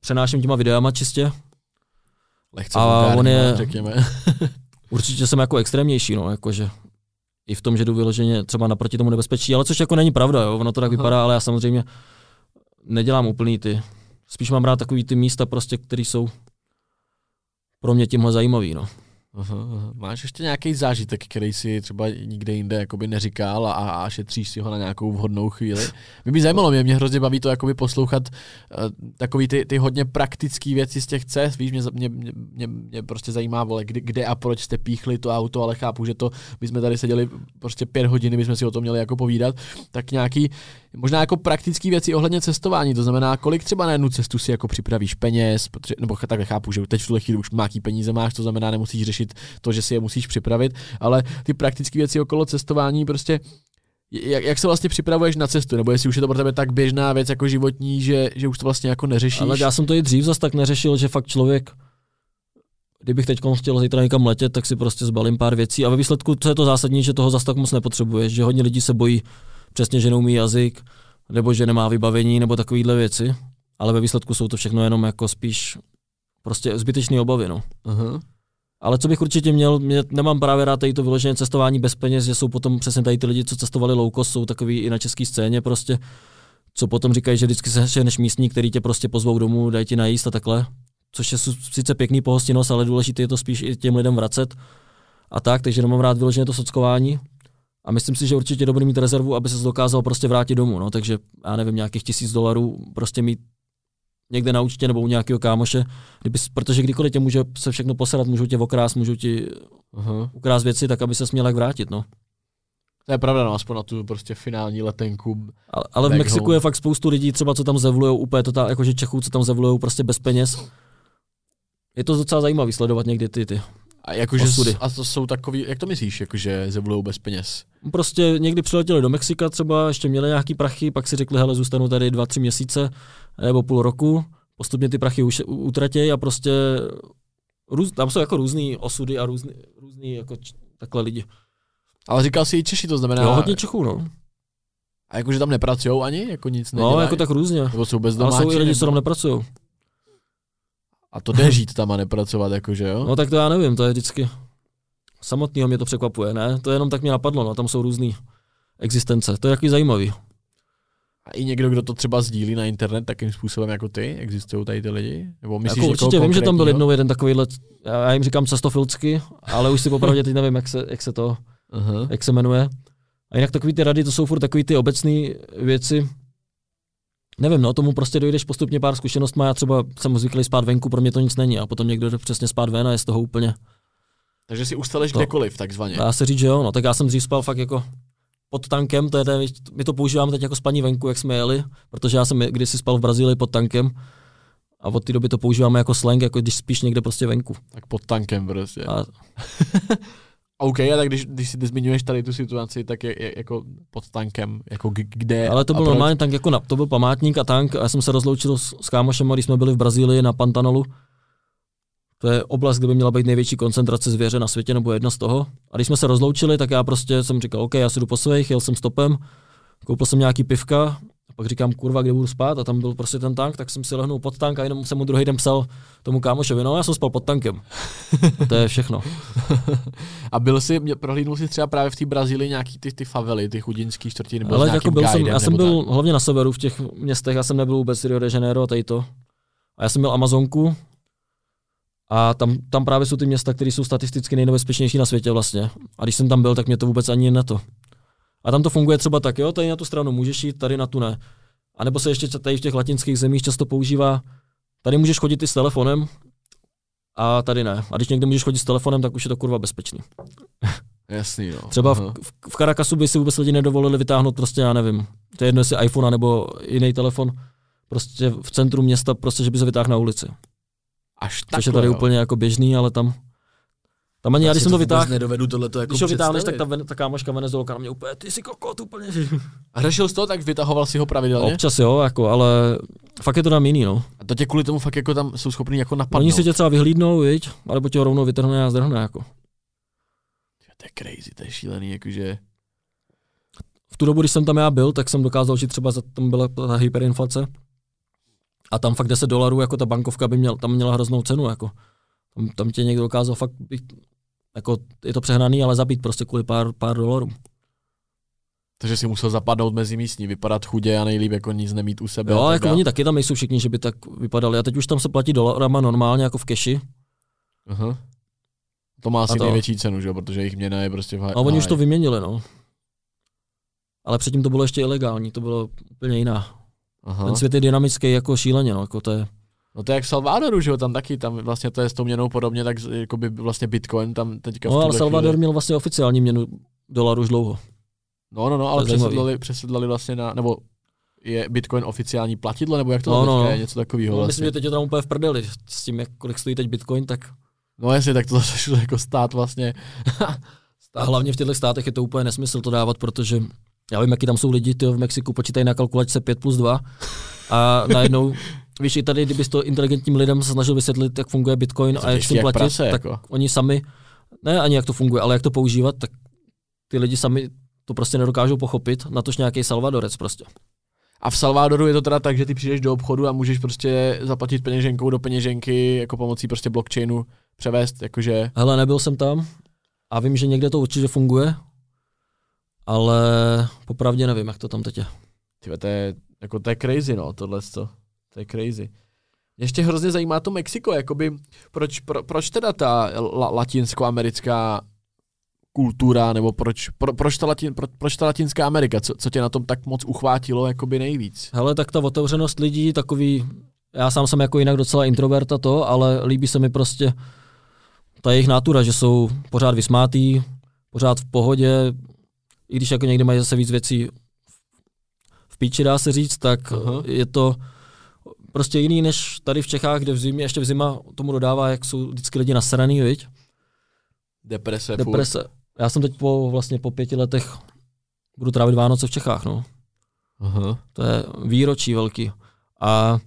přenáším těma videama čistě. Lehce a on je, řekněme. určitě jsem jako extrémnější, no, jakože i v tom, že jdu vyloženě třeba naproti tomu nebezpečí, ale což jako není pravda, jo, ono to tak Aha. vypadá, ale já samozřejmě nedělám úplný ty. Spíš mám rád takový ty místa prostě, které jsou pro mě tímhle zajímavý, no. Aha. Máš ještě nějaký zážitek, který si třeba nikde jinde jakoby neříkal a, a šetříš si ho na nějakou vhodnou chvíli? Mě by zajímalo, mě, mě hrozně baví to jakoby poslouchat uh, takový ty, ty hodně praktické věci z těch cest, víš, mě, mě, mě, mě, prostě zajímá, vole, kde, kde a proč jste píchli to auto, ale chápu, že to, my jsme tady seděli prostě pět hodin, my jsme si o tom měli jako povídat, tak nějaký, možná jako praktické věci ohledně cestování, to znamená, kolik třeba na jednu cestu si jako připravíš peněz, protože, nebo takhle chápu, že teď v tuhle chvíli už nějaký peníze máš, to znamená, nemusíš řešit to, že si je musíš připravit, ale ty praktické věci okolo cestování prostě jak, jak se vlastně připravuješ na cestu, nebo jestli už je to pro tebe tak běžná věc jako životní, že, že už to vlastně jako neřešíš? Ale já jsem to i dřív zase tak neřešil, že fakt člověk, kdybych teď chtěl zítra někam letět, tak si prostě zbalím pár věcí a ve výsledku co je to zásadní, že toho zase tak moc nepotřebuješ, že hodně lidí se bojí přesně, že neumí jazyk, nebo že nemá vybavení, nebo takovéhle věci, ale ve výsledku jsou to všechno jenom jako spíš prostě zbytečné obavy. No. Uh-huh. Ale co bych určitě měl, mě, nemám právě rád tady to vyložené cestování bez peněz, že jsou potom přesně tady ty lidi, co cestovali low cost, jsou takový i na české scéně prostě, co potom říkají, že vždycky se než místní, který tě prostě pozvou domů, dají ti najíst a takhle. Což je sice pěkný pohostinnost, ale důležité je to spíš i těm lidem vracet a tak, takže nemám rád vyložené to sockování. A myslím si, že určitě dobrý mít rezervu, aby se dokázal prostě vrátit domů. No. Takže já nevím, nějakých tisíc dolarů prostě mít někde na účtě nebo u nějakého kámoše, kdyby, protože kdykoliv tě může se všechno posadat, můžou tě okrást, můžou ti uh-huh. ukrást věci, tak aby se směl jak vrátit. No. To je pravda, no, aspoň na tu prostě finální letenku. Ale, ale v Mexiku home. je fakt spoustu lidí, třeba co tam zevlujou, úplně to jakože Čechů, co tam zevlujou prostě bez peněz. Je to docela zajímavé sledovat někdy ty, ty a, jakože, osudy. a to jsou takový, jak to myslíš, jakože zevlujou bez peněz? Prostě někdy přiletěli do Mexika třeba, ještě měli nějaký prachy, pak si řekli, hele, zůstanu tady dva, tři měsíce nebo půl roku, postupně ty prachy už utratějí a prostě růz, tam jsou jako různý osudy a různý, různý jako č, takhle lidi. Ale říkal si i Češi, to znamená... Jo, hodně Čechů, no. A jakože tam nepracují ani? Jako nic nedělají? No, jako tak různě. Nebo jsou bez Ale jsou i lidi, co tam nepracují. A to jde žít tam a nepracovat, jakože jo? No tak to já nevím, to je vždycky... Samotného mě to překvapuje, ne? To jenom tak mě napadlo, no, tam jsou různé existence. To je jaký zajímavý. A i někdo, kdo to třeba sdílí na internet takým způsobem jako ty? Existují tady ty lidi? Nebo myslíš, jako určitě vím, že tam byl jednou jeden takovýhle, já jim říkám cestofilcky, ale už si popravdě teď nevím, jak se, jak se to, uh-huh. jak se jmenuje. A jinak takový ty rady, to jsou furt takový ty obecné věci, nevím, no, tomu prostě dojdeš postupně pár má já třeba jsem zvyklý spát venku, pro mě to nic není a potom někdo jde přesně spát ven a je z toho úplně... Takže si ustaleš to. kdekoliv, takzvaně. Dá se říct, že jo, no, tak já jsem dřív spal fakt jako pod tankem, to je, my to používáme teď jako spaní venku, jak jsme jeli, protože já jsem kdysi spal v Brazílii pod tankem a od té doby to používáme jako slang, jako když spíš někde prostě venku. Tak pod tankem prostě. A... OK, a tak když, když si ty zmiňuješ tady tu situaci, tak je, je jako pod tankem, jako kde Ale to byl normálně tank, jako na, to byl památník a tank a já jsem se rozloučil s, s kámošem, když jsme byli v Brazílii na Pantanolu. To je oblast, kde by měla být největší koncentrace zvěře na světě, nebo jedna z toho. A když jsme se rozloučili, tak já prostě jsem říkal, OK, já si jdu po svých, jel jsem stopem, koupil jsem nějaký pivka, a pak říkám, kurva, kde budu spát, a tam byl prostě ten tank, tak jsem si lehnul pod tank a jenom jsem mu druhý den psal tomu kámošovi, no já jsem spal pod tankem. A to je všechno. a byl jsi, prohlídnul jsi třeba právě v té Brazílii nějaký ty, ty favely, ty chudinský čtvrtí, nebo Ale jako byl jsem, já jsem byl tak? hlavně na severu v těch městech, já jsem nebyl vůbec Rio de Janeiro a tady to. A já jsem měl Amazonku, a tam, tam právě jsou ty města, které jsou statisticky nejnebezpečnější na světě vlastně. A když jsem tam byl, tak mě to vůbec ani na to. A tam to funguje třeba tak, jo, tady na tu stranu můžeš jít, tady na tu ne. A nebo se ještě tady v těch latinských zemích často používá, tady můžeš chodit i s telefonem, a tady ne. A když někde můžeš chodit s telefonem, tak už je to kurva bezpečný. Jasný, no. Třeba v, v, v Caracasu by si vůbec lidi nedovolili vytáhnout prostě, já nevím, to je jedno jestli iPhone nebo jiný telefon, prostě v centru města, prostě, že by se vytáhl na ulici. Až Což je tady jo. úplně jako běžný, ale tam tam ani já, když jsem to vytáhl, nedovedu tohleto jako Když ho vytáhneš, tak ta, ta kámoška Venezuelka na mě úplně, ty jsi kokot úplně. A řešil jsi to, tak vytahoval si ho pravidelně? Občas jo, jako, ale fakt je to tam jiný, no. A to tě kvůli tomu fakt jako tam jsou schopní jako napadnout. Oni si tě třeba vyhlídnou, viď, alebo tě ho rovnou vytrhne a zdrhne, jako. To je crazy, to je šílený, jakože... V tu dobu, když jsem tam já byl, tak jsem dokázal, že třeba tam byla ta hyperinflace. A tam fakt 10 dolarů, jako ta bankovka by měl, tam měla hroznou cenu, jako. Tam, tam tě někdo dokázal fakt být, jako je to přehnaný, ale zabít prostě kvůli pár, pár dolarů. Takže si musel zapadnout mezi místní, vypadat chudě a nejlíp jako nic nemít u sebe. Jo, jako oni taky tam nejsou všichni, že by tak vypadali. A teď už tam se platí dolarama normálně jako v keši. Aha. To má asi to. největší cenu, že? protože jejich měna je prostě v A oni už to vyměnili, no. Ale předtím to bylo ještě ilegální, to bylo úplně jiná. Aha. Ten svět je dynamický jako šíleně, no, jako to je... No to je jak v Salvadoru, že jo, tam taky, tam vlastně to je s tou měnou podobně, tak jako by vlastně Bitcoin tam teďka No ale Salvador chvíli... měl vlastně oficiální měnu dolaru už dlouho. No, no, no, ale přesedlali, přesedlali vlastně na, nebo je Bitcoin oficiální platidlo, nebo jak to no, no. je něco takového? No, vlastně. Myslím, že teď je tam úplně v prdeli s tím, jak, kolik stojí teď Bitcoin, tak... No jasně, tak to zase jako stát vlastně. stát. A hlavně v těchto státech je to úplně nesmysl to dávat, protože já vím, jaký tam jsou lidi, ty v Mexiku počítají na kalkulačce 5 plus 2 a najednou Víš, i tady, kdybys to inteligentním lidem se snažil vysvětlit, jak funguje Bitcoin a jak s tím platit, prase, tak jako. oni sami, ne ani jak to funguje, ale jak to používat, tak ty lidi sami to prostě nedokážou pochopit, na tož nějaký Salvadorec prostě. A v Salvadoru je to teda tak, že ty přijdeš do obchodu a můžeš prostě zaplatit peněženkou do peněženky jako pomocí prostě blockchainu převést, jakože... Hele, nebyl jsem tam a vím, že někde to určitě funguje, ale popravdě nevím, jak to tam teď je. Tyve, to je, jako to je crazy, no, tohle co. To je crazy. Ještě hrozně zajímá to Mexiko, jakoby, proč, pro, proč teda ta la, latinskoamerická kultura, nebo proč, pro, proč, ta latin, pro, proč ta Latinská Amerika, co, co tě na tom tak moc uchvátilo jakoby nejvíc? Hele, tak ta otevřenost lidí, takový, já sám jsem jako jinak docela introverta to, ale líbí se mi prostě ta jejich natura, že jsou pořád vysmátý, pořád v pohodě, i když jako někdy mají zase víc věcí v píči, dá se říct, tak uh-huh. je to prostě jiný než tady v Čechách, kde v zimě, ještě v zima tomu dodává, jak jsou vždycky lidi nasraný, viď? Deprese. Deprese. Furt. Já jsem teď po, vlastně po pěti letech budu trávit Vánoce v Čechách, no. Aha. To je výročí velký. A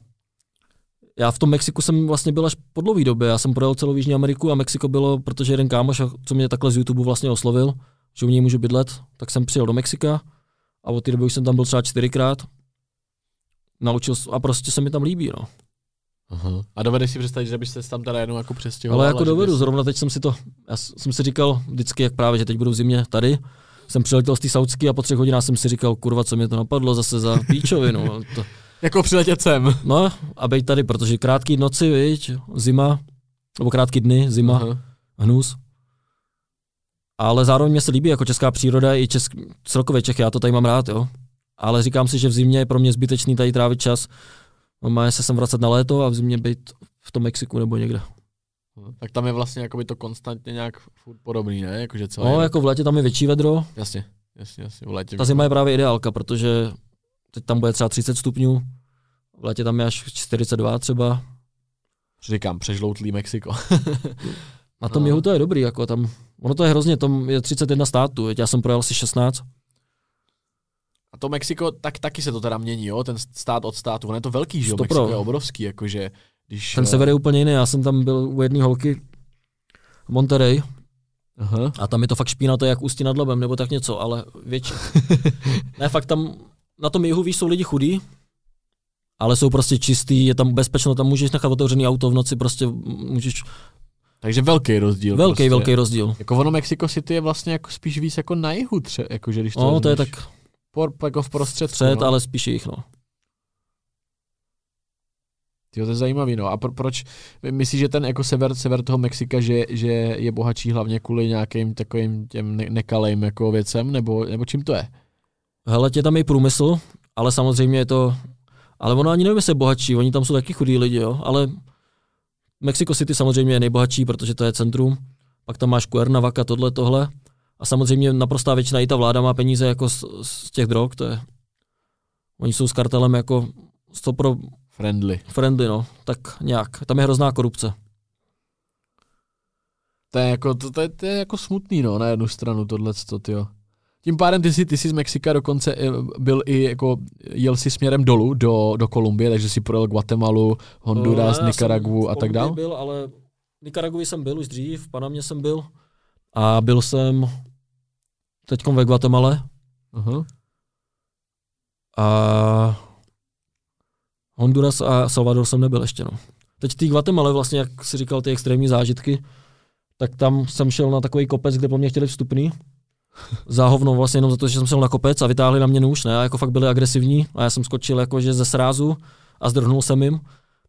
já v tom Mexiku jsem vlastně byl až po dlouhé době. Já jsem projel celou Jižní Ameriku a Mexiko bylo, protože jeden kámoš, co mě takhle z YouTube vlastně oslovil, že u něj můžu bydlet, tak jsem přijel do Mexika a od té doby už jsem tam byl třeba čtyřikrát naučil a prostě se mi tam líbí, no. Aha. A dovedeš si představit, že byste se tam teda jenom jako přestěhoval? Ale jako dovedu, bys... zrovna teď jsem si to, já jsem si říkal vždycky, jak právě, že teď budu v zimě tady, jsem přiletěl z té Saudsky a po třech hodinách jsem si říkal, kurva, co mě to napadlo zase za píčovinu. No, to... jako přiletět sem. No a být tady, protože krátký noci, viď, zima, nebo krátký dny, zima, Aha. hnus. Ale zároveň mě se líbí jako česká příroda i česk, celkově Čechy, já to tady mám rád, jo ale říkám si, že v zimě je pro mě zbytečný tady trávit čas. Má se sem vracet na léto a v zimě být v tom Mexiku nebo někde. No, tak tam je vlastně jakoby to konstantně nějak furt podobný, ne? Jakože celé no, jako v létě tam je větší vedro. Jasně, jasně, jasně. V létě Ta zima je právě ideálka, protože teď tam bude třeba 30 stupňů, v létě tam je až 42 třeba. Říkám, přežloutlý Mexiko. Na tom no. jihu to je dobrý, jako tam Ono to je hrozně, tom je 31 států, já jsem projel asi 16. A to Mexiko, tak taky se to teda mění, jo, ten stát od státu. On je to velký, že jo. Mexiko je obrovský, jakože když... Ten eh, sever je úplně jiný, já jsem tam byl u jedné holky v Monterey Aha. a tam je to fakt špínaté jak ústí nad labem, nebo tak něco, ale větší. ne, fakt tam, na tom jihu víš, jsou lidi chudí, ale jsou prostě čistý, je tam bezpečno, tam můžeš nechat otevřený auto v noci, prostě můžeš, Takže velký rozdíl. velký, prostě. velký rozdíl. Jako ono Mexico City je vlastně jako spíš víc jako na jihu, tře, jakože když to No, to je tak Por, jako v prostředku. střed, no. ale spíš jich, no. Tyjo, to je zajímavý, no. A pro, proč, myslíš, že ten jako sever, sever toho Mexika, že, že je bohatší hlavně kvůli nějakým takovým těm ne- nekalým jako věcem, nebo, nebo čím to je? Hele, tě tam je průmysl, ale samozřejmě je to, ale ono ani nevím, jestli je bohatší, oni tam jsou taky chudí lidi, jo, ale Mexico City samozřejmě je nejbohatší, protože to je centrum, pak tam máš Cuernavaca, tohle, tohle, a samozřejmě naprostá většina i ta vláda má peníze jako z, z těch drog, to je, oni jsou s kartelem jako 100 pro Friendly. friendly, no, tak nějak, tam je hrozná korupce. To je jako, to, to, je, to je jako smutný, no, na jednu stranu tohle, to, jo. Tím pádem ty jsi, ty jsi z Mexika dokonce eh, byl i jako, jel si směrem dolů do, do Kolumbie, takže si projel Guatemalu, Honduras, No, Nikaragu a tak Kolumbii dál. Byl, ale v Nikaraguvi jsem byl už dřív, v Panamě jsem byl a byl jsem teď ve Guatemala Aha. a Honduras a Salvador jsem nebyl ještě. No. Teď té Guatemala vlastně, jak si říkal, ty extrémní zážitky, tak tam jsem šel na takový kopec, kde po mně chtěli vstupný. Za hovno vlastně jenom za to, že jsem šel na kopec a vytáhli na mě nůž, ne? A jako fakt byli agresivní a já jsem skočil jakože ze srázu a zdrhnul jsem jim.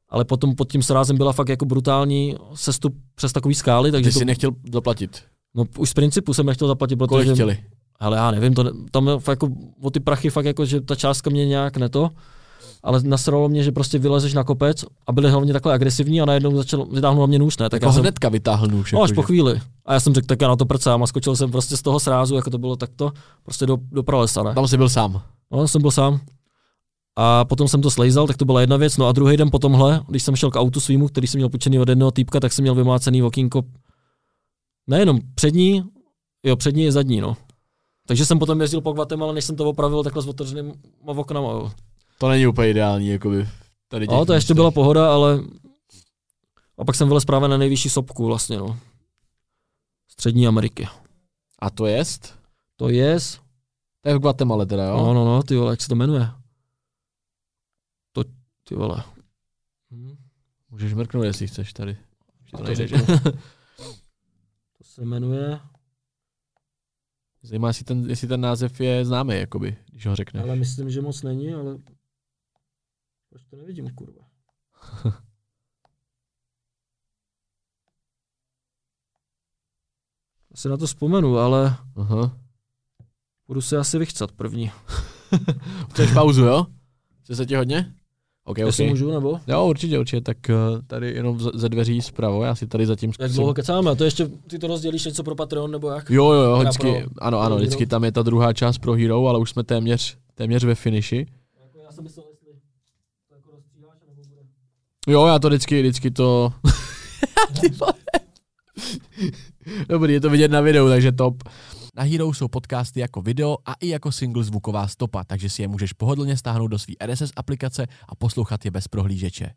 Ale potom pod tím srázem byla fakt jako brutální sestup přes takový skály, takže Ty to, jsi nechtěl zaplatit. No, už z principu jsem nechtěl zaplatit, Kolik protože chtěli? ale já nevím, to, tam jako o ty prachy fakt jako, že ta částka mě nějak neto, ale nasralo mě, že prostě vylezeš na kopec a byli hlavně takhle agresivní a najednou začal vytáhnout na mě nůž, ne? Tak Jako já jsem, hnedka vytáhl nůž. no, až jakože. po chvíli. A já jsem řekl, tak já na to prcám a skočil jsem prostě z toho srázu, jako to bylo takto, prostě do, do pralesa, ne? Tam jsi byl sám. No, jsem byl sám. A potom jsem to slejzal, tak to byla jedna věc. No a druhý den po tomhle, když jsem šel k autu svýmu, který jsem měl půjčený od jednoho týpka, tak jsem měl vymlácený okýnko. Nejenom přední, jo, přední je zadní, no. Takže jsem potom jezdil po Guatemala, než jsem to opravil takhle s otevřenýma oknama. Jo. To není úplně ideální, jakoby. Tady těch No, to ještě místech. byla pohoda, ale... A pak jsem vylez právě na nejvyšší sopku vlastně, no. Střední Ameriky. A to jest? To je... To je v Guatemala teda, jo? No, no, no, ty vole, jak se to jmenuje? To, ty vole. Hm. Můžeš mrknout, jestli chceš tady. To To, nejde, že? se jmenuje... Zajímá, jestli ten, jestli ten název je známý, jakoby, když ho řekneš. Ale myslím, že moc není, ale... Proč to nevidím, kurva? Já si na to vzpomenu, ale Aha. budu se asi vychcat první. Chceš pauzu, jo? Chce se ti hodně? OK, Jestli OK. můžu, nebo? Jo, určitě, určitě. Tak eh, tady jenom ze dveří zpravo, já si tady zatím Jak dlouho kecáme? A to ještě ty to rozdělíš něco pro Patreon, nebo jak? Jo, jo, jo, vždycky, pro- ano, ano, vždycky Hero. tam je ta druhá část pro Hero, ale už jsme téměř, téměř ve finiši. Jako já jsem myslel, jestli to jako rozstříháš, nebo bude. Jo, já to vždycky, vždycky to... Ty. Dobrý, je to vidět na videu, takže top. Na Hero jsou podcasty jako video a i jako single zvuková stopa, takže si je můžeš pohodlně stáhnout do své RSS aplikace a poslouchat je bez prohlížeče.